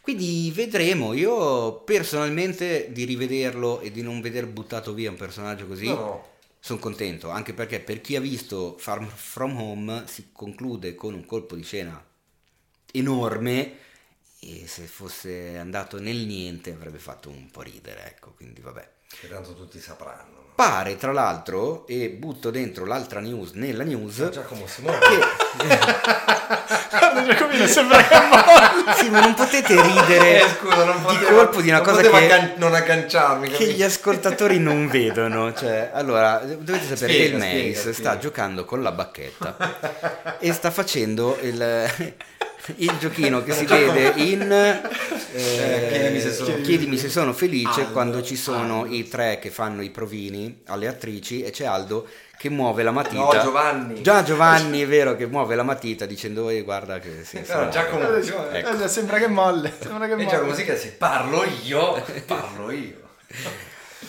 Quindi vedremo, io personalmente di rivederlo e di non veder buttato via un personaggio così... No. Sono contento, anche perché per chi ha visto Farm From Home si conclude con un colpo di scena enorme e se fosse andato nel niente avrebbe fatto un po' ridere, ecco, quindi vabbè. Che tanto tutti sapranno. Pare tra l'altro, e butto dentro l'altra news nella news, Giacomo Simone. Guarda Giacomino, sembra che sì, ma non potete ridere Eh, scusa, non di potevo, colpo di una non cosa poteva che, can- non agganciarmi. che capito? gli ascoltatori non vedono. Cioè, allora, dovete sapere Spiega, che il Mace sta spiega. giocando con la bacchetta e sta facendo il, il giochino che si vede in eh, chiedimi se sono chiedimi se sono felice Aldo, quando ci sono i tre che fanno i provini alle attrici e c'è Aldo che muove la matita. No, Giovanni. Già Giovanni è vero che muove la matita dicendo "Eh, guarda che si No, Giacomo, Ecco. Eh, Sembra che molle. Sembra che E Giacomo molle. si chiama, se parlo io, parlo io.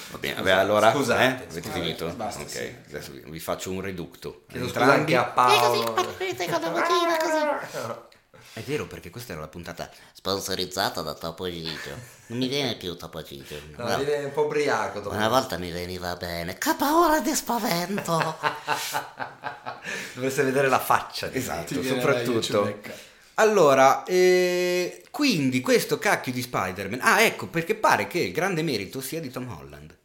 Va bene, vabbè, allora Scusate, eh? avete scusate. finito? Basta, ok, sì. adesso vi- faccio un reducto. Chiedo scusa Entrambi- anche a Paolo. parlerete con la vocina così. È vero perché questa era la puntata. Sponsorizzata da Topo Gigio. Non mi viene più Topo Gigio. No, Una, viene un po' ubriaco. dopo. una volta mi veniva bene. Che paura di spavento. Dovreste vedere la faccia di Esatto, soprattutto. Allora, eh, quindi questo cacchio di Spider-Man. Ah, ecco, perché pare che il grande merito sia di Tom Holland.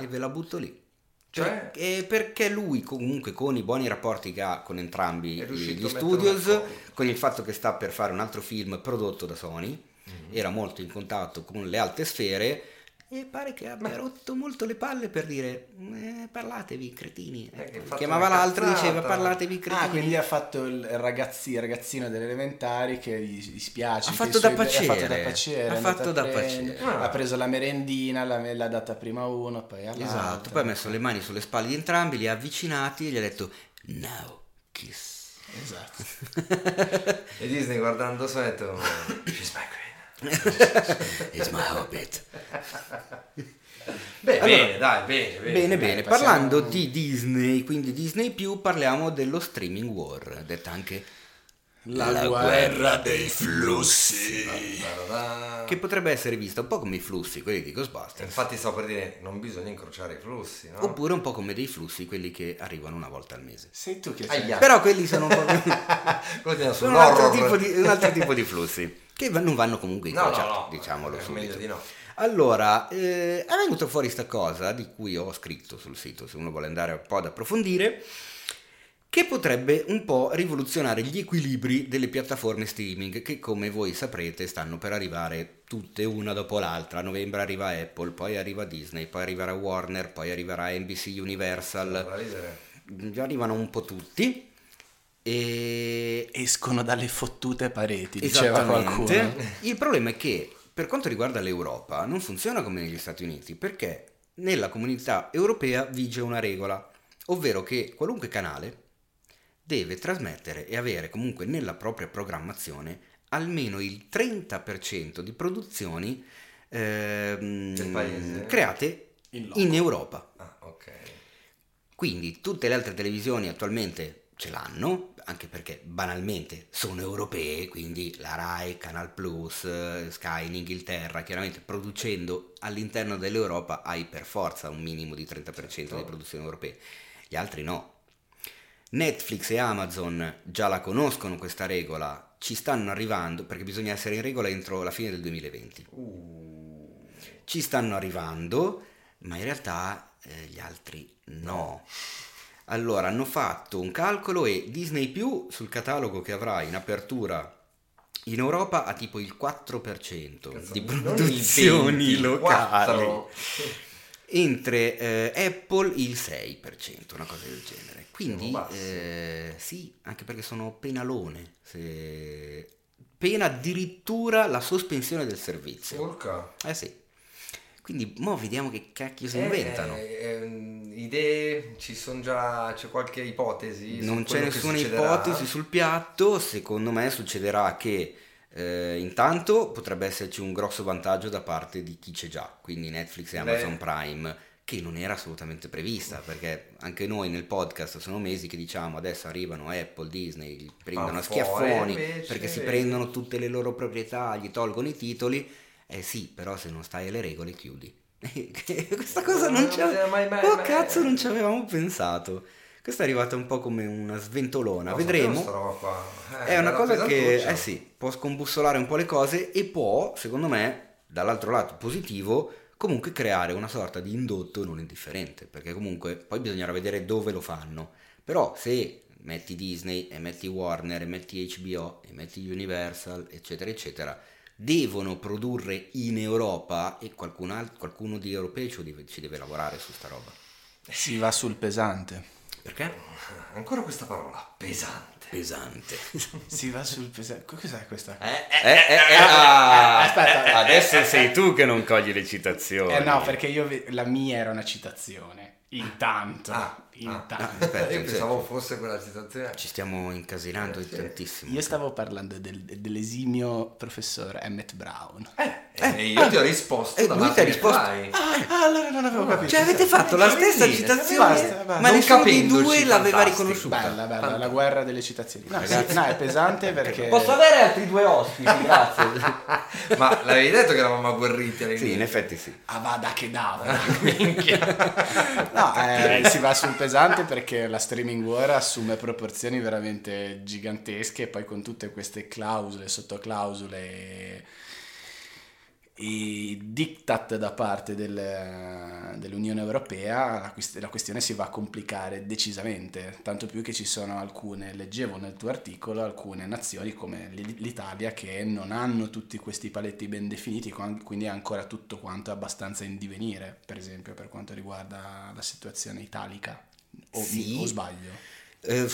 E ve la butto lì. Cioè? Eh, perché lui comunque con i buoni rapporti che ha con entrambi gli studios. Con il fatto che sta per fare un altro film prodotto da Sony, Mhm. era molto in contatto con le alte sfere e pare che abbia rotto molto le palle per dire eh, parlatevi cretini. Eh, Ecco, Chiamava l'altro e diceva parlatevi cretini. Ah, quindi ha fatto il ragazzi, il ragazzino delle elementari che gli dispiace. Ha fatto i suoi- da pacere. Ha fatto da pacere. Ha è andato fatto a da prendere- pacere. Ha preso la merendina, l'ha, l'ha data prima a uno, poi all'altro. Esatto, poi ha messo le mani sulle spalle di entrambi, li ha avvicinati e gli ha detto now kiss. Esatto. E Disney guardando su ha detto She's my queen. It's my hobbit. Beh, Allora, bene, dai, bene, bene. Bene, bene, passiamo- parlando di Disney, quindi Disney più, parliamo dello streaming war, detta anche La, guerra dei flussi. Che potrebbe essere vista un po' come i flussi, quelli di Ghostbusters, Infatti stavo per dire, non bisogna incrociare i flussi, no? oppure un po' come dei flussi, quelli che arrivano una volta al mese. Sei tu che Aia. sei. Però quelli sono un po' Continuiamo sono un altro, tipo di, un altro tipo di flussi, che non vanno comunque No, no, incrociati, no, diciamolo è subito. meglio di no. Allora, eh, è venuta fuori sta cosa di cui ho scritto sul sito, se uno vuole andare un po' ad approfondire, che potrebbe un po' rivoluzionare gli equilibri delle piattaforme streaming che come voi saprete stanno per arrivare tutte una dopo l'altra. A novembre arriva Apple, poi arriva Disney, poi arriverà Warner, poi arriverà NBC Universal, già arrivano un po' tutti. E Escono dalle fottute pareti, diceva qualcuno. Il problema è che per quanto riguarda l'Europa non funziona come negli Stati Uniti perché nella comunità europea vige una regola, ovvero che qualunque canale deve trasmettere e avere comunque nella propria programmazione almeno il 30% di produzioni ehm, create In in Europa. Ah, ok. Quindi tutte le altre televisioni attualmente ce l'hanno, anche perché banalmente sono europee, quindi la RAI, Canal Plus, Sky in Inghilterra, chiaramente producendo all'interno dell'Europa hai per forza un minimo di 30% di produzioni europee, gli altri no. Netflix e Amazon già la conoscono questa regola, ci stanno arrivando perché bisogna essere in regola entro la fine del 2020 ci stanno arrivando, ma in realtà eh, gli altri no. Allora hanno fatto un calcolo e Disney Più sul catalogo che avrà in apertura in Europa ha tipo il 4% di Non il produzioni 20, locali, 4. mentre eh, Apple il 6%, una cosa del genere. Quindi eh, sì, anche perché sono penalone, se... pena addirittura la sospensione del servizio. Urca. Eh sì. Quindi mo vediamo che cacchio si inventano. Eh, idee, ci sono già, c'è qualche ipotesi? non c'è nessuna ipotesi sul piatto, secondo me succederà che eh, intanto potrebbe esserci un grosso vantaggio da parte di chi c'è già, quindi Netflix e Beh. Amazon Prime, che non era assolutamente prevista, perché anche noi nel podcast sono mesi che diciamo adesso arrivano Apple, Disney, prendono a fuori, schiaffoni invece, perché si prendono tutte le loro proprietà, gli tolgono i titoli, eh sì, però se non stai alle regole chiudi. Questa cosa non ci mai- Oh cazzo, non ci avevamo pensato. Questa è arrivata un po' come una sventolona. Non Vedremo. Eh, È una cosa che eh sì, può scombussolare un po' le cose e può, secondo me, dall'altro lato positivo, comunque creare una sorta di indotto non indifferente, perché comunque poi bisognerà vedere dove lo fanno. Però se metti Disney e metti Warner e metti HBO e metti Universal, eccetera, eccetera, devono produrre in Europa e qualcun alt- qualcuno di europei ci deve, ci deve lavorare su sta roba. Si va sul pesante. Perché? Ancora questa parola, pesante. Pesante. Si va sul pesante. Cos'è questa? Eh, eh, eh, ah, aspetta. adesso sei tu che non cogli le citazioni. Eh no, perché io la mia era una citazione. Intanto. Ah, intanto. ah, aspetta, Io pensavo fosse quella citazione. Ci stiamo incasinando di tantissimo. Io stavo parlando del- dell'esimio professor Emmett Brown. Eh, io ti ho risposto eh, da lui ti ha risposto- fai. Ah, allora non avevo capito. Cioè, avete fatto la stessa Vedi, citazione, basta, basta. ma Non nessuno dei due l'aveva fantastico. riconosciuta. Bella, bella, la guerra delle citazioni. No, sì, no, è pesante perché... Posso avere altri due ospiti, grazie. Ma l'avevi detto che eravamo agguerriti all'inizio? sì, in effetti sì. Avada che dava. No, eh, si va sul pesante perché la streaming war assume proporzioni veramente gigantesche e poi con tutte queste clausole, sottoclausole e, diktat da parte del- dell'Unione Europea, la, quest- la questione si va a complicare decisamente, tanto più che ci sono alcune, leggevo nel tuo articolo, alcune nazioni come l'I- l'Italia che non hanno tutti questi paletti ben definiti, quindi è ancora tutto quanto abbastanza in divenire, per esempio per quanto riguarda la situazione italica. O, Sì. o sbaglio? Eh,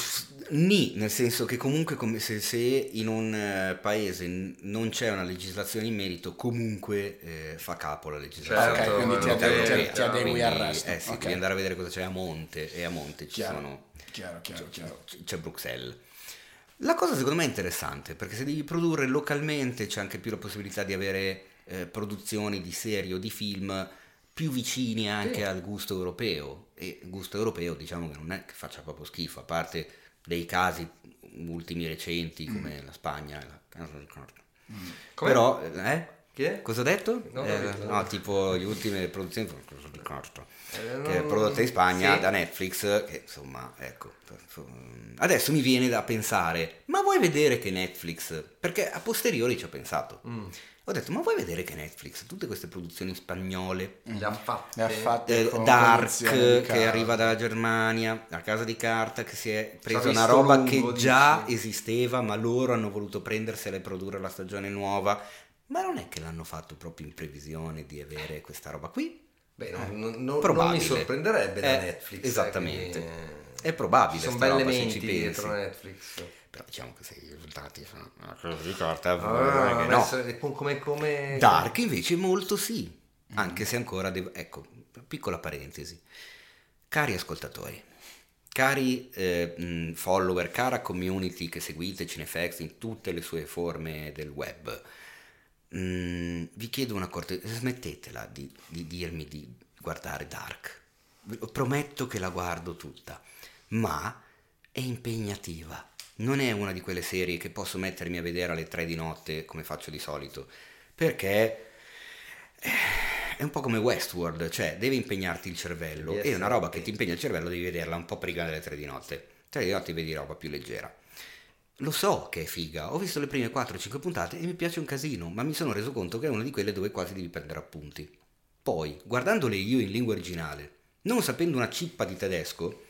ni, nel senso che comunque come se, se in un eh, paese non c'è una legislazione in merito, comunque eh, fa capo la legislazione. Certo, ok, quindi ti, adegui, ti- Quindi, al resto. Eh sì, Ok. devi andare a vedere cosa c'è a monte e a monte ci Chiaro. sono Chiaro, chiaro, chiaro. c'è Bruxelles. La cosa secondo me è interessante perché se devi produrre localmente c'è anche più la possibilità di avere eh, produzioni di serie o di film più vicini anche Sì. al gusto europeo e gusto europeo diciamo che non è che faccia proprio schifo, a parte dei casi ultimi recenti come la Spagna e la... Come? Però, eh? Che è? Cosa ho detto? Ho Eh, capito. no, tipo le ultime produzioni Eh, che è non- prodotta in Spagna sì. da Netflix, che insomma, ecco, adesso mi viene da pensare, ma vuoi vedere che Netflix, perché a posteriori ci ho pensato, Mm. Ho detto, ma vuoi vedere che Netflix, tutte queste produzioni spagnole, Le ha fatte. Le ha fatte eh, Dark che arriva dalla Germania, la casa di carta che si è presa una roba lungo, che già esisteva, ma loro hanno voluto prendersela e produrre la stagione nuova. Ma non è che l'hanno fatto proprio in previsione di avere questa roba qui? Beh, non, non- non- non mi sorprenderebbe da Eh, Netflix. eh, esattamente. quindi, eh, È probabile Ci sono sta belle roba, se menti ci pensi. dietro Netflix. Però diciamo che se i risultati sono una cosa di carta, Ah, no. come, come... Dark invece molto sì, anche se ancora devo... Ecco, piccola parentesi. Cari ascoltatori, cari eh, mh, follower, cara community che seguite Cinefax in tutte le sue forme del web, mh, vi chiedo una cortesia, smettetela di, di dirmi di guardare Dark. Prometto che la guardo tutta, ma è impegnativa. Non è una di quelle serie che posso mettermi a vedere alle 3 di notte come faccio di solito, perché eh, è un po' come Westworld, cioè devi impegnarti il cervello Yes, e una roba che ti impegna il cervello devi vederla un po' prima delle 3 di notte. 3 di notte vedi roba più leggera. Lo so che è figa, ho visto le prime 4-5 puntate e mi piace un casino, ma mi sono reso conto che è una di quelle dove quasi devi prendere appunti. Poi, guardandole io in lingua originale, non sapendo una cippa di tedesco,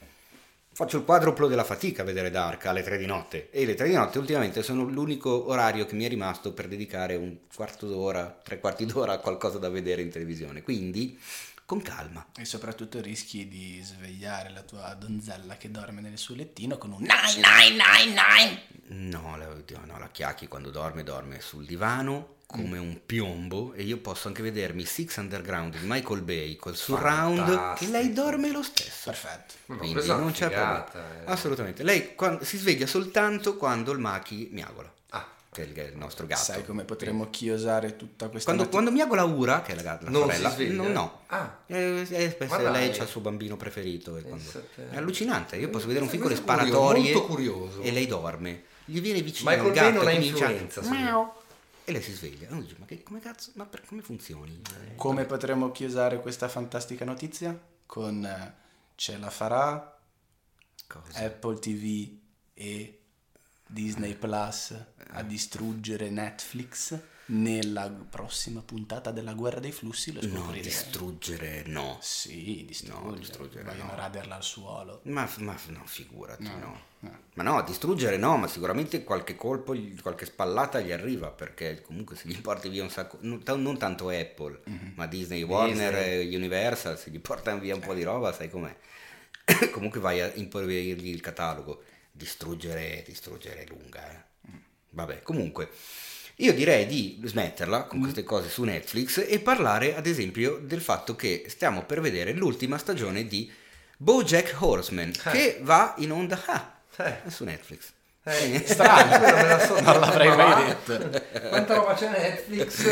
faccio il quadruplo della fatica a vedere Dark alle 3 di notte. E le 3 di notte ultimamente sono l'unico orario che mi è rimasto per dedicare un quarto d'ora, tre quarti d'ora a qualcosa da vedere in televisione. Quindi, con calma. E soprattutto rischi di svegliare la tua donzella che dorme nel suo lettino con un 9999. No, la, no, la chiacchi quando dorme, dorme sul divano come un piombo e io posso anche vedermi Six Underground di Michael Bay col surround che Fantastico. lei dorme lo stesso. Perfetto. Quindi non c'è figata, problema. eh. Assolutamente. Lei quan- si sveglia soltanto quando il Machi miagola, Ah, che è il, nostro gatto. Sai come potremmo chiosare tutta questa Quando, quando miagola Ura, che è la, ga- la Non sorella, no, no. Ah. Eh, eh, spesso lei dai. ha il suo bambino preferito. e quando-. È allucinante. Io posso vedere un film con le Questo è curioso, sparatorie molto curioso. e lei dorme. Gli viene vicino Michael il Bay gatto non ha e comincia e lei si sveglia e uno dice ma che, come cazzo, ma per, come funzioni? Eh, Come potremmo chiusare questa fantastica notizia? Con eh, ce la farà cosa? Apple TV e Disney Plus a distruggere Netflix nella prossima puntata della guerra dei flussi lo no, scopriremo. distruggere no. sì, distruggere, No, distruggere vogliono no. raderla al suolo. Ma, ma no, figurati, no. no. Ma no, distruggere no, ma sicuramente qualche colpo, qualche spallata gli arriva, perché comunque se gli porti via un sacco, non, ta- non tanto Apple, ma Disney, Warner, e Universal, se gli portano via un po' di roba, sai com'è. comunque vai a impoverirgli il catalogo. Distruggere, distruggere è lunga, eh. Vabbè, comunque, io direi di smetterla con queste cose su Netflix e parlare ad esempio del fatto che stiamo per vedere l'ultima stagione di BoJack Horseman, che va in onda ah, Eh. su Netflix. Eh, Strano, me la so non l'avrei ma mai detto. Quanta roba c'è Netflix?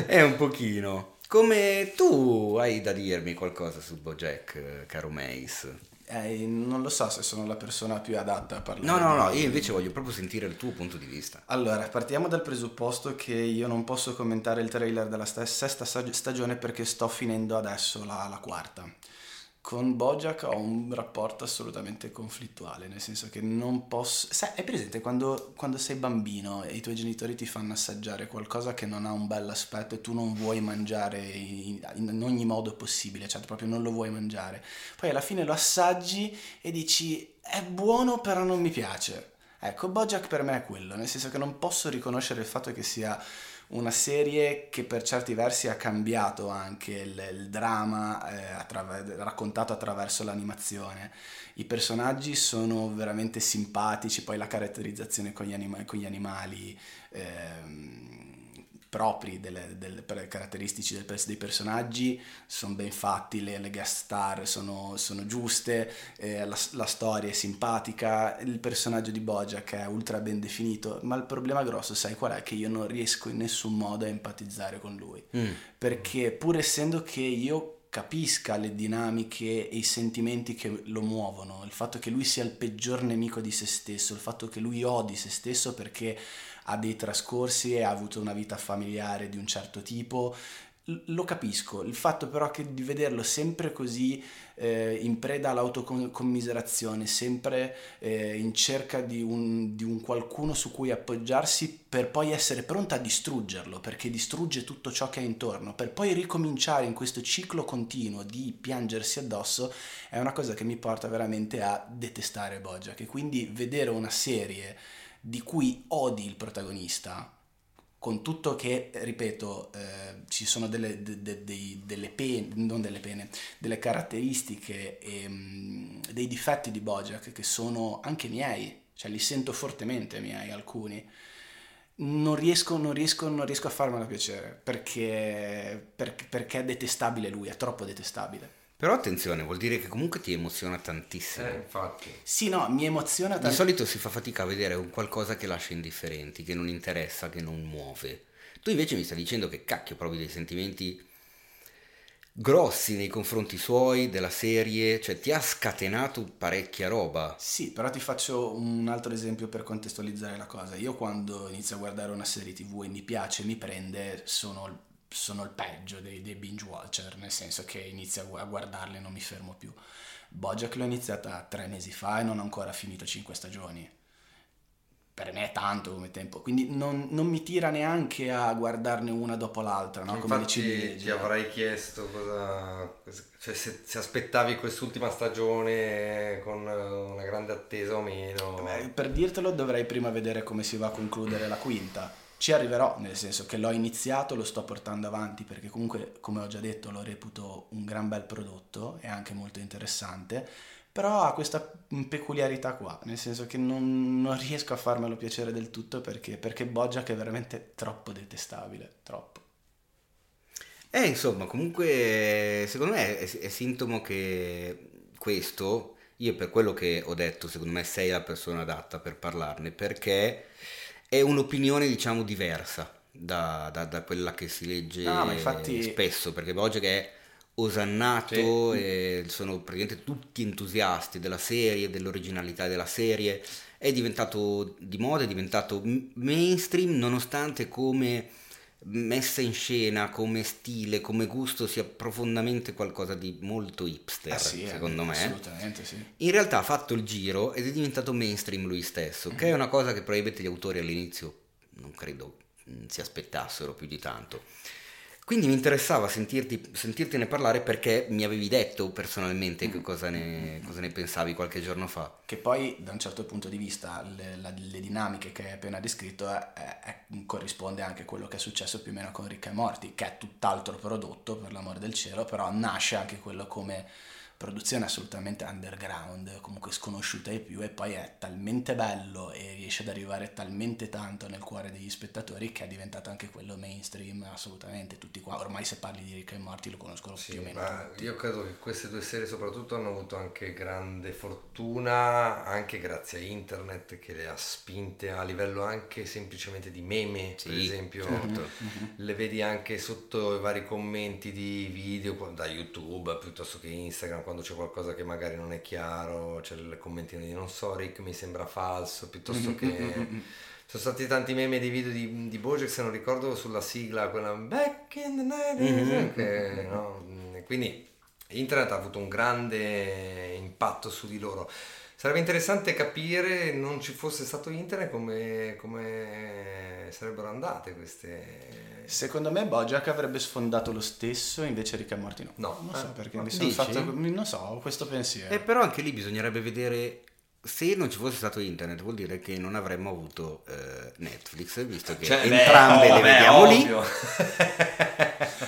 È un pochino. Come tu hai da dirmi qualcosa su BoJack, eh, caro Mace? Eh, non lo so se sono la persona più adatta a parlare. No, no, no, io invece voglio proprio sentire il tuo punto di vista. Allora, partiamo dal presupposto che io non posso commentare il trailer della st- sesta stag- stagione perché sto finendo adesso la, la quarta. Con Bojack ho un rapporto assolutamente conflittuale, nel senso che non posso... Sai, è presente quando, quando sei bambino e i tuoi genitori ti fanno assaggiare qualcosa che non ha un bel aspetto e tu non vuoi mangiare in, in ogni modo possibile, cioè proprio non lo vuoi mangiare. Poi alla fine lo assaggi e dici è buono però non mi piace. Ecco, Bojack per me è quello, nel senso che non posso riconoscere il fatto che sia una serie che per certi versi ha cambiato anche il, il dramma eh, attraver- raccontato attraverso l'animazione. I personaggi sono veramente simpatici, poi la caratterizzazione con gli, anima- con gli animali ehm, propri, delle, delle caratteristici del dei personaggi sono ben fatti, le, le guest star sono, sono giuste, eh, la, la storia è simpatica, il personaggio di Bojack è ultra ben definito, ma il problema grosso sai qual è? Che io non riesco in nessun modo a empatizzare con lui, perché pur essendo che io capisca le dinamiche e i sentimenti che lo muovono, il fatto che lui sia il peggior nemico di se stesso, il fatto che lui odi se stesso perché ha dei trascorsi e ha avuto una vita familiare di un certo tipo, lo capisco, il fatto però che di vederlo sempre così eh, in preda all'autocommiserazione, sempre eh, in cerca di un, di un qualcuno su cui appoggiarsi per poi essere pronta a distruggerlo, perché distrugge tutto ciò che è intorno, per poi ricominciare in questo ciclo continuo di piangersi addosso, è una cosa che mi porta veramente a detestare Bojack. E quindi vedere una serie di cui odi il protagonista, con tutto che, ripeto, eh, ci sono delle, de- de- dei- delle pene, non delle pene, delle caratteristiche e mm, dei difetti di Bojack che sono anche miei, cioè li sento fortemente miei alcuni. Non riesco, non riesco, non riesco a farmela piacere perché, perché, perché è detestabile lui, è troppo detestabile. Però attenzione, vuol dire che comunque ti emoziona tantissimo. Eh, infatti. Sì, no, mi emoziona Di tanto. solito si fa fatica a vedere un qualcosa che lascia indifferenti, che non interessa, che non muove. Tu invece mi stai dicendo che cacchio provi dei sentimenti grossi nei confronti suoi, della serie, cioè ti ha scatenato parecchia roba. Sì, però ti faccio un altro esempio per contestualizzare la cosa. Io quando inizio a guardare una serie tv e mi piace, mi prende, sono, il- sono il peggio dei, dei binge watcher, nel senso che inizio a gu- a guardarle e non mi fermo più. Bojack l'ho iniziata tre mesi fa e non ho ancora finito cinque stagioni. Per me è tanto come tempo, quindi non, non mi tira neanche a guardarne una dopo l'altra, no? Come Infatti ciliegie. ti avrei chiesto cosa, cioè se, se aspettavi quest'ultima stagione con una grande attesa o meno. Beh, per dirtelo dovrei prima vedere come si va a concludere la quinta. Ci arriverò, nel senso che l'ho iniziato, lo sto portando avanti perché comunque, come ho già detto, lo reputo un gran bel prodotto e anche molto interessante, però ha questa peculiarità qua, nel senso che non, non riesco a farmelo piacere del tutto perché, perché Bojack è veramente troppo detestabile, troppo. Eh, insomma, comunque, secondo me è, è sintomo che questo, io per quello che ho detto, secondo me sei la persona adatta per parlarne, perché è un'opinione, diciamo, diversa da, da- da quella che si legge No, infatti- spesso, perché Bojack è osannato e sono praticamente tutti entusiasti della serie, dell'originalità della serie. È diventato di moda, è diventato mainstream nonostante come messa in scena, come stile, come gusto sia profondamente qualcosa di molto hipster, Ah, sì, eh, secondo me. Assolutamente sì. In realtà ha fatto il giro ed è diventato mainstream lui stesso, che è una cosa che probabilmente gli autori all'inizio non credo mm, si aspettassero più di tanto. Quindi mi interessava sentirti, sentirtene parlare perché mi avevi detto personalmente che cosa ne, cosa ne pensavi qualche giorno fa. Che poi, da un certo punto di vista, le, la- le dinamiche che hai appena descritto è- è- è- corrisponde anche a quello che è successo più o meno con Rick e Morty, che è tutt'altro prodotto, per l'amore del cielo, però nasce anche quello come produzione assolutamente underground, comunque sconosciuta ai più, e poi è talmente bello e riesce ad arrivare talmente tanto nel cuore degli spettatori che è diventato anche quello mainstream, assolutamente. Tutti qua, ormai se parli di Rick e Morty lo conoscono Sì, più o meno ma tutti. io credo che queste due serie soprattutto hanno avuto anche grande fortuna, anche grazie a internet che le ha spinte a livello anche semplicemente di meme, per Sì, esempio. certo. Le vedi anche sotto i vari commenti di video da YouTube piuttosto che Instagram quando c'è qualcosa che magari non è chiaro, c'è il commentino di non so Rick mi sembra falso, piuttosto che... Sono stati tanti meme di video di, di Bojack, se non ricordo, sulla sigla, quella Back in the 90s, che, no, quindi internet ha avuto un grande impatto su di loro. Sarebbe interessante capire, non ci fosse stato internet, come, come sarebbero andate queste... Secondo me Bojack avrebbe sfondato lo stesso, invece Rick e Morty no. No. non so Eh, perché mi sono dici? fatto, non so, ho questo pensiero. E però anche lì bisognerebbe vedere se non ci fosse stato internet, vuol dire che non avremmo avuto eh, Netflix, visto che Cioè, beh, entrambe le oh, beh, vediamo lì. ovvio.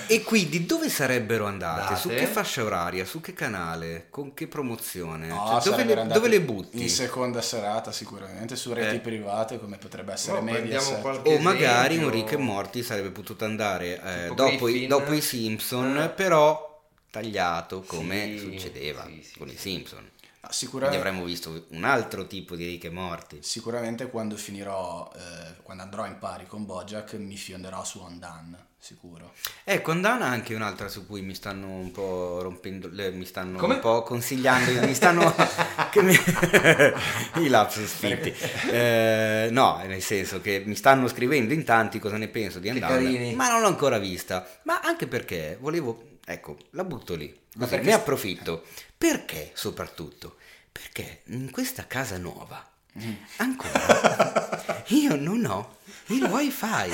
E quindi dove sarebbero andate? Date? Su che fascia oraria? Su che canale? Con che promozione? No, Cioè, dove, le, dove le butti? In seconda serata sicuramente, su reti Eh. private come potrebbe essere No, prendiamo Mediaset. O magari un Rick e Morty sarebbe potuto andare eh, dopo, i, dopo i Simpson, Eh. però tagliato come Sì, succedeva sì, sì, con sì. i Simpson. No, Quindi sicuramente, avremmo visto un altro tipo di Rick e Morty. sicuramente quando finirò, eh, quando andrò in pari con Bojack mi fionderò su Undone, sicuro. Ecco, Andana è anche un'altra su cui mi stanno un po' rompendo, le- mi stanno Come? un po' consigliando, mi stanno mi- i lapsus finti. Eh, no, nel senso che mi stanno scrivendo in tanti cosa ne penso di carini. ma non l'ho ancora vista. Ma anche perché volevo, ecco, la butto lì, Ma perché ne approfitto. Perché soprattutto? Perché in questa casa nuova Mm. ancora io non ho il wifi.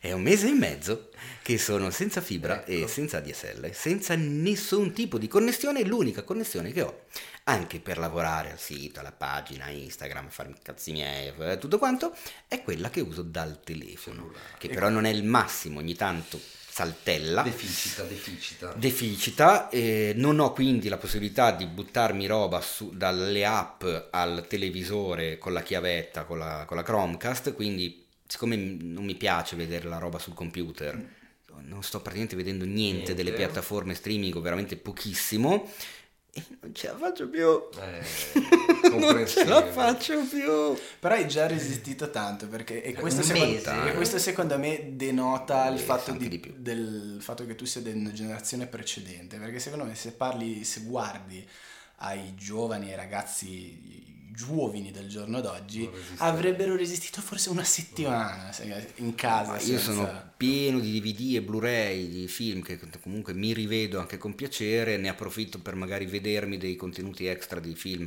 È un mese e mezzo che sono senza fibra e Ecco. senza DSL, senza nessun tipo di connessione, l'unica connessione che ho. Anche per lavorare al sito, alla pagina, Instagram, farmi cazzi miei, eh, tutto quanto, è quella che uso dal telefono, che però non è il massimo, ogni tanto saltella. Deficita, deficita. Deficita, eh, non ho quindi la possibilità di buttarmi roba su- dalle app al televisore con la chiavetta, con la, con la Chromecast, quindi siccome non mi piace vedere la roba sul computer, non sto praticamente vedendo niente, Niente. delle piattaforme streaming, o veramente pochissimo, e non ce la faccio più. Eh, non ce la faccio più. Però hai già resistito tanto perché e questo, Un secondo, e questo secondo me denota il Eh, fatto, di- di del fatto che tu sia una generazione precedente perché secondo me se parli se guardi ai giovani ai ragazzi giovani del giorno d'oggi avrebbero resistito forse una settimana se- in casa Ma io senza- sono pieno di DVD e Blu-ray di film che comunque mi rivedo anche con piacere, ne approfitto per magari vedermi dei contenuti extra di film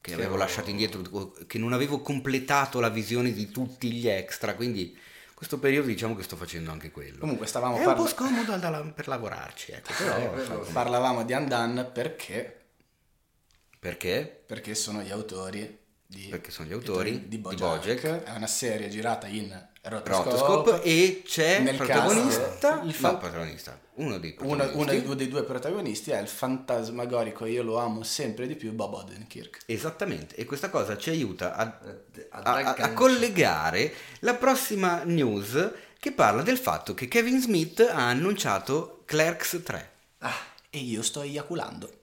che Che avevo lasciato indietro, che non avevo completato la visione di tutti gli extra, quindi questo periodo diciamo che sto facendo anche quello. comunque stavamo È un po' parla- scomodo da- per lavorarci, ecco, però, Eh, quello- parlavamo di Undone perché perché? perché sono gli autori di, Perché sono gli autori di di Bojack. Bojack. È una serie girata in rotoscope. Rotoscope e c'è il Nel protagonista, il no, fan- protagonista, uno dei Uno, protagonisti. uno dei due protagonisti è il fantasmagorico, io lo amo sempre di più, Bob Odenkirk. Esattamente, e questa cosa ci aiuta a a, a- a collegare la prossima news che parla del fatto che Kevin Smith ha annunciato Clerks 3. E io sto eiaculando.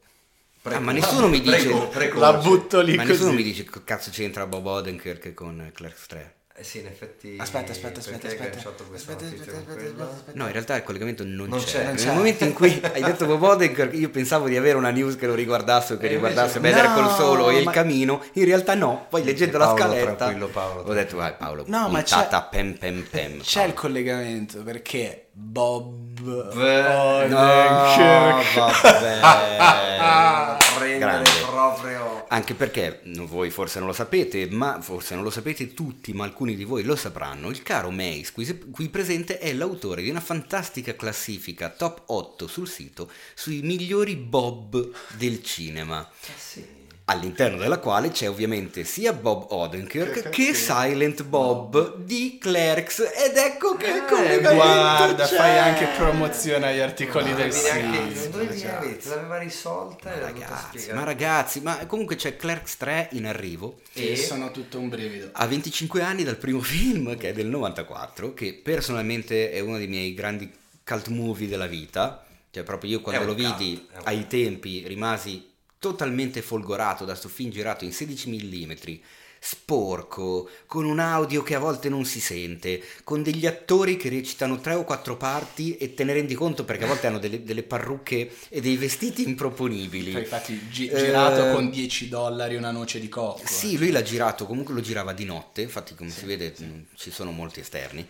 Ah, ma nessuno mi dice- Preco- precoce. La butto lì Ma così. nessuno mi dice che cazzo c'entra Bob Odenkirk con Clerks 3. Eh sì, in effetti. Aspetta, aspetta, aspetta, aspetta. Aspetta, aspetta. No, in realtà il collegamento non, Non c'è. c'è, non Nel c'è. momento in cui hai detto Bob Odenkirk, io pensavo di avere una news che lo riguardasse o che E riguardasse invece- Better No, Call Solo e il ma- camino. In realtà no. Poi leggendo la Paolo, scaletta tranquillo, Paolo, ho detto, vai Paolo, No, ma c'è- pem pem pem. C'è Paolo. il collegamento perché Bob Beh, No, Odenkirk vabbè. Prendere proprio. Anche perché no, voi forse non lo sapete, ma forse non lo sapete tutti, ma alcuni di voi lo sapranno. Il caro Mace, qui, qui presente, è l'autore di una fantastica classifica top 8 sul sito sui migliori Bob del cinema. Eh sì. All'interno della quale c'è ovviamente sia Bob Odenkirk che Silent Bob di Clerks ed ecco che Eh, collegamento Guarda, c'è. fai anche promozione agli articoli Non del dovevi neanche- sito. te l'aveva risolta e dovuta Ragazzi, ma ragazzi, ma comunque c'è Clerks 3 in arrivo. E E- sono tutto un brivido. A 25 anni dal primo film, che è del 94, che personalmente è uno dei miei grandi cult movie della vita. Cioè, proprio io quando lo vidi cult, un ai tempi rimasi totalmente folgorato da sto film girato in 16 mm, sporco, con un audio che a volte non si sente, con degli attori che recitano tre o quattro parti e te ne rendi conto perché a volte hanno delle, delle parrucche e dei vestiti improponibili. Infatti gi- Eh, girato con 10 dollari una noce di cocco. Sì, lui l'ha girato, comunque lo girava di notte, infatti come si vede mh, ci sono molti esterni.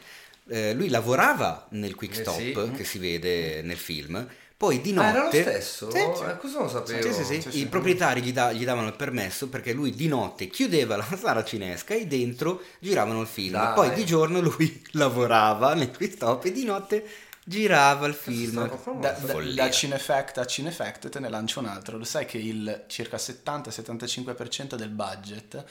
Eh, lui lavorava nel quick Eh, stop sì. che si vede nel film, poi di Ah, notte... era lo stesso? Sì, sì. Eh, cosa non sapevo? Sì, sì, sì. I proprietari gli, da- gli davano il permesso perché lui di notte chiudeva la sala cinesca e dentro giravano il film. Dai. Poi di giorno lui lavorava nel quick stop e di notte girava il film. Da, da, da Cinefact a Cinefact te ne lancio un altro. Lo sai che il circa 70-75% del budget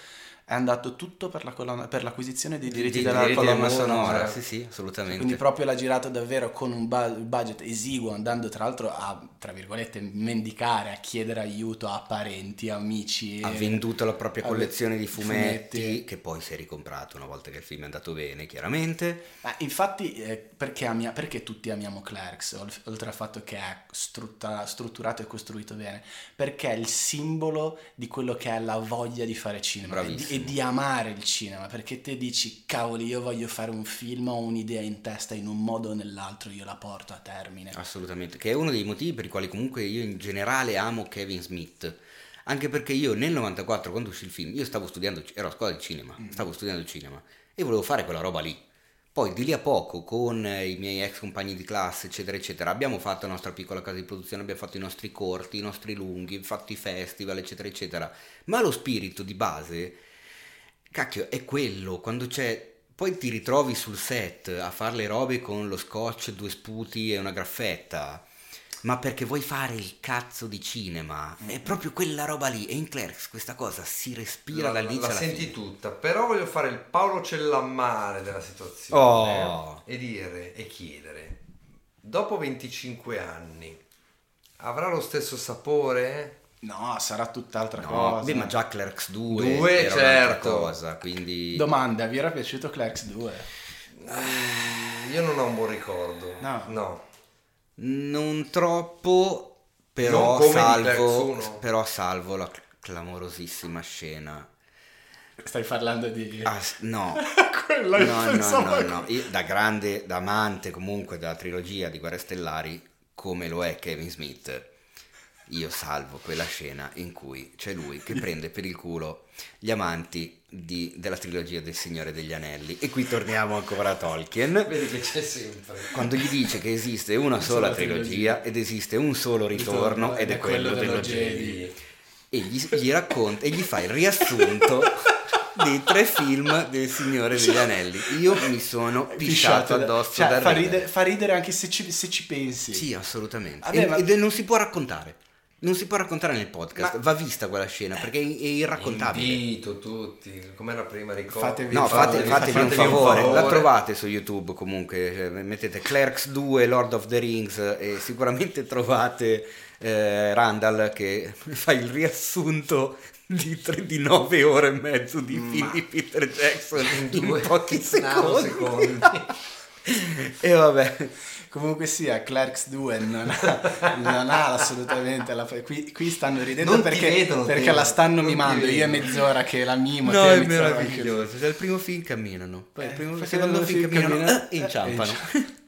è andato tutto per, la colonna- per l'acquisizione dei diritti Di- della diritti colonna sonora. Sì, sì, assolutamente. Quindi proprio l'ha girato davvero con un bu- budget esiguo, andando tra l'altro a, tra virgolette, mendicare, a chiedere aiuto a parenti, amici. ha venduto la propria collezione di ve- fumetti, che poi si è ricomprato una volta che il film è andato bene, chiaramente. Ma infatti, eh, perché, amia- perché tutti amiamo Clerks, ol- oltre al fatto che è strutta- strutturato e costruito bene? Perché è il simbolo di quello che è la voglia di fare cinema Bravissimo. E di amare il cinema. Perché te dici, cavoli, io voglio fare un film, ho un'idea in testa, in un modo o nell'altro io la porto a termine. Assolutamente, che è uno dei motivi per i quali comunque io in generale amo Kevin Smith. Anche perché io nel 94, quando uscì il film, io stavo studiando, ero a scuola di cinema, stavo studiando il cinema e volevo fare quella roba lì. Poi di lì a poco, con i miei ex compagni di classe, eccetera, eccetera, abbiamo fatto la nostra piccola casa di produzione, abbiamo fatto i nostri corti, i nostri lunghi, fatto i festival, eccetera, eccetera. Ma lo spirito di base, cacchio, è quello, quando c'è... Poi ti ritrovi sul set a fare le robe con lo scotch, due sputi e una graffetta. Ma perché vuoi fare il cazzo di cinema? È proprio quella roba lì. E in Clerks questa cosa si respira la, dall'inizio la alla senti fine. tutta, però voglio fare il Paolo Cellammare della situazione Oh. e dire e chiedere, dopo 25 anni avrà lo stesso sapore? No, sarà tutt'altra No, cosa. beh, ma già Clerks 2, Due, era un'altra certo. cosa, quindi... Domanda, vi era piaciuto Clerks 2? Io non ho un buon ricordo. No. no. Non troppo, però Non salvo, Clerks 1. però salvo la cl- clamorosissima scena. Stai parlando di... Ah, no, Quella no, no, no, no. Io, da grande, da amante comunque della trilogia di Guerre Stellari, come lo è Kevin Smith, io salvo quella scena in cui c'è lui che prende per il culo gli amanti di- della trilogia del Signore degli Anelli. E qui torniamo ancora a Tolkien. Vedi che c'è sempre. Quando gli dice che esiste una sola sola trilogia trilogia. ed esiste un solo ritorno Ritorno, ed è quello dello Jedi. E gli, gli racconta e gli fa il riassunto dei tre film del Signore degli Anelli. Io mi sono pisciato addosso cioè, da fa, ridere. ridere, fa ridere anche se ci, se ci pensi. Sì, assolutamente. Vabbè, E- ma- Ed non si può raccontare. Non si può raccontare nel podcast, Ma- va vista quella scena perché è, irraccontabile. Invito tutti, com'era prima ricordo. Fatevi- No, fate, Fatevi- fatevi un favore, la trovate su YouTube comunque, cioè, mettete Clerks 2 Lord of the Rings e sicuramente trovate eh, Randall che fa il riassunto di, tre- di 9 ore e mezzo di film di Peter Jackson in, due pochi nanosecondi. secondi. e vabbè, Comunque sia, Clerks 2 non ha, non ha assolutamente la... Qui, qui stanno ridendo Non perché, vedono, perché la stanno non mimando. Io è mezz'ora che la mimo. No, è meraviglioso. Cioè, il primo film camminano, poi il, primo, poi il secondo il film film camminano, cammina- eh, inciampano.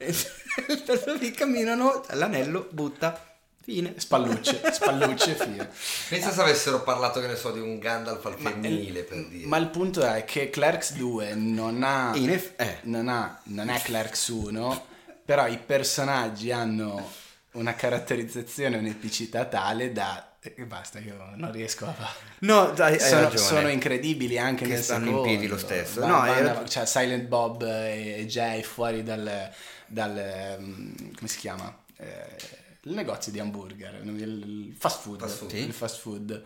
il terzo film camminano, l'anello butta, fine. Spallucce, spallucce, fine. Pensa se avessero parlato, che ne so, di un Gandalf al femminile, per dire. Ma il punto è che Clerks 2 non ha, In eff- eh. non ha, non è Clerks 1, però i personaggi hanno una caratterizzazione, un'epicità tale da... e basta, io non riesco a fare. No, dai, Sono, sono incredibili anche Che nel stanno in secondo. piedi lo stesso. Va- No, vanno- era- cioè Silent Bob e Jay fuori dal, dal mm, come si chiama? Eh, il negozio di hamburger, il il fast food, Fast food. Sì. il fast food.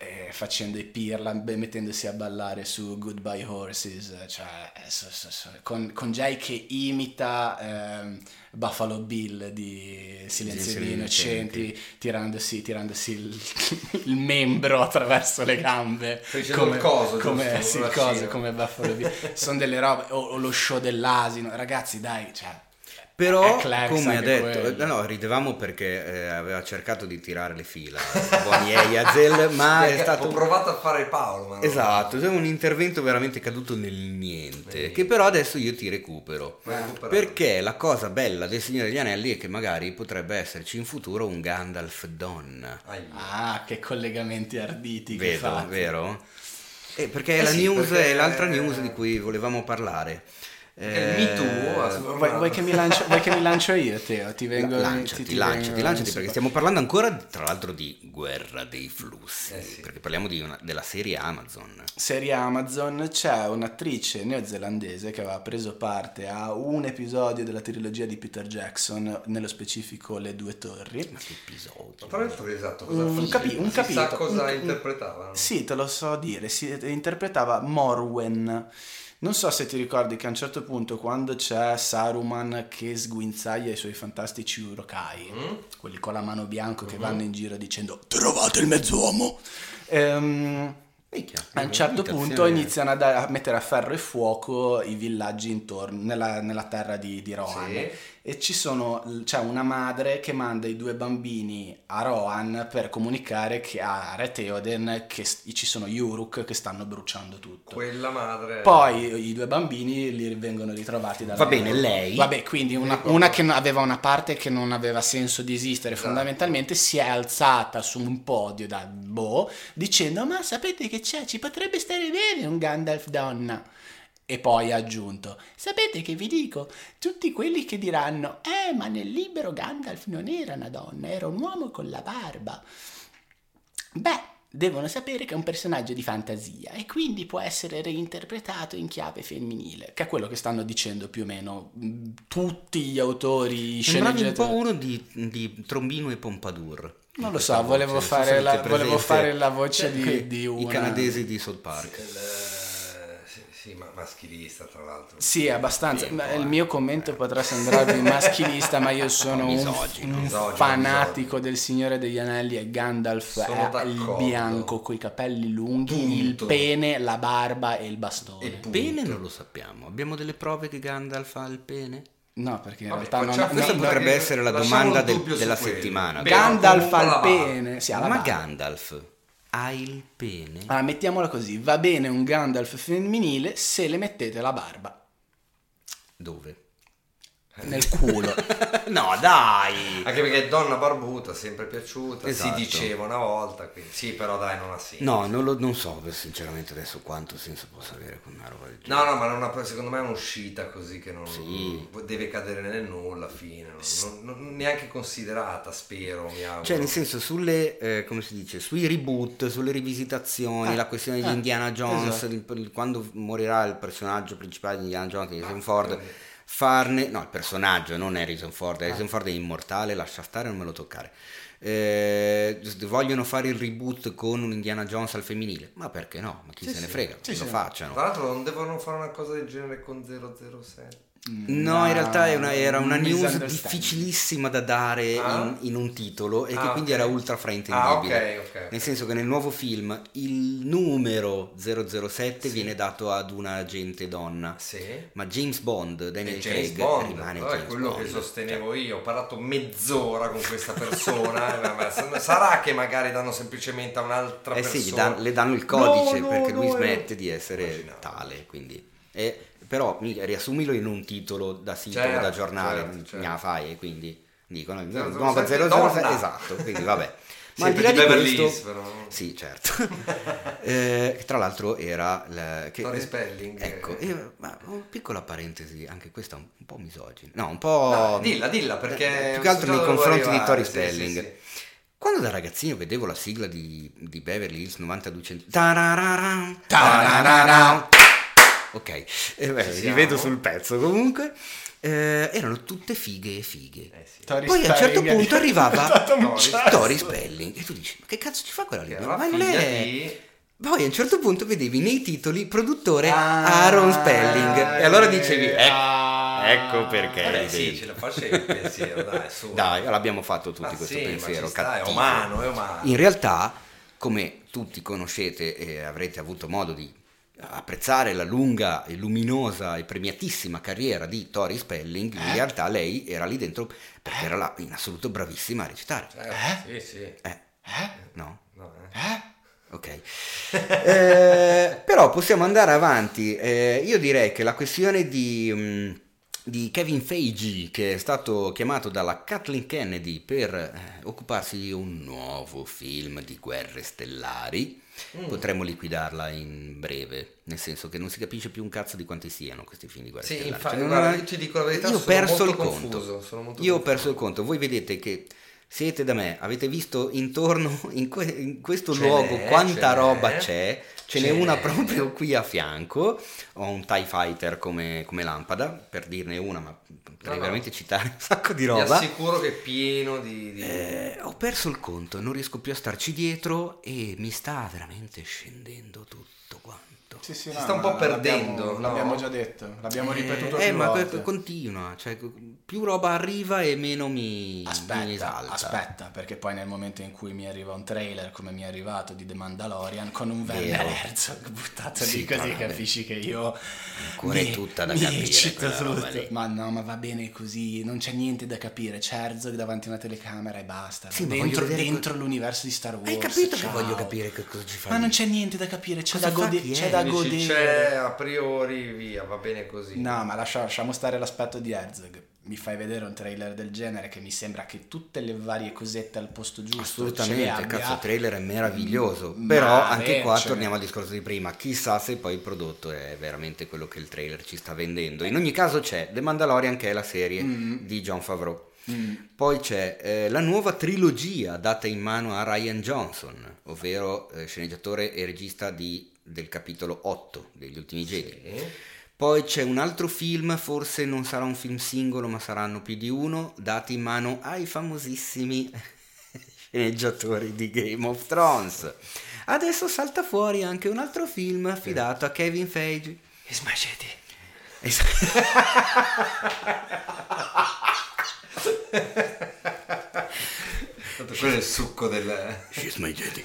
Eh, facendo i pirla, mettendosi a ballare su Goodbye Horses, cioè, eh, so- so- so- con, con Jay che imita ehm, Buffalo Bill di Silenzio degli Innocenti, tirandosi, tirandosi il, il membro attraverso le gambe. Il coso, come, sì, il coso, come Buffalo Bill. Sono delle robe, o, o lo show dell'asino, ragazzi dai, cioè... Però, come ha detto, quello. eh, no, ridevamo perché eh, aveva cercato di tirare le fila, buoni Azel, ma è stato... Ho provato a fare Paolo, ma non- Esatto, è un intervento veramente caduto nel niente, Sì. che però adesso io ti recupero. Perché la cosa bella del Signore degli Anelli è che magari potrebbe esserci in futuro un Gandalf donna. Ah, che collegamenti arditi che Vedo, fate. vero? Eh, perché Eh la sì, news, perché- è l'altra news di cui volevamo parlare. Eh, Vuoi, vuoi che mi lancio, vuoi che mi lancio io, Teo? Ti vengo... lanciati, ti- ti lanciati, vengo- lanciati, perché stiamo parlando ancora, tra l'altro, di guerra dei flussi. Eh sì. Perché parliamo di una- della serie Amazon. serie Amazon c'è un'attrice neozelandese che aveva preso parte a un episodio della trilogia di Peter Jackson, nello specifico Le Due Torri. Ma che episodio. Tra l'altro, esatto, cosa Un, capi- un Si capito. sa cosa un- interpretava? Sì, te lo so dire, si interpretava Morwen. Non so se ti ricordi che a un certo punto quando c'è Saruman che sguinzaglia i suoi fantastici urokai, Mm? quelli con la mano bianca Mm-hmm. che vanno in giro dicendo trovate il mezzuomo. Ehm, Minchia, a un certo punto iniziano a, da- a mettere a ferro e fuoco i villaggi intorno, nella, nella terra di, di Rohan. Sì. E ci sono, c'è una madre che manda i due bambini a Rohan per comunicare che a Re Theoden che ci sono gli Uruk che stanno bruciando tutto. Quella madre. Poi i due bambini li vengono ritrovati dalla Va bene, lei? Vabbè, quindi una, una che aveva una parte che non aveva senso di esistere Esatto. fondamentalmente si è alzata su un podio da boh dicendo ma sapete che c'è? Ci potrebbe stare bene un Gandalf donna. E poi ha aggiunto, sapete che vi dico, tutti quelli che diranno, eh ma nel libro Gandalf non era una donna, era un uomo con la barba. Beh, devono sapere che è un personaggio di fantasia e quindi può essere reinterpretato in chiave femminile, che è quello che stanno dicendo più o meno mh, tutti gli autori, Sembravi un po' sceneggiatori. uno di, di Trombino e Pompadour. Non lo so, voce, volevo so fare la- volevo fare la voce di- di I una- canadesi di South Park. Il, sì, sì, ma maschilista tra l'altro. Sì, abbastanza. Sì, un Ma po', il eh. mio commento potrà sembrarvi maschilista, ma io sono un, Misogino. un Misogino, fanatico del Signore degli Anelli e Gandalf Sono è il bianco coi capelli lunghi, il Punto. pene, la barba e il bastone. Punto. Pene non lo sappiamo. Abbiamo delle prove che Gandalf ha il pene? No, perché in Vabbè, realtà non facciamo- Questa potrebbe no, essere la domanda del- della quello. settimana. Però Gandalf la barba. pene. Sì, ha Ma barba. Gandalf ha il pene? Ah, mettiamola così, va bene un Gandalf femminile se le mettete la barba Dove? Nel culo. no, dai! Anche perché donna barbuta, sempre piaciuta, Esatto. si diceva una volta, quindi sì, però dai, non ha senso. No, non, lo, non so sinceramente adesso quanto senso possa avere con una roba del genere. No, no, ma non ha- secondo me è un'uscita così che non Sì. deve cadere nel nulla fine, non, non- non neanche considerata, spero, mi auguro. Cioè, nel senso, sulle, eh, come si dice, sui reboot, sulle rivisitazioni, Ah, la questione di ah, Indiana Jones, esatto. il- il- quando morirà il personaggio principale di Indiana Jones, di Harrison Ford, quindi- farne, no, il personaggio non è Harrison Ford, Harrison Ford è immortale, lascia stare, non me lo toccare. Eh, vogliono fare il reboot con un Indiana Jones al femminile, ma perché no? Ma chi Sì, se ne sì. frega, Sì, che lo sì. facciano. Tra l'altro non devono fare una cosa del genere con 007. No, in realtà una- era una news difficilissima da dare Ah? in, in un titolo e che Ah, quindi ok. era ultra fraintendibile. Ah, ok, ok. Nel senso che nel nuovo film il numero 007 viene dato ad una agente donna. Sì. Ma James Bond, Daniel James Craig, Bond, rimane però è James quello Bond. che sostenevo io. Ho parlato mezz'ora con questa persona. eh, sarà che magari danno semplicemente a un'altra Eh sì, persona. gli dan- le danno il codice No, no, perché lui no, eh. smette di essere Immaginavo. tale, quindi... e- però mi- riassumilo in un titolo da sito Certo, da giornale, certo, certo. la fai e quindi dicono 007 nuova 007, donna. esatto, quindi vabbè. Ma Sempre al di là di questo, Hills, però. sì, certo. Eh, tra l'altro era la- che, Tori Spelling. Ecco, eh, ma una piccola parentesi, anche questa un, un po' misogina. No, un po'. No, dilla, dilla, perché Eh, più che altro nei confronti di Tori sì, Spelling. sì, sì. Quando da ragazzino vedevo la sigla di, di Beverly Hills 9200. Tarararam, tarararam. Ok, eh, beh, li vedo sul pezzo comunque. Eh, erano tutte fighe e fighe. Eh sì. Poi a un certo Spelling punto arrivava Tori Spelling e tu dici, ma che cazzo ci fa quella lì? Che era Ma non è... di... Poi a un certo punto vedevi nei titoli produttore Ah, Aaron Spelling e allora dicevi, eh, ecco, ah. ecco perché. Eh beh, vedi. sì, ce la facevi il pensiero, dai, su. Dai, l'abbiamo fatto tutti Ma questo sì, pensiero sta, è umano, è umano. In realtà, come tutti conoscete e avrete avuto modo di apprezzare la lunga e luminosa e premiatissima carriera di Tori Spelling, in realtà lei era lì dentro perché era la- in assoluto bravissima a recitare. Certo, Sì, sì. Eh, Eh? no? No, eh. Eh? Ok. Eh, però possiamo andare avanti. Eh, io direi che la questione di, mm, di Kevin Feige, che è stato chiamato dalla Kathleen Kennedy per eh, occuparsi di un nuovo film di guerre stellari, potremmo liquidarla in breve. Nel senso che non si capisce più un cazzo di quanti siano questi film di guerre Sì, stellari. infatti, Cioè, guarda, ti dico la verità, io ho perso il conto. confuso, molto Io ho perso il conto. Voi vedete che siete da me, avete visto intorno in, que- in questo Ce luogo quanta roba c'è. Ce n'è una proprio qui a fianco. Ho un TIE Fighter come, come lampada, per dirne una, ma potrei no. veramente citare un sacco di Ti roba. assicuro che è pieno di... di- Eh, ho perso il conto, non riesco più a starci dietro e mi sta veramente scendendo tutto Sì, sì, Si no, sta un po' perdendo, L'abbiamo, no? l'abbiamo già detto, l'abbiamo ripetuto eh, più ma volte. continua, cioè più roba arriva e meno mi, mi Aspetta, esalta. aspetta, perché poi nel momento in cui mi arriva un trailer come mi è arrivato di The Mandalorian con un Werner. Herzog buttato Sì, lì così capisci che io Ancora è mi- tutta da mi capire. Ma no, ma va bene così, non c'è niente da capire. C'è Herzog davanti a una telecamera e basta. Sì, dentro dentro l'universo di Star Wars. Hai capito che ciao. voglio capire che cosa ci fa? Ma non c'è niente da capire, c'è Cosa da, c'è da Dici, godere. c'è a priori, via, va bene così. No, ma lascia- lasciamo stare l'aspetto di Herzog. Mi fai vedere un trailer del genere che mi sembra che tutte le varie cosette al posto giusto ce le Assolutamente, abbia. cazzo, il trailer è meraviglioso. Ma Però anche beh, qua cioè- torniamo al discorso di prima. Chissà se poi il prodotto è veramente quello che il trailer ci sta vendendo. In ogni caso c'è The Mandalorian che è la serie di John Favreau. Mm. Poi c'è eh, la nuova trilogia data in mano a Ryan Johnson, ovvero eh, sceneggiatore e regista di- del capitolo 8 degli ultimi Jedi. Sì. Poi c'è un altro film, forse non sarà un film singolo, ma saranno più di uno, dati in mano ai famosissimi sceneggiatori di Game of Thrones. Adesso salta fuori anche un altro film affidato a Kevin Feige. Is my Jedi. Es- Tanto quello è il succo del... She's my Jedi.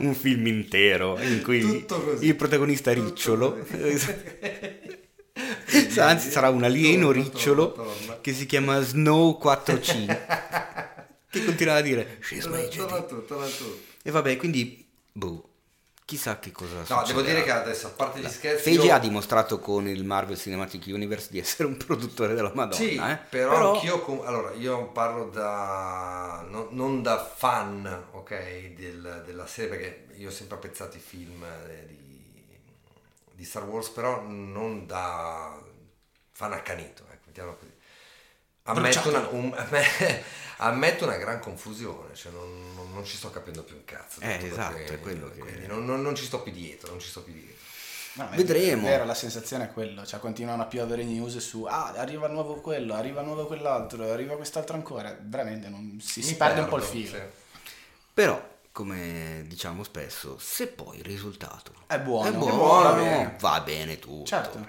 un film intero in cui il protagonista Tutto ricciolo. così. Anzi, sarà un alieno Torna, ricciolo torna. che si chiama Snow 4C. che continuerà a dire She's my tu. E vabbè, quindi, boh, chissà che cosa No, succederà. devo dire che adesso, a parte gli scherzi... Feige io- ha dimostrato con il Marvel Cinematic Universe di essere un produttore della Madonna, Sì, eh? però, anch'io com- allora io parlo da no- non da fan, ok, del- della serie perché io ho sempre apprezzato i film eh, di, di Star Wars, però non da fan accanito, ecco, mettiamola così. Ammetto una, un- amm- ammetto una gran confusione, cioè non, non- ci sto capendo più un cazzo. Eh, esatto, è quello che- quindi non, non- non ci sto più dietro, non ci sto più dietro. No, Vedremo. Vero, la sensazione è quello, cioè continuano a piovere news su ah, arriva nuovo quello, arriva nuovo quell'altro, arriva quest'altro ancora. Veramente non, si, si perde un po' il filo. sì. Però, come diciamo spesso, se poi il risultato È buono. è È buono, buono, va bene. va bene tutto. Certo.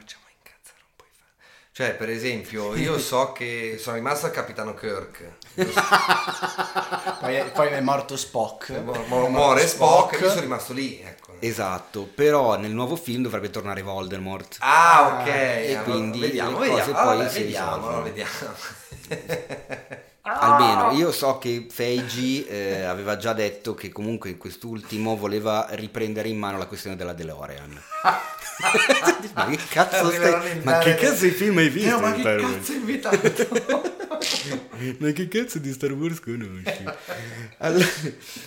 Cioè, per esempio, io so che sono rimasto al Capitano Kirk. Poi, poi è morto Spock. È mo- morto muore Spock, io sono rimasto lì. Ecco. Esatto, però nel nuvo film dovrebbe tornare Voldemort. Ah, ok. e allora, quindi vediamo, le cose vediamo. poi Vabbè, si vediamo, risolvono. vediamo. Almeno io so che Feige eh, aveva già detto che comunque in quest'ultimo voleva riprendere in mano la questione della DeLorean. ma che cazzo stai... Ma che cazzo di film hai visto? Teo, ma che cazzo hai invitato? Ma che cazzo di Star Wars conosci? Allora,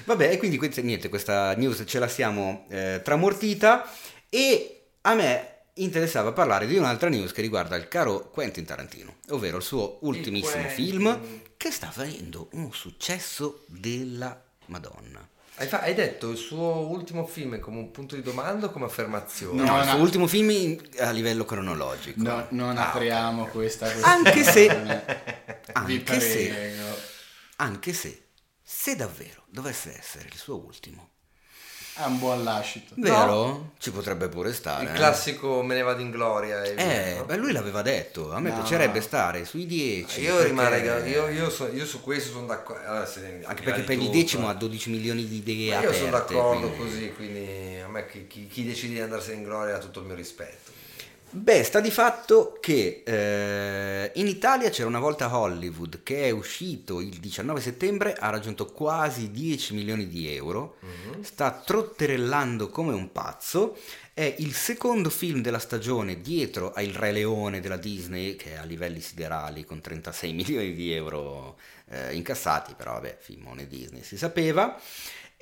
vabbè, e quindi niente, questa news ce la siamo eh, tramortita e a me interessava parlare di un'altra news che riguarda il caro Quentin Tarantino, ovvero il suo ultimissimo Quentin. film che sta avendo un successo della Madonna. Hai, fa- hai detto il suo ultimo film come un punto di domanda o come affermazione? No, No, il suo no. ultimo film in- a livello cronologico. No, non apriamo questa Anche questione. se- Vi anche se-. Anche se, se davvero dovesse essere il suo ultimo, È un buon lascito. vero? Ci potrebbe pure stare. Il eh. classico me ne vado in gloria. via, Eh, no? beh, lui l'aveva detto, a me No. piacerebbe stare sui 10. Io perché- rimarrei, io, io, so- io su questo sono d'accordo. Allora, Anche perché per di il tutto, decimo eh. ha 12 milioni di idee Ma io sono aperte, d'accordo quindi- così, quindi a me chi, chi- chi decide di andarsene in gloria ha tutto il mio rispetto. Beh, sta di fatto che eh, in Italia c'era una volta Hollywood che è uscito il 19 settembre, ha raggiunto quasi 10 milioni di euro, Mhm. sta trotterellando come un pazzo, è il secondo film della stagione dietro a Il Re Leone della Disney, che è a livelli siderali con 36 milioni di euro eh, incassati, però vabbè, filmone Disney si sapeva.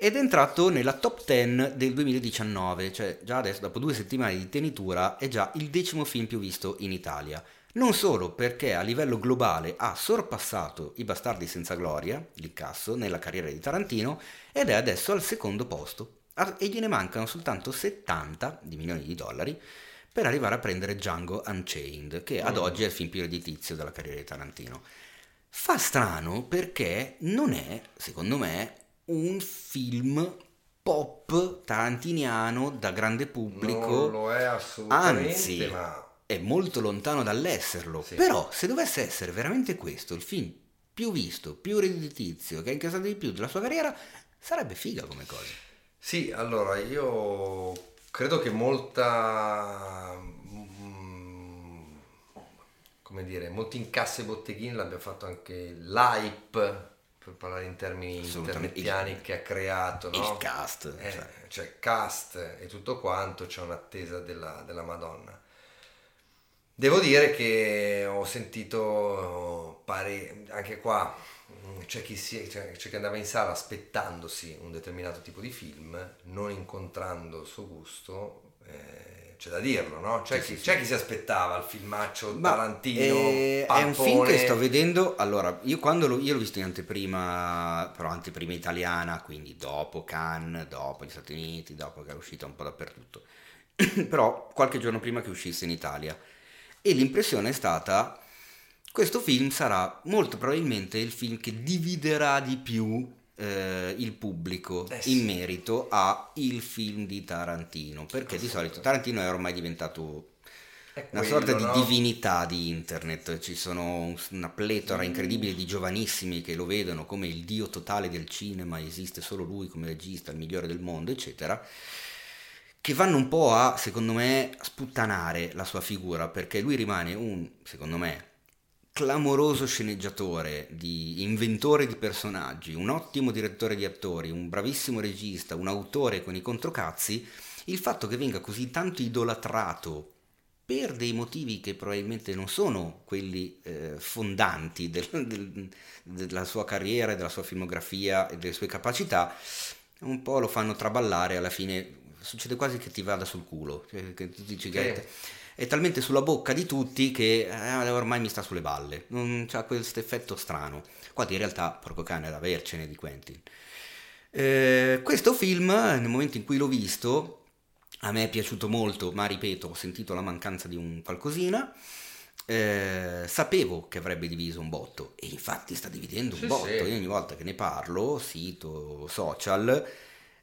Ed è entrato nella top 10 del 2019, cioè già adesso, dopo due settimane di tenitura, è già il decimo film più visto in Italia. Non solo perché a livello globale ha sorpassato I Bastardi senza gloria, l'incasso, nella carriera di Tarantino, ed è adesso al secondo posto. E gliene mancano soltanto 70 di milioni di dollari per arrivare a prendere Django Unchained, che ad oggi è il film più redditizio della carriera di Tarantino. Fa strano perché non è, secondo me, un film pop tarantiniano da grande pubblico. Non lo è assolutamente, Anzi, ma è molto lontano dall'esserlo. Sì. Però, se dovesse essere veramente questo il film più visto, più redditizio, che ha incassato di più della sua carriera, sarebbe figa come cosa. Sì, allora io credo che molta, come dire, molti incassi e botteghini l'abbia fatto anche l'hype, per parlare in termini internetiani, che ha creato, no? Il cast. Eh, cioè. cioè cast e tutto quanto, c'è un'attesa della, della Madonna. Devo dire che ho sentito pare anche qua mm, c'è chi, si- c'è- c'è chi andava in sala aspettandosi un determinato tipo di film, non incontrando il suo gusto, eh, c'è da dirlo, no? C'è, Sì, chi, sì, c'è sì. chi si aspettava il filmaccio Ma, Tarantino, eh, è un film che sto vedendo. Allora, io quando lo, io l'ho visto in anteprima, però anteprima italiana, quindi dopo Cannes, dopo gli Stati Uniti, dopo che era uscita un po' dappertutto. però qualche giorno prima che uscisse in Italia. E l'impressione è stata: questo film sarà molto probabilmente il film che dividerà di più eh, il pubblico Eh sì. in merito a il film di Tarantino. Perché di solito Tarantino è ormai diventato È una quello, sorta di no? divinità di internet, ci sono un- una pletora incredibile di giovanissimi che lo vedono come il dio totale del cinema, esiste solo lui come regista, il migliore del mondo, eccetera, che vanno un po' a, secondo me, sputtanare la sua figura, perché lui rimane un, secondo me, clamoroso sceneggiatore, di inventore di personaggi, un ottimo direttore di attori, un bravissimo regista, un autore con i controcazzi, il fatto che venga così tanto idolatrato per dei motivi che probabilmente non sono quelli eh, fondanti del- del- della sua carriera, della sua filmografia e delle sue capacità, un po' lo fanno traballare, alla fine succede quasi che ti vada sul culo, cioè che tu dici che Sì. È talmente sulla bocca di tutti che eh, ormai mi sta sulle balle, non c'ha questo effetto strano, quando in realtà, porco cane, ad avercene di Quentin. Eh, questo film, nel momento in cui l'ho visto, a me è piaciuto molto, ma ripeto, ho sentito la mancanza di un qualcosina. eh, sapevo che avrebbe diviso un botto e infatti sta dividendo un Sì, botto. sì. Io ogni volta che ne parlo, sito, social,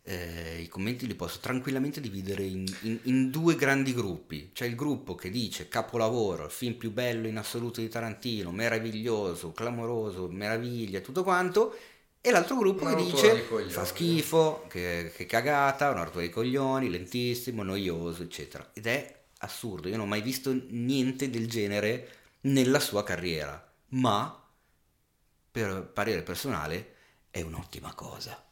eh, i commenti li posso tranquillamente dividere in, in- in due grandi gruppi. C'è il gruppo che dice capolavoro, il film più bello in assoluto di Tarantino, meraviglioso, clamoroso, meraviglia, tutto quanto. E l'altro gruppo Una che dice fa schifo, che, che cagata, una rottura di coglioni, lentissimo, noioso, eccetera. Ed è assurdo, io non ho mai visto niente del genere nella sua carriera, ma per parere personale è un'ottima cosa.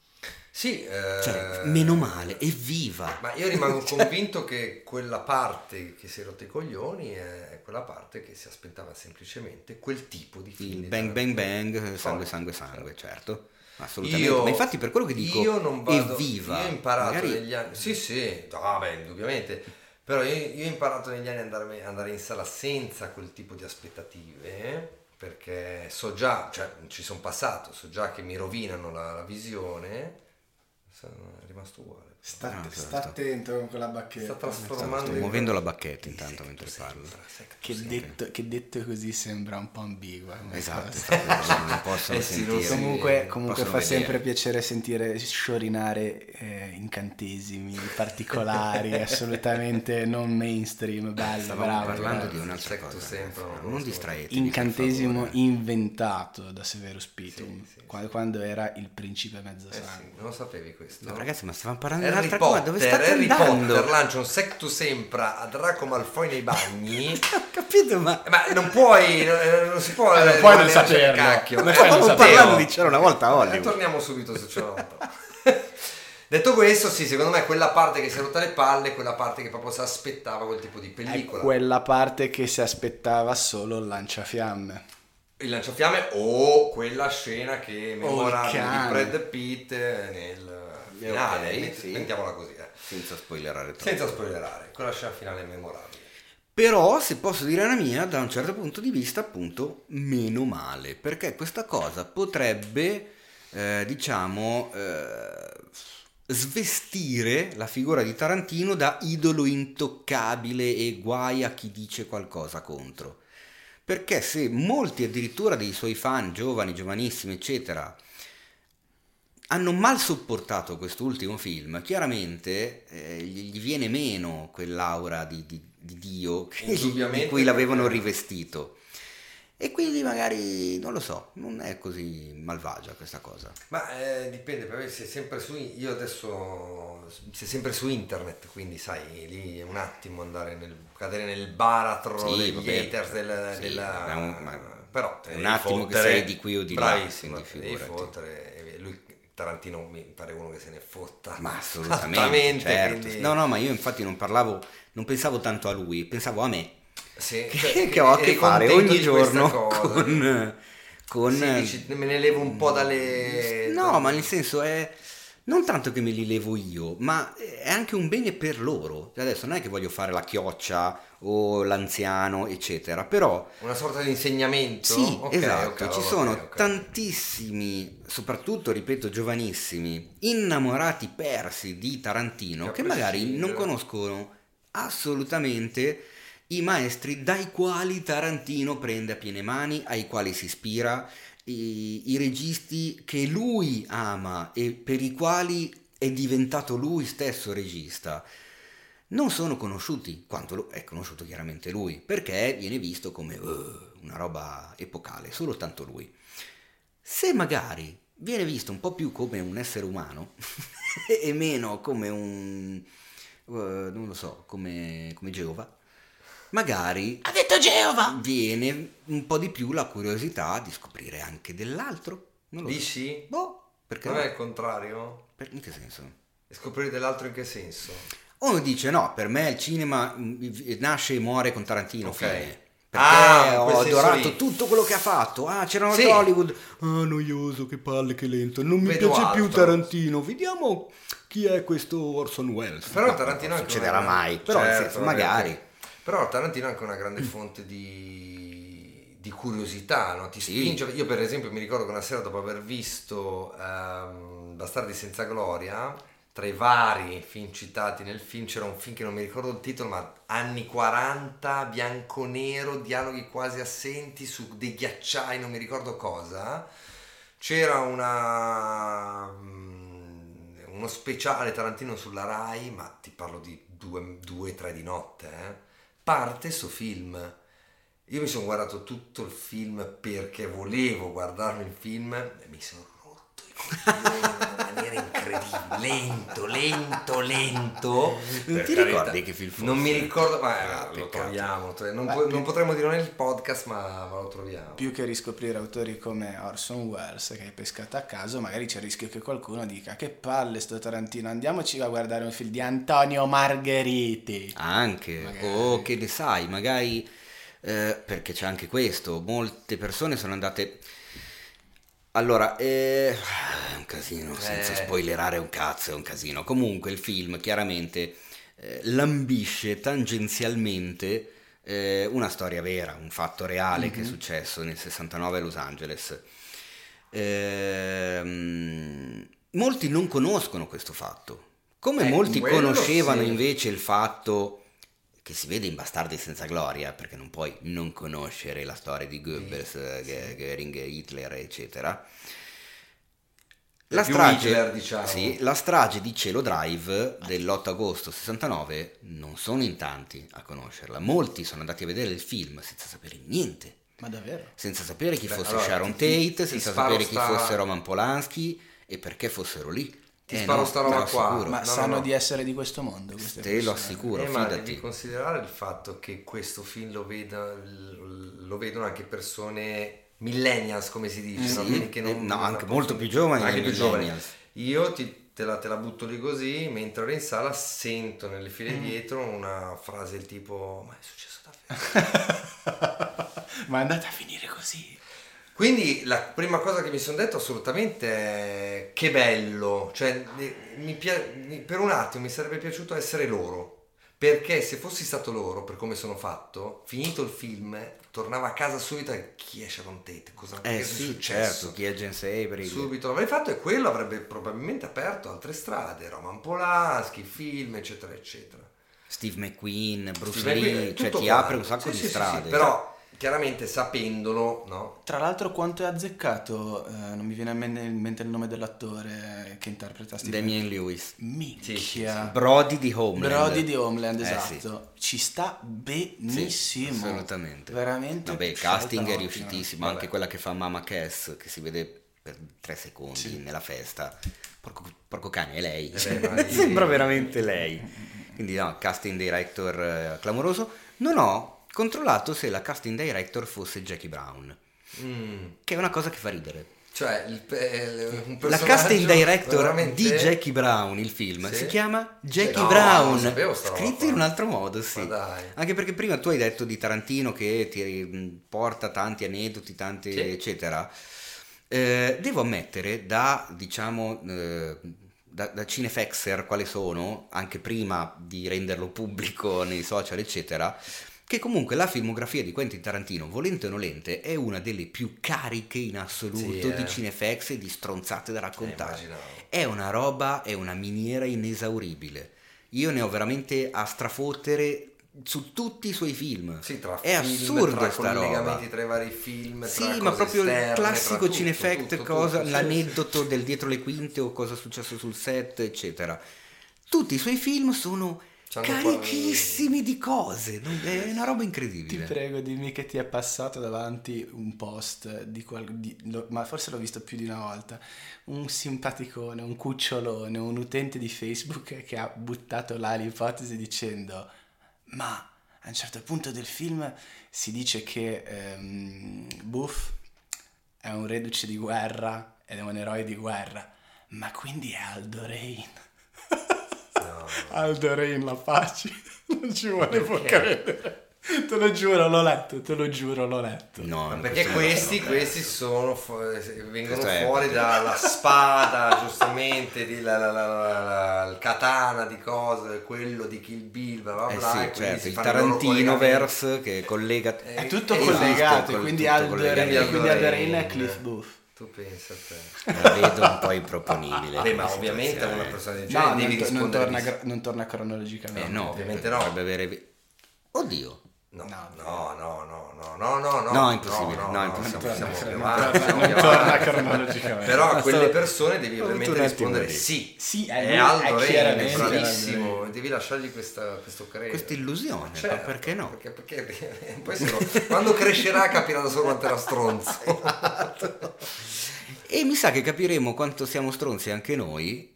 Sì, eh, Cioè, meno male, evviva! Ma io rimango convinto che quella parte che si è rotta i coglioni è quella parte che si aspettava semplicemente quel tipo di film. Il bang bang bang, sangue sangue sangue, certo. Assolutamente. Io- Ma infatti per quello che dico io non vado, evviva. Io ho imparato Magari- negli anni. Sì, sì, beh, indubbiamente. Però io, io ho imparato negli anni ad andare, andare in sala senza quel tipo di aspettative. Perché so già, cioè ci sono passato, so già che mi rovinano la, la visione. Sono- È rimasto uguale. Sta, Ah, sta attento con quella Sta bacchetta. trasformando sto muovendo la bacchetta intanto mentre parlo. Che detto, che detto così sembra un po' ambigua. come Esatto, non possono Eh sì, non sentire. Comunque, comunque possono fa vedere. sempre piacere sentire sciorinare eh, incantesimi particolari, assolutamente non mainstream, bello, Stavamo bravo. parlando bravo. di un'altra cosa. sempre, ragazzi, non distraetevi. Incantesimo inventato da Severus Pitum Sì, sì, quando, era il principe mezzo Eh sì, sangue. non lo sapevi questo? No, ragazzi, ma stavamo parlando di Harry un'altra cosa. Potter, Dove state Harry andando? Potter lancia un sectu sempra a Draco Malfoy nei bagni. Ho capito, ma Eh, Ma non puoi, non, eh, non si può. Eh, non eh, puoi non saperlo. cacchio. Non Eh, puoi non saperlo. parlando di c'era una volta a eh, Hollywood. torniamo subito una volta. Detto questo, sì, secondo me quella parte che si è rotta le palle è quella parte che proprio si aspettava quel tipo di È pellicola. quella parte che si aspettava solo il lanciafiamme. Il lanciafiamme o quella scena che è memorabile di. Brad Pitt nel finale, ok, met- sì. mettiamola così, eh. senza spoilerare troppo. senza spoilerare, quella scena finale è memorabile. Però, se posso dire la mia, da un certo punto di vista, appunto, meno male, perché questa cosa potrebbe, eh, diciamo, eh, svestire la figura di Tarantino da idolo intoccabile e guai a chi dice qualcosa contro. Perché se molti addirittura dei suoi fan, giovani, giovanissimi, eccetera, hanno mal sopportato quest'ultimo film, chiaramente eh, gli viene meno quell'aura di, di- di Dio che- di cui l'avevano rivestito. E quindi magari, non lo so, non è così malvagia questa cosa. Ma eh, dipende, perché sei sempre su, io adesso sei sempre su internet, quindi sai, lì è un attimo andare nel, cadere nel baratro Sì, degli vabbè, haters del- sì, della... un- ma- però un attimo che fottere- sei di qui o di là, bravissimo, devi fottere, Tarantino mi pare uno che se ne fotta Ma assolutamente, certo. quindi- No, no, ma io infatti non parlavo, non pensavo tanto a lui, pensavo a me, sì, che, cioè, che ho a che fare ogni giorno con... con Sì, dici, me ne levo un po' dalle... No, ma nel senso è non tanto che me li levo io, ma è anche un bene per loro. Cioè, Adesso non è che voglio fare la chioccia o l'anziano, eccetera, però Una sorta di insegnamento? sì, Ok, esatto, ok, ci ok, sono tantissimi, soprattutto, ripeto, giovanissimi, innamorati persi di Tarantino Che magari non conoscono assolutamente i maestri dai quali Tarantino prende a piene mani, ai quali si ispira, i, i registi che lui ama e per i quali è diventato lui stesso regista non sono conosciuti quanto è conosciuto chiaramente lui, perché viene visto come "Uh, una roba epocale, solo tanto lui. Se magari viene visto un po' più come un essere umano e meno come un, eh, non lo so, come, come Geova, magari Ha detto Geova! viene un po' di più la curiosità di scoprire anche dell'altro. Non lo so. Dici? Boh, perché Non no? è il contrario? Per- in che senso? E scoprire dell'altro in che senso? Uno dice no, per me il cinema mm, nasce e muore con Tarantino, Ok. fine. Perché Ah, ho adorato lì. tutto quello che ha fatto. Ah, c'erano Sì. Hollywood. Ah, noioso, che palle, che lento. Non mi Vedo piace più altro. Tarantino. Vediamo chi è questo Orson Welles. Però No, Tarantino non succederà mai. Però Certo, magari. Però Tarantino è anche una grande fonte di, di curiosità, no? ti Sì. spinge. Io per esempio mi ricordo che una sera dopo aver visto ehm, Bastardi senza gloria, tra i vari film citati nel film c'era un film che non mi ricordo il titolo, ma anni 40, bianco-nero, dialoghi quasi assenti su dei ghiacciai, non mi ricordo cosa. C'era una, mm, uno speciale Tarantino sulla Rai, ma ti parlo di 2-3 di notte, eh, parte sto film. Io mi sono guardato tutto il film perché volevo guardarmi il film e mi sono in una maniera incredibile, lento, lento, lento. Non Per ti carità. ricordi che film fosse? Non mi ricordo, ma eh, Ah, lo peccato. troviamo, non, Beh, po- non potremmo dirlo nel podcast, ma, ma lo troviamo. Più che riscoprire autori come Orson Welles che hai pescato a caso, magari c'è il rischio che qualcuno dica che palle sto Tarantino, andiamoci a guardare un film di Antonio Margheriti. Anche, Magari. o che ne sai, magari eh, perché c'è anche questo, molte persone sono andate... Allora, eh, è un casino, senza Eh. spoilerare un cazzo, è un casino. Comunque il film chiaramente eh, lambisce tangenzialmente eh, una storia vera, un fatto reale che è successo nel 69 a Los Angeles. Ehm, molti non conoscono questo fatto, come Eh, molti conoscevano sì. invece il fatto che si vede in Bastardi senza gloria, perché non puoi non conoscere la storia di Goebbels, eh, Göring, Hitler, eccetera. La strage, Hitler, diciamo. sì, la strage di Cielo Drive dell'8 agosto 69 non sono in tanti a conoscerla. Molti sono andati a vedere il film senza sapere niente, Ma davvero? senza sapere chi Beh, fosse allora, Sharon ti- Tate, ti senza sapere chi sta- fosse Roman Polanski e perché fossero lì. Ti Eh, sparo no, sta roba qua. assicuro. Ma no, sanno no. di essere di questo mondo? Te lo assicuro, Eh, ma devi considerare il fatto che questo film lo, veda- lo vedono anche persone millennials, come si dice, no? Sì, Quelli che eh, no, anche molto più giovani anche più giovani. Io ti- te, la, te la butto lì così, mentre ero in sala sento nelle file Mm. dietro una frase del tipo ma è successo davvero? Ma è andata a finire così. Quindi la prima cosa che mi sono detto assolutamente è che bello, cioè eh, mi mi- per un attimo mi sarebbe piaciuto essere loro, perché se fossi stato loro, per come sono fatto, finito il film, tornavo a casa subito e chi è Sharon Tate? Cosa Eh è sì, successo? certo, chi è James Avery? Subito l'avrei fatto e quello avrebbe probabilmente aperto altre strade, Roman Polanski, film, eccetera, eccetera. Steve McQueen, Bruce Steve Lee, McQueen, cioè tutto ti quanto. apre un sacco Sì, di sì, strade. sì, però chiaramente sapendolo, no? Tra l'altro quanto è azzeccato, eh, non mi viene in men- in mente il nome dell'attore che interpreta Steve Damien Lewis. Minchia. Sì, sì, sì. Brody di Homeland. Brody di Homeland, Eh, esatto. Ci sta benissimo. Sì, assolutamente. Veramente. Vabbè, il casting è riuscitissimo, Vabbè. anche quella che fa Mama Cass, che si vede per tre secondi Sì. nella festa. Porco, porco cane, è lei. Eh Sembra veramente lei. Quindi no, casting director eh, clamoroso. Non ho controllato se la casting director fosse Jackie Brown, Mm. che è una cosa che fa ridere. Cioè, il, pe- un La casting director veramente- di Jackie Brown, il film, Sì. si chiama Jackie No, Brown, sapevo scritto in un altro modo, sì. Anche perché prima tu hai detto di Tarantino che ti mh, porta tanti aneddoti, tanti Sì. eccetera. Eh, devo ammettere, da diciamo eh, da, da cinefexer quale sono, anche prima di renderlo pubblico nei social, eccetera, che comunque la filmografia di Quentin Tarantino, volente o nolente, è una delle più cariche in assoluto Sì, eh. di cinefex e di stronzate da raccontare. immaginavo. è una roba, è una miniera inesauribile. Io ne ho veramente a strafottere su tutti i suoi film. Sì, tra è film, assurdo tra sta roba. collegamenti tra i vari film, Sì, ma proprio esterne, il classico tutto, cinefact, tutto, cosa, tutto, sì, l'aneddoto del dietro le quinte o cosa è successo sul set, eccetera. Tutti i suoi film sono carichissimi di cose, è una roba Ti incredibile. prego, dimmi che ti è passato davanti un post di qual- di- lo- ma forse l'ho visto più di una volta. Un simpaticone, un cucciolone, un utente di Facebook che ha buttato là l'ipotesi dicendo: Ma a un certo punto del film si dice che ehm, Buff è un reduce di guerra ed è un eroe di guerra, ma quindi è Aldo Rain. No. Aldo Rain la pace, non ci volevo Perché? credere. Te lo giuro, l'ho letto, te lo giuro, l'ho letto. No, perché questi, questi sono fu- vengono Questo è- fuori dalla spada, giustamente, di la, la- la- la- la- il katana di cose, quello di Kill Bill, bla bla Eh bla, e sì, certo, il fanno i loro Tarantino collegamenti. verse che collega... Eh, È tutto esatto, collegato, col- quindi Aldo. Rain, è Rain. Cliff Booth. Tu pensa a te. La vedo un po' improponibile. Beh, ma ovviamente a una persona del No, genere non, devi to- non rispondere torna, non torna cronologicamente. Eh no, ovviamente no. dovrebbe avere... Oddio, No, No, no, no, no, no, no, no, no, No, impossibile, no, no, impossibile. siamo- siamo avanti, siamo avanti. Però a quelle persone devi ovviamente rispondere sì. Sì, è è bravissimo, Aldo devi lasciargli questa, questo credo. Questa illusione, ma Certo, perché no? Perché, perché- poi se no- quando crescerà capirà da solo quanto era stronzo. E mi sa che capiremo quanto siamo stronzi anche noi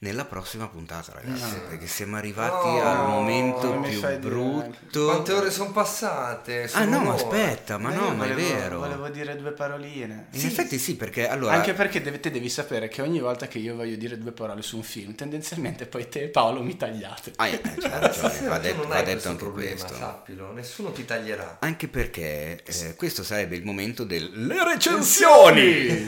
nella prossima puntata, ragazzi, perché siamo arrivati No, al momento più brutto. Quante ore sono passate? Ah Sono no, ma aspetta, ma io no, ma è volevo- vero. Volevo dire due paroline. In effetti sì, perché allora... Anche perché deve- te devi sapere che ogni volta che io voglio dire due parole su un film, tendenzialmente poi te e Paolo mi tagliate. Ah, eh, ragione, Stasera va detto, va detto anche problema, questo. sappilo, nessuno ti taglierà. Anche perché eh, questo sarebbe il momento delle recensioni.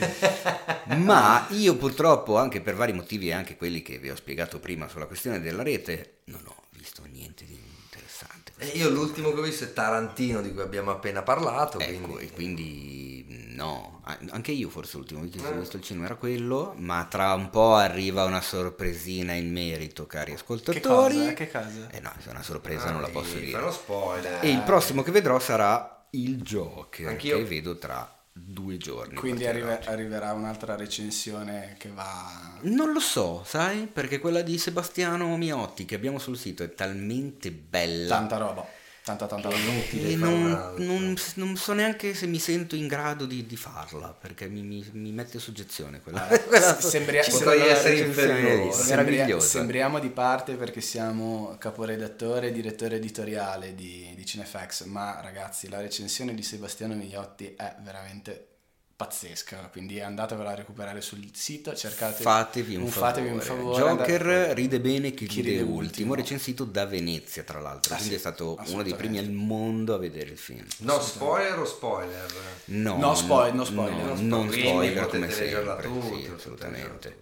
Ma io purtroppo, anche per vari motivi, e anche quelli che vi ho spiegato prima sulla questione della rete, non ho visto niente di interessante. E io l'ultimo che ho visto è Tarantino di cui abbiamo appena parlato, Ecco, quindi... e quindi no, a- anche io forse l'ultimo video che ho visto al cinema era quello, ma tra un po' arriva una sorpresina in merito, cari Che ascoltatori. cosa? Che cosa? Eh no, se è una sorpresa non la posso Dai, dire. Uno spoiler. E il prossimo che vedrò sarà il Joker, Anch'io. che vedo tra due giorni. Quindi arrive- arriverà un'altra recensione che va... Non lo so, sai, perché quella di Sebastiano Miotti che abbiamo sul sito è talmente bella Tanta roba. Tanta tanta roba. Inutile fare non, non- non so neanche se mi sento in grado di, di farla, perché mi, mi- mi mette soggezione quella. quella sembria- essere inferiore. Sembria- sembriamo di parte perché siamo caporedattore e direttore editoriale di, di Cinefax, ma ragazzi la recensione di Sebastiano Migliotti è veramente pazzesca, quindi andatevela a recuperare sul sito, cercate Fatevi un, fatevi favore. un favore. Joker andate- ride bene chi, Chi ride, ride ultimo, ultimo. recensito da Venezia tra l'altro, Ah, quindi sì, è stato uno dei primi al mondo a vedere il film. No spoiler o spoiler? No, No spoil- no spoiler. no, No non spoiler. spoiler Quindi come sempre, tutti, sì, assolutamente.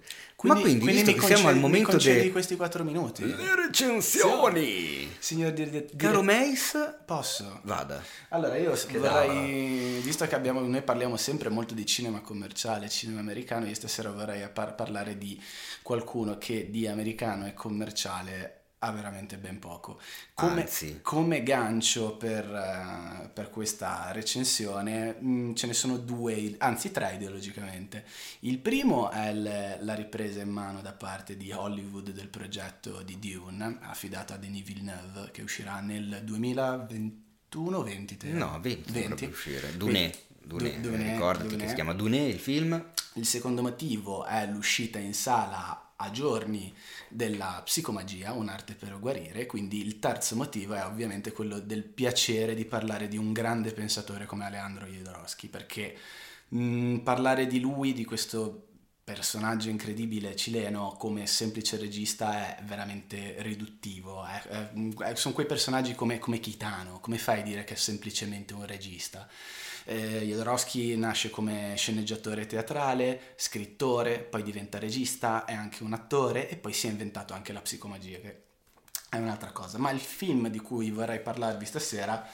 Leggerla Ma quindi, visto mi che siamo al concedi- momento concedi dei questi quattro minuti. le recensioni, Signor dir- dir- caro dire- Mace, posso? vada. Allora io Che vorrei, visto che abbiamo, noi parliamo sempre molto di cinema commerciale, cinema americano, io stasera vorrei par- parlare di qualcuno che di americano e commerciale ha veramente ben poco. Come, Anzi. come gancio per, eh, per questa recensione mh, ce ne sono due, anzi tre ideologicamente. Il primo è il- la ripresa in mano da parte di Hollywood del progetto di Dune, affidato a Denis Villeneuve, che uscirà nel 2021-20. te? No, 20, dovrebbe uscire. Dunè, Dunè, Du- Dunè, ricordati Dunè. che si chiama Dunè il film. Il secondo motivo è l'uscita in sala a giorni della psicomagia, un'arte per guarire, quindi il terzo motivo è ovviamente quello del piacere di parlare di un grande pensatore come Alejandro Jodorowsky, perché mh, parlare di lui, di questo personaggio incredibile cileno come semplice regista è veramente riduttivo, è- è- sono quei personaggi come, come Kitano, come fai a dire che è semplicemente un regista? Eh, Jodorowsky nasce come sceneggiatore teatrale, scrittore, poi diventa regista, è anche un attore e poi si è inventato anche la psicomagia, che è un'altra cosa. Ma il film di cui vorrei parlarvi stasera,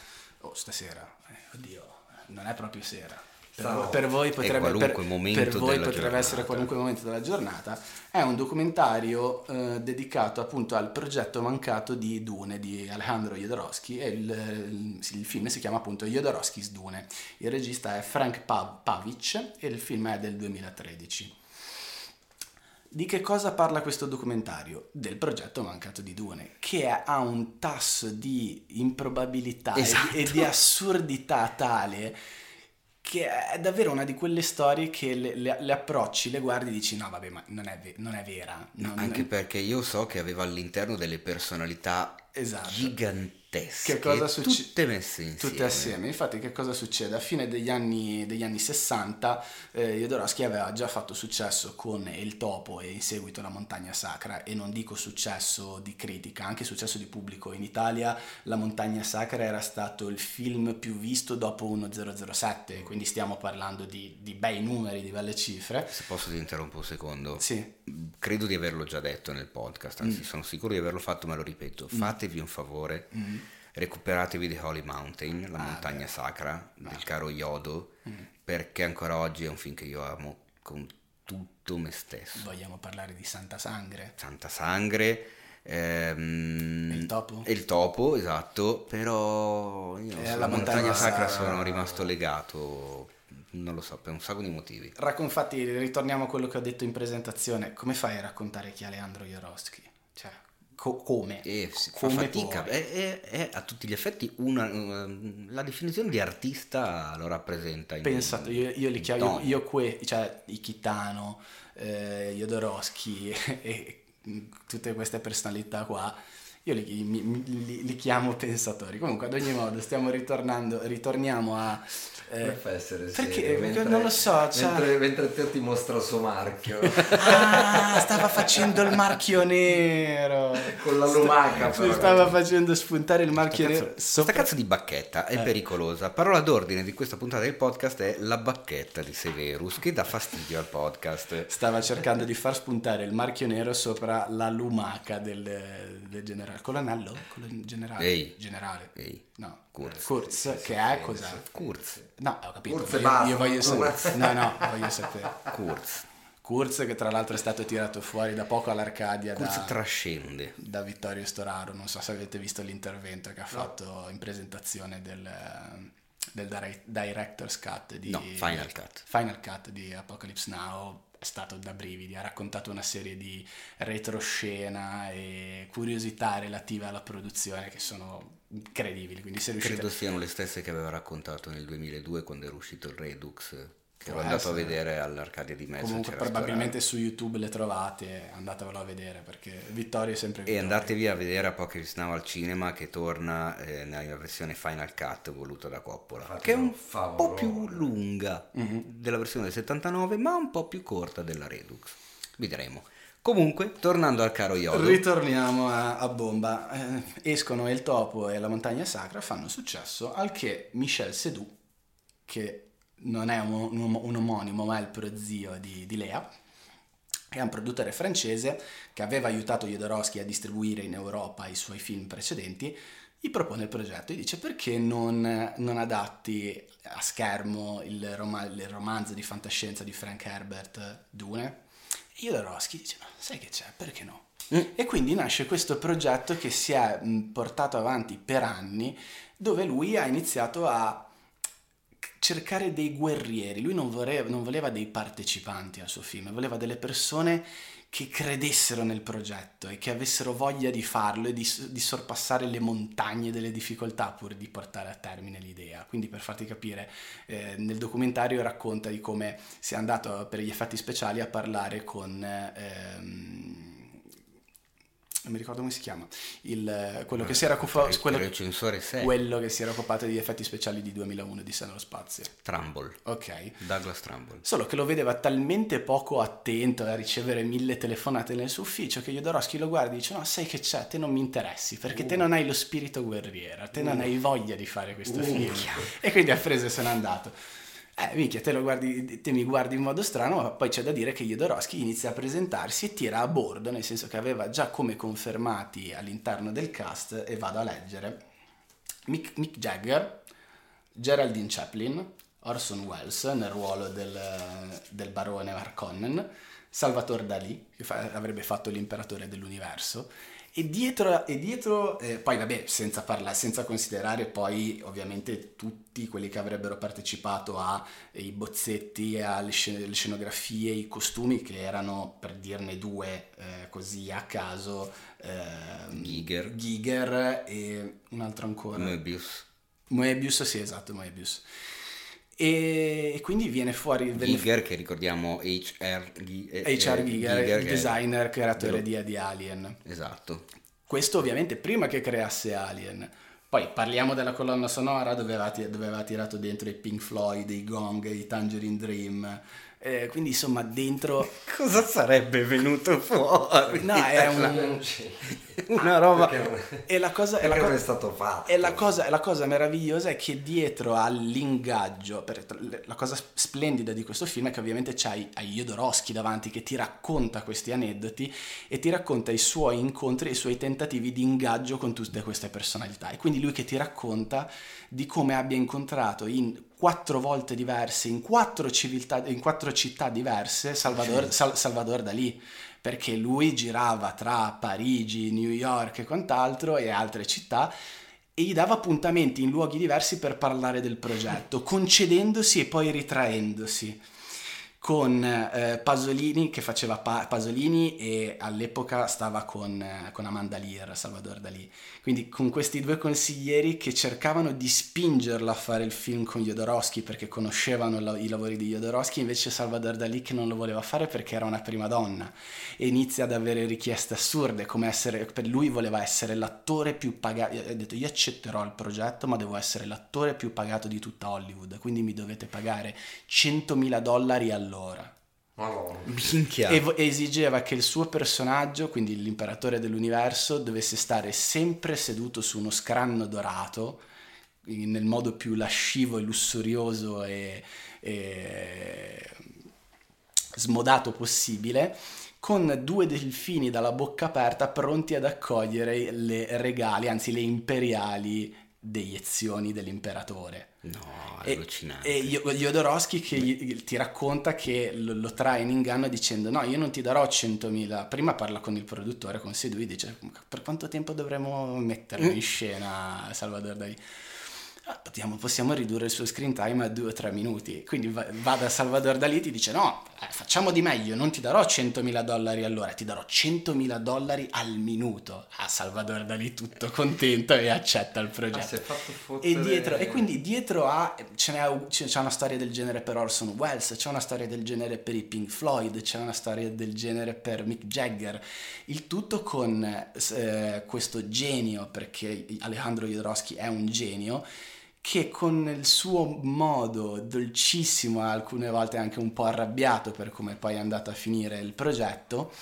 oh stasera, eh, oddio, non è proprio sera. Per, Stanotte. voi- per voi potrebbe, per- per voi potrebbe essere qualunque momento della giornata, è un documentario eh, dedicato appunto al progetto mancato di Dune di Alejandro Jodorowsky e il, il- il film si chiama appunto Jodorowsky's Dune. Il regista è Frank Pav- Pavic e il film è del 2013. Di che cosa parla questo documentario? Del progetto mancato di Dune, che ha un tasso di improbabilità e di- Esatto. e di assurdità tale che è davvero una di quelle storie che le, le- le approcci, le guardi e dici no vabbè ma non è, non è vera. non- Anche perché io so che aveva all'interno delle personalità Esatto. gigantesche, Che cosa succe- tutte messe insieme. Tutte assieme. Infatti, che cosa succede? A fine degli anni, degli anni 60, eh, Jodorowsky aveva già fatto successo con Il Topo e in seguito La Montagna Sacra. E non dico successo di critica, anche successo di pubblico. In Italia La Montagna Sacra era stato il film più visto dopo 1007, quindi stiamo parlando di, di bei numeri, di belle cifre. Se posso ti interrompo un secondo. Sì, Credo di averlo già detto nel podcast, Mm. anzi sono sicuro di averlo fatto, ma lo ripeto. Fatevi un favore, recuperatevi The Holy Mountain, la. Ah, montagna beh. sacra del caro Yodo, Mm. perché ancora oggi è un film che io amo con tutto me stesso. vogliamo parlare di Santa Sangre. Santa Sangre, Ehm, Il topo? il topo, esatto, però io alla montagna montagna sacra sono rimasto legato, non lo so, per un sacco di motivi. Racco- infatti, ritorniamo a quello che ho detto in presentazione. Come fai a raccontare chi è Leandro Jodorowsky? Co- come? E fa Come fatica, è, è- è a tutti gli effetti una, ehm, la definizione di artista lo rappresenta. In, Pensato, io, io li chiamo, io, io que, cioè i Kitano, eh, Jodorowsky e, tutte queste personalità qua, io li, mi- li- li chiamo pensatori. Comunque, ad ogni modo, stiamo ritornando, ritorniamo a... eh, fa a essere perché? serio? Perché Mentre- non lo so, cioè- mentre, mentre te ti mostra il suo marchio Ah, stava facendo il marchio nero. con la lumaca però. stava facendo spuntare il marchio Sta nero. cazzo, sopra- sta cazzo di bacchetta è Eh. pericolosa. Parola d'ordine di questa puntata del podcast è la bacchetta di Severus che dà fastidio al podcast. Stava cercando di far spuntare il marchio nero sopra la lumaca del, del generale. Colonnello? Colon- generale? Ehi. Generale. Ehi, No. Kurz. Kurz, che è cos'è? Kurz, No, ho capito. Kurz io, io voglio sapere. No, no, voglio sapere. Kurz. Kurz, che tra l'altro è stato tirato fuori da poco all'Arcadia Kurz da, trascende. da Vittorio Storaro. Non so se avete visto l'intervento che ha fatto in presentazione del, del dire- Director's Cut di No, Final Cut. Final Cut di Apocalypse Now. È stato da brividi, ha raccontato una serie di retroscena e curiosità relative alla produzione che sono incredibili. Quindi se riuscite Credo siano le stesse che aveva raccontato nel 2002 quando era uscito il Redux, che ero andato a vedere all'Arcadia di Mezzo. Comunque probabilmente su YouTube le trovate, andatevelo a vedere perché Vittorio è sempre E Vittorio. andatevi a vedere Apocalypse Now al cinema che torna eh, nella versione Final Cut voluta da Coppola, Infatti che è un un po' più lunga Mhm. della versione del 79, ma un po' più corta della Redux. Vedremo. Comunque, tornando al caro Yodo, Ritorniamo a, a bomba. Eh, escono il topo e la montagna sacra fanno successo al che Michel Sedou, che non è un, un- un omonimo ma è il prozio di, di Lea, è un produttore francese che aveva aiutato Jodorowsky a distribuire in Europa i suoi film precedenti, gli propone il progetto e dice perché non, non adatti a schermo il, roma- il romanzo di fantascienza di Frank Herbert Dune? Jodorowsky dice ma sai che c'è, perché no? E quindi nasce questo progetto che si è mh, portato avanti per anni, dove lui ha iniziato a cercare dei guerrieri. Lui non voleva, non voleva dei partecipanti al suo film, voleva delle persone che credessero nel progetto e che avessero voglia di farlo e di, di sorpassare le montagne delle difficoltà pur di portare a termine l'idea. Quindi per farti capire, eh, nel documentario racconta di come sia andato per gli effetti speciali a parlare con... ehm, non mi ricordo come si chiama, il, quello che si era occupato... quello- recensore 6, quello che si era occupato degli effetti speciali di 2001 di nello spazio. Trumbull, Ok. Douglas Trumbull. Solo che lo vedeva talmente poco attento a ricevere mille telefonate nel suo ufficio che Jodorowsky lo guarda e dice no sai che c'è, te non mi interessi perché te non hai lo spirito guerriero, te non hai voglia di fare questo film. E quindi ha preso e se n'è andato. Eh, minchia, te, guardi, te mi guardi in modo strano, ma poi c'è da dire che Jodorowsky inizia a presentarsi e tira a bordo, nel senso che aveva già come confermati all'interno del cast, e vado a leggere, Mick, Mick Jagger, Geraldine Chaplin, Orson Welles nel ruolo del, del barone Harkonnen, Salvatore Dalì, che fa- avrebbe fatto l'imperatore dell'universo, e dietro, e dietro eh, poi vabbè, senza, parlare, senza considerare poi ovviamente tutti quelli che avrebbero partecipato ai bozzetti, alle scen- scenografie, i costumi, che erano, per dirne due eh, così a caso, ehm, Giger. Giger e un altro ancora. Möbius, Moebius, sì, esatto, Moebius. E, quindi viene fuori venne Giger che ricordiamo HR, eh, H.R. eh, Giger, il che è- designer creatore dello- di, di Alien. Esatto. Questo ovviamente prima che creasse Alien. Poi parliamo della colonna sonora dove aveva, dove aveva tirato dentro i Pink Floyd, i Gong, i Tangerine Dream. Eh, quindi insomma dentro... Cosa sarebbe venuto fuori? No, è un... una roba... E la cosa... E la Perché co- non è stato fatto? E la cosa, la cosa meravigliosa è che dietro all'ingaggio, per- la cosa splendida di questo film è che ovviamente c'hai hai Jodorowsky davanti che ti racconta questi aneddoti e ti racconta i suoi incontri e i suoi tentativi di ingaggio con tutte queste personalità. E quindi lui che ti racconta di come abbia incontrato in quattro volte diverse, in quattro, civiltà, in quattro città diverse, Salvador, Sal- Salvador Dalì perché lui girava tra Parigi, New York e quant'altro e altre città e gli dava appuntamenti in luoghi diversi per parlare del progetto, concedendosi e poi ritraendosi con eh, Pasolini che faceva pa- Pasolini e all'epoca stava con, eh, con Amanda Lear, Salvador Dalì. Quindi con questi due consiglieri che cercavano di spingerlo a fare il film con Jodorowsky perché conoscevano la- i lavori di Jodorowsky, invece Salvador Dalì che non lo voleva fare perché era una prima donna e inizia ad avere richieste assurde come essere, per lui voleva essere l'attore più pagato, ha detto io accetterò il progetto ma devo essere l'attore più pagato di tutta Hollywood, quindi mi dovete pagare 100.000 dollari all'ora. Madonna. Minchia. E esigeva che il suo personaggio, quindi l'imperatore dell'universo, dovesse stare sempre seduto su uno scranno dorato, nel modo più lascivo e lussurioso e, e smodato possibile, con due delfini dalla bocca aperta pronti ad accogliere le regali, anzi le imperiali deiezioni dell'imperatore. No, E- allucinante. E Jodorowsky che gli- ti racconta che lo, lo trae in inganno dicendo no, io non ti darò 100.000. Prima parla con il produttore, con Sedui, dice per quanto tempo dovremo metterlo Mm. in scena Salvador Dalì? "Ah, Possiamo, ridurre il suo screen time a 2 o 3 minuti. Quindi va, va da Salvador Dalì e ti dice no, eh, facciamo di meglio, non ti darò 100.000 dollari all'ora, ti darò 100.000 dollari al minuto. Ah, Salvador Dalì tutto contento e accetta il Ah, progetto. fottere... E, dietro, e quindi dietro a ce n'è, c'è c'è una storia del genere per Orson Welles, c'è una storia del genere per i Pink Floyd, c'è una storia del genere per Mick Jagger, il tutto con eh, questo genio, perché Alejandro Jodorowsky è un genio, che con il suo modo dolcissimo, alcune volte anche un po' arrabbiato per come poi è andato a finire il progetto,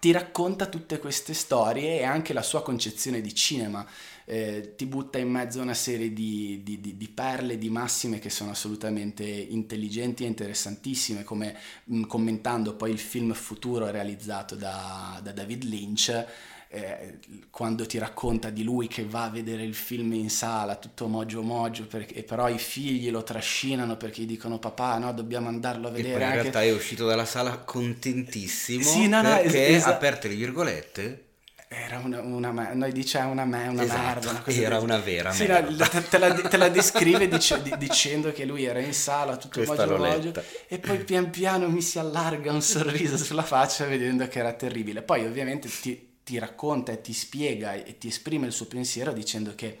ti racconta tutte queste storie e anche la sua concezione di cinema. Eh, ti butta in mezzo a una serie di, di- di- di perle, di massime che sono assolutamente intelligenti e interessantissime, come mh, commentando poi il film futuro realizzato da, da David Lynch. Eh, quando ti racconta di lui che va a vedere il film in sala tutto mogio mogio perché, e però i figli lo trascinano perché gli dicono papà no dobbiamo andarlo a E vedere poi in anche realtà è uscito dalla sala contentissimo Sì, no, no, es- perché, esatto. aperte le virgolette, Era una, una me- noi dice una, me- una Esatto, merda. Una cosa era del- una vera Sì, merda. te, te la, te la descrive dice- di- dicendo che lui era in sala tutto mogio mogio e poi pian piano mi si allarga un sorriso sulla faccia vedendo che era terribile. Poi ovviamente ti, ti racconta e ti spiega e ti esprime il suo pensiero dicendo che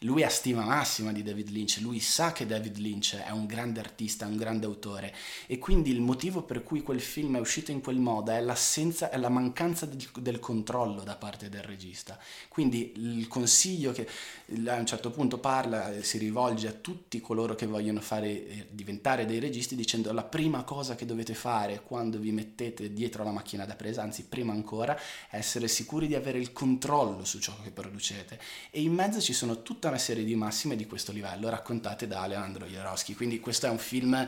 lui ha stima massima di David Lynch, lui sa che David Lynch è un grande artista, un grande autore e quindi il motivo per cui quel film è uscito in quel modo è l'assenza, è la mancanza del, del controllo da parte del regista. Quindi il consiglio che a un certo punto parla, eh, si rivolge a tutti coloro che vogliono fare, eh, diventare dei registi dicendo la prima cosa che dovete fare quando vi mettete dietro la macchina da presa, anzi prima ancora, è essere sicuri di avere il controllo su ciò che producete. E in mezzo ci sono tutta una serie di massime di questo livello raccontate da Alejandro Jodorowsky. Quindi questo è un film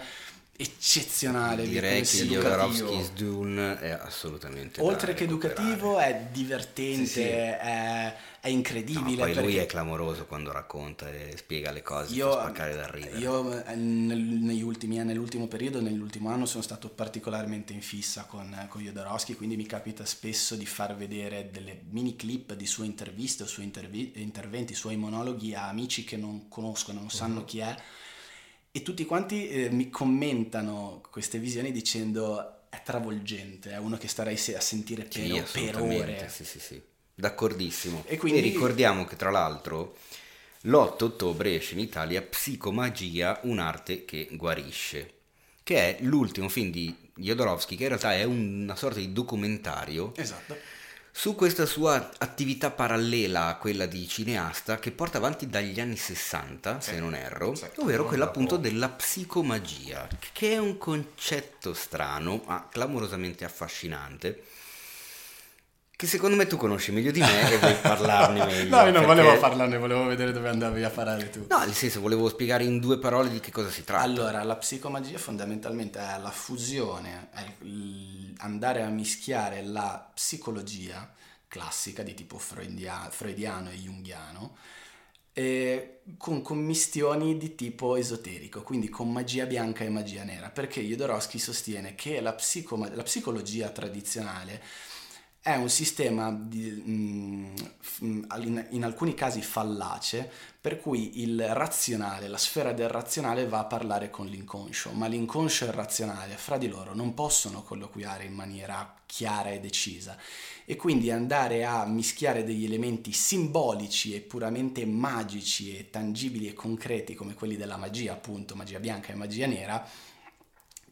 eccezionale. direi che. Jodorowsky's Dune è assolutamente Oltre che educativo è divertente, Sì, sì. È, è No, incredibile. poi lui è clamoroso quando racconta e spiega le cose, io, spaccare da ridere. io, eh, negli ultimi anni, nell'ultimo periodo, nell'ultimo anno sono stato particolarmente in fissa con, con Jodorowsky, quindi mi capita spesso di far vedere delle mini clip di sue interviste o suoi intervi- interventi, suoi monologhi a amici che non conoscono, non sanno Mhm. chi è e tutti quanti eh, mi commentano queste visioni dicendo è travolgente, è uno che starei a sentire per, Sì, per ore. Sì, sì, sì. D'accordissimo. E quindi- ricordiamo che tra l'altro l'8 ottobre esce in Italia Psicomagia, un'arte che guarisce, che è l'ultimo film di Jodorowsky, che in realtà è una sorta di documentario Esatto. Su questa sua attività parallela a quella di cineasta che porta avanti dagli anni 60, se non erro, sì. ovvero quella appunto della psicomagia, che è un concetto strano ma clamorosamente affascinante. Che secondo me tu conosci meglio di me e vuoi parlarne meglio. No, io non volevo perché- parlarne, volevo vedere dove andavi a parare tu. No, nel senso, volevo spiegare in due parole di che cosa si tratta. Allora, la psicomagia fondamentalmente è la fusione, è andare a mischiare la psicologia classica di tipo freudia- freudiano e junghiano eh, con commistioni di tipo esoterico, quindi con magia bianca e magia nera, perché Jodorowsky sostiene che la, psicoma- la psicologia tradizionale è un sistema di, mm, mm, in alcuni casi fallace per cui il razionale, la sfera del razionale va a parlare con l'inconscio, ma l'inconscio e il razionale fra di loro non possono colloquiare in maniera chiara e decisa. E quindi andare a mischiare degli elementi simbolici e puramente magici e tangibili e concreti come quelli della magia, appunto, magia bianca e magia nera,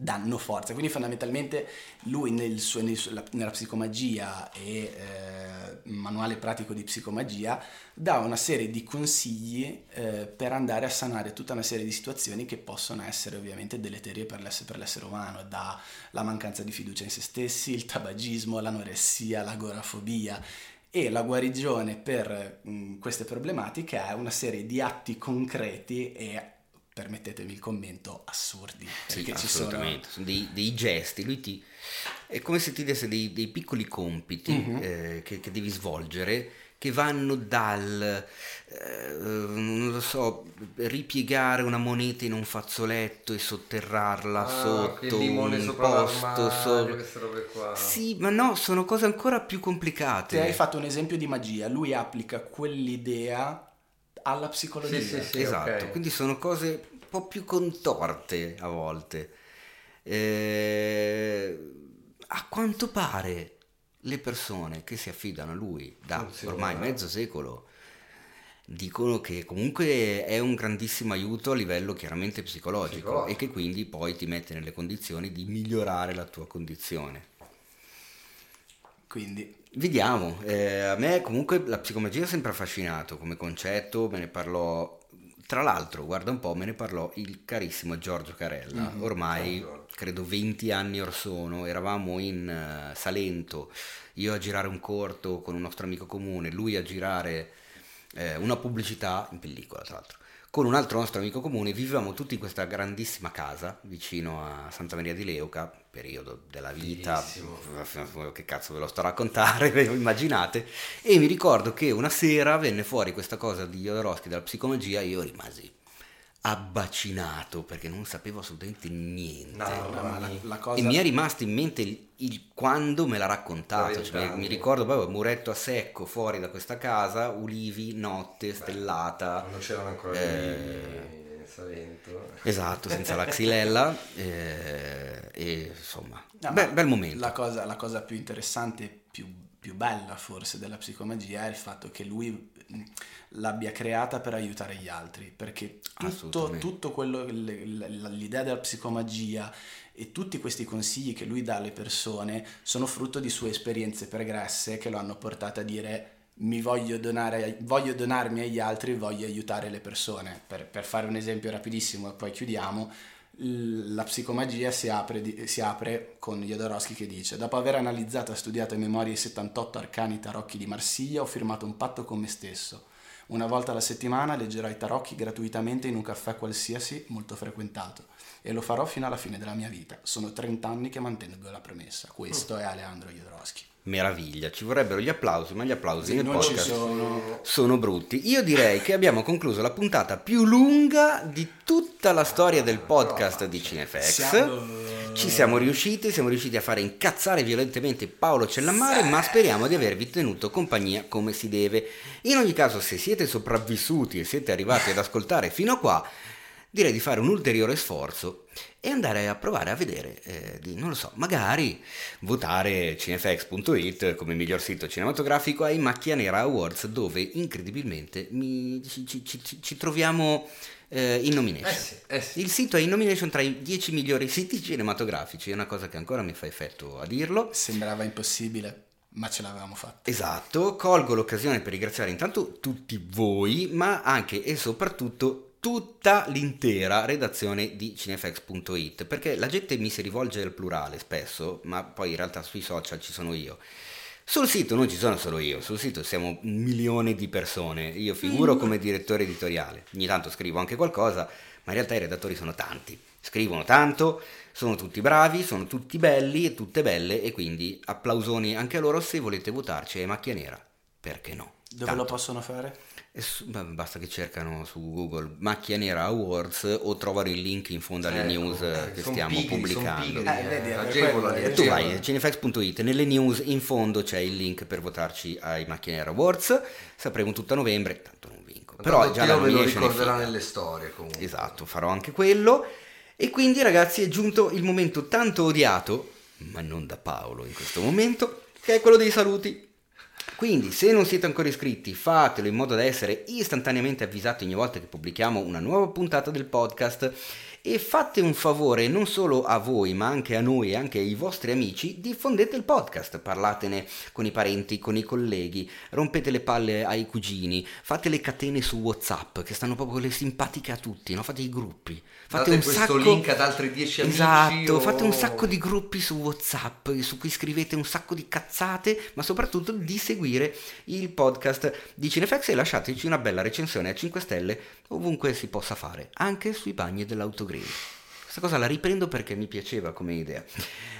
danno forza. Quindi fondamentalmente lui nel suo, nel suo, nella psicomagia e eh, manuale pratico di psicomagia dà una serie di consigli eh, per andare a sanare tutta una serie di situazioni che possono essere ovviamente deleterie per l'essere, per l'essere umano, dalla mancanza di fiducia in se stessi, il tabagismo, l'anoressia, l'agorafobia e la guarigione per mh, queste problematiche è una serie di atti concreti e permettetemi il commento, assurdi. Sì, perché ci assolutamente, sono sono dei, dei gesti, lui ti... è come se ti desse dei, dei piccoli compiti Mhm. eh, che, che devi svolgere che vanno dal, eh, non lo so, ripiegare una moneta in un fazzoletto e sotterrarla Ah, sotto un sopra posto. l'armadio, so- queste robe qua. Sì, ma no, sono cose ancora più complicate. Te hai fatto un esempio di magia, lui applica quell'idea alla psicologia. Sì, sì, sì. esatto, ok. quindi sono cose un po' più contorte a volte. Eh, a quanto pare le persone che si affidano a lui da Funziona. ormai mezzo secolo dicono che comunque è un grandissimo aiuto a livello chiaramente psicologico, Psicologico. e che quindi poi ti mette nelle condizioni di migliorare la tua condizione. Quindi Vediamo, eh, a me comunque la psicomagia ha sempre affascinato come concetto, me ne parlò, tra l'altro, guarda un po', me ne parlò il carissimo Giorgio Carella, ormai Giorgio. credo 20 anni or sono, eravamo in eh, Salento, io a girare un corto con un nostro amico comune, lui a girare eh, una pubblicità in pellicola tra l'altro. Con un altro nostro amico comune vivevamo tutti in questa grandissima casa vicino a Santa Maria di Leuca, periodo della vita, Bellissimo. che cazzo ve lo sto a raccontare, ve lo immaginate, e mi ricordo che una sera venne fuori questa cosa di Jodorowsky della psicomagia e io rimasi abbacinato perché non sapevo assolutamente niente. No, ma la, la cosa... E mi è rimasto in mente il, il quando me l'ha raccontato, cioè, mi, mi ricordo proprio muretto a secco fuori da questa casa, ulivi, notte, stellata. Non c'erano ancora Eh. Salento. Esatto, senza la xylella eh, e insomma, No, bel, ma bel momento. La cosa, la cosa più interessante, più, più bella forse della psicomagia è il fatto che lui l'abbia creata per aiutare gli altri, perché tutto, tutto quello, l'idea della psicomagia e tutti questi consigli che lui dà alle persone sono frutto di sue esperienze pregresse che lo hanno portato a dire mi voglio donare, voglio donarmi agli altri, voglio aiutare le persone. Per, per fare un esempio rapidissimo e poi chiudiamo, la psicomagia si apre, si apre con Jodorowsky che dice dopo aver analizzato e studiato a memoria i 78 arcani tarocchi di Marsiglia ho firmato un patto con me stesso. Una volta alla settimana leggerò i tarocchi gratuitamente in un caffè qualsiasi molto frequentato e lo farò fino alla fine della mia vita. Sono 30 anni che mantengo la promessa. Questo è Alejandro Jodorowsky. Meraviglia, ci vorrebbero gli applausi, ma gli applausi nel podcast sono... sono brutti. Io direi che abbiamo concluso la puntata più lunga di tutta la storia del podcast di Cinefx. Siamo- Ci siamo riusciti, siamo riusciti a fare incazzare violentemente Paolo Cellammare, ma speriamo di avervi tenuto compagnia come si deve. In ogni caso, se siete sopravvissuti e siete arrivati ad ascoltare fino a qua, direi di fare un ulteriore sforzo e andare a provare a vedere, eh, di, non lo so, magari votare cinefx.it come miglior sito cinematografico ai Macchia Nera Awards dove incredibilmente mi- ci, ci- ci- ci troviamo eh, in nomination. Eh sì, eh sì. Il sito è in nomination tra i 10 migliori siti cinematografici, è una cosa che ancora mi fa effetto a dirlo. Sembrava impossibile, ma ce l'avevamo fatta. Esatto, colgo l'occasione per ringraziare intanto tutti voi, ma anche e soprattutto tutta l'intera redazione di cinefx.it, perché la gente mi si rivolge al plurale spesso, ma poi in realtà sui social ci sono io. Sul sito non ci sono solo io, sul sito siamo un milione di persone, io figuro come direttore editoriale, ogni tanto scrivo anche qualcosa, ma in realtà i redattori sono tanti, scrivono tanto, sono tutti bravi, sono tutti belli e tutte belle e quindi applausoni anche a loro se volete votarci ai Macchia Nera. perché no? Dove Tanto. lo possono fare? Su- basta che cercano su Google Macchia Nera Awards o trovano il link in fondo alle Ecco, news eh, eh, che stiamo pigri, son pubblicando. pigri, Eh, vedi, eh, è agevolano, quello, E tu vai a cinefax.it, nelle news in fondo c'è il link per votarci ai Macchia Nera Awards, sapremo tutto a novembre, tanto non vinco. Però Tanto già la lo ricorderà nelle storie comunque. Esatto, farò anche quello. E quindi ragazzi è giunto il momento tanto odiato, ma non da Paolo in questo momento, che è quello dei saluti. Quindi se non siete ancora iscritti fatelo in modo da essere istantaneamente avvisati ogni volta che pubblichiamo una nuova puntata del podcast e fate un favore non solo a voi ma anche a noi e anche ai vostri amici, diffondete il podcast, parlatene con i parenti, con i colleghi, rompete le palle ai cugini, fate le catene su Whatsapp che stanno proprio le simpatiche a tutti, no? fate i gruppi. Fate Date un questo sacco... link ad altri 10 amici Esatto, o- fate un sacco di gruppi su WhatsApp su cui scrivete un sacco di cazzate, ma soprattutto di seguire il podcast di Cinefax e lasciateci una bella recensione a 5 stelle ovunque si possa fare, anche sui bagni dell'autogrill. Questa cosa la riprendo perché mi piaceva come idea.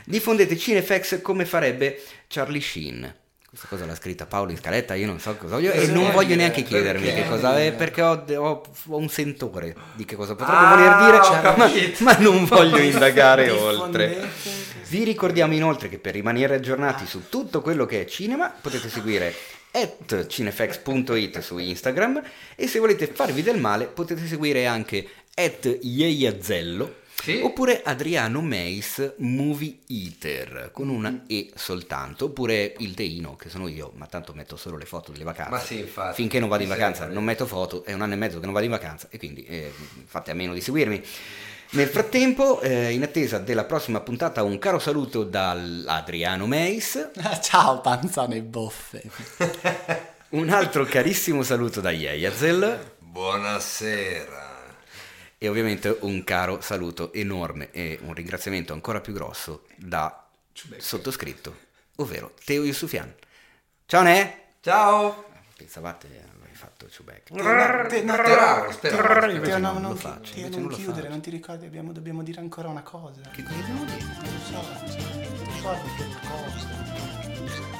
Diffondete Cinefax come farebbe Charlie Sheen. Questa cosa l'ha scritta Paolo in scaletta, io non so cosa voglio e non voglio neanche chiedermi Perché? che cosa è perché ho, ho- ho un sentore di che cosa potrebbe Ah, voler dire, ho ma, ma non voglio indagare oltre. Vi ricordiamo inoltre che per rimanere aggiornati su tutto quello che è cinema potete seguire at cinefx.it su Instagram e se volete farvi del male potete seguire anche at Ieiazello Sì. oppure Adriano Meis Movie Eater con una E soltanto oppure il Teino che sono io ma tanto metto solo le foto delle vacanze Ma sì, infatti. finché non vado in vacanza non metto foto è un anno e mezzo che non vado in vacanza e quindi eh, fate a meno di seguirmi nel frattempo, eh, in attesa della prossima puntata, un caro saluto dall'Adriano Meis, Ciao panzone boffe. un altro carissimo saluto da Yeyazel Buonasera. E ovviamente un caro saluto enorme e un ringraziamento ancora più grosso da sottoscritto, ovvero Teo Yusufian. Ciao Ne! Ciao. Pensavate avrei fatto Ciubecca. Speravo, speravo. Teo, Invece no, non lo faccio, Teo, non chiudere, non ti ricordi, abbiamo- dobbiamo dire ancora una cosa. Che cosa dobbiamo dire? Non lo so, non ti ricordi che cosa.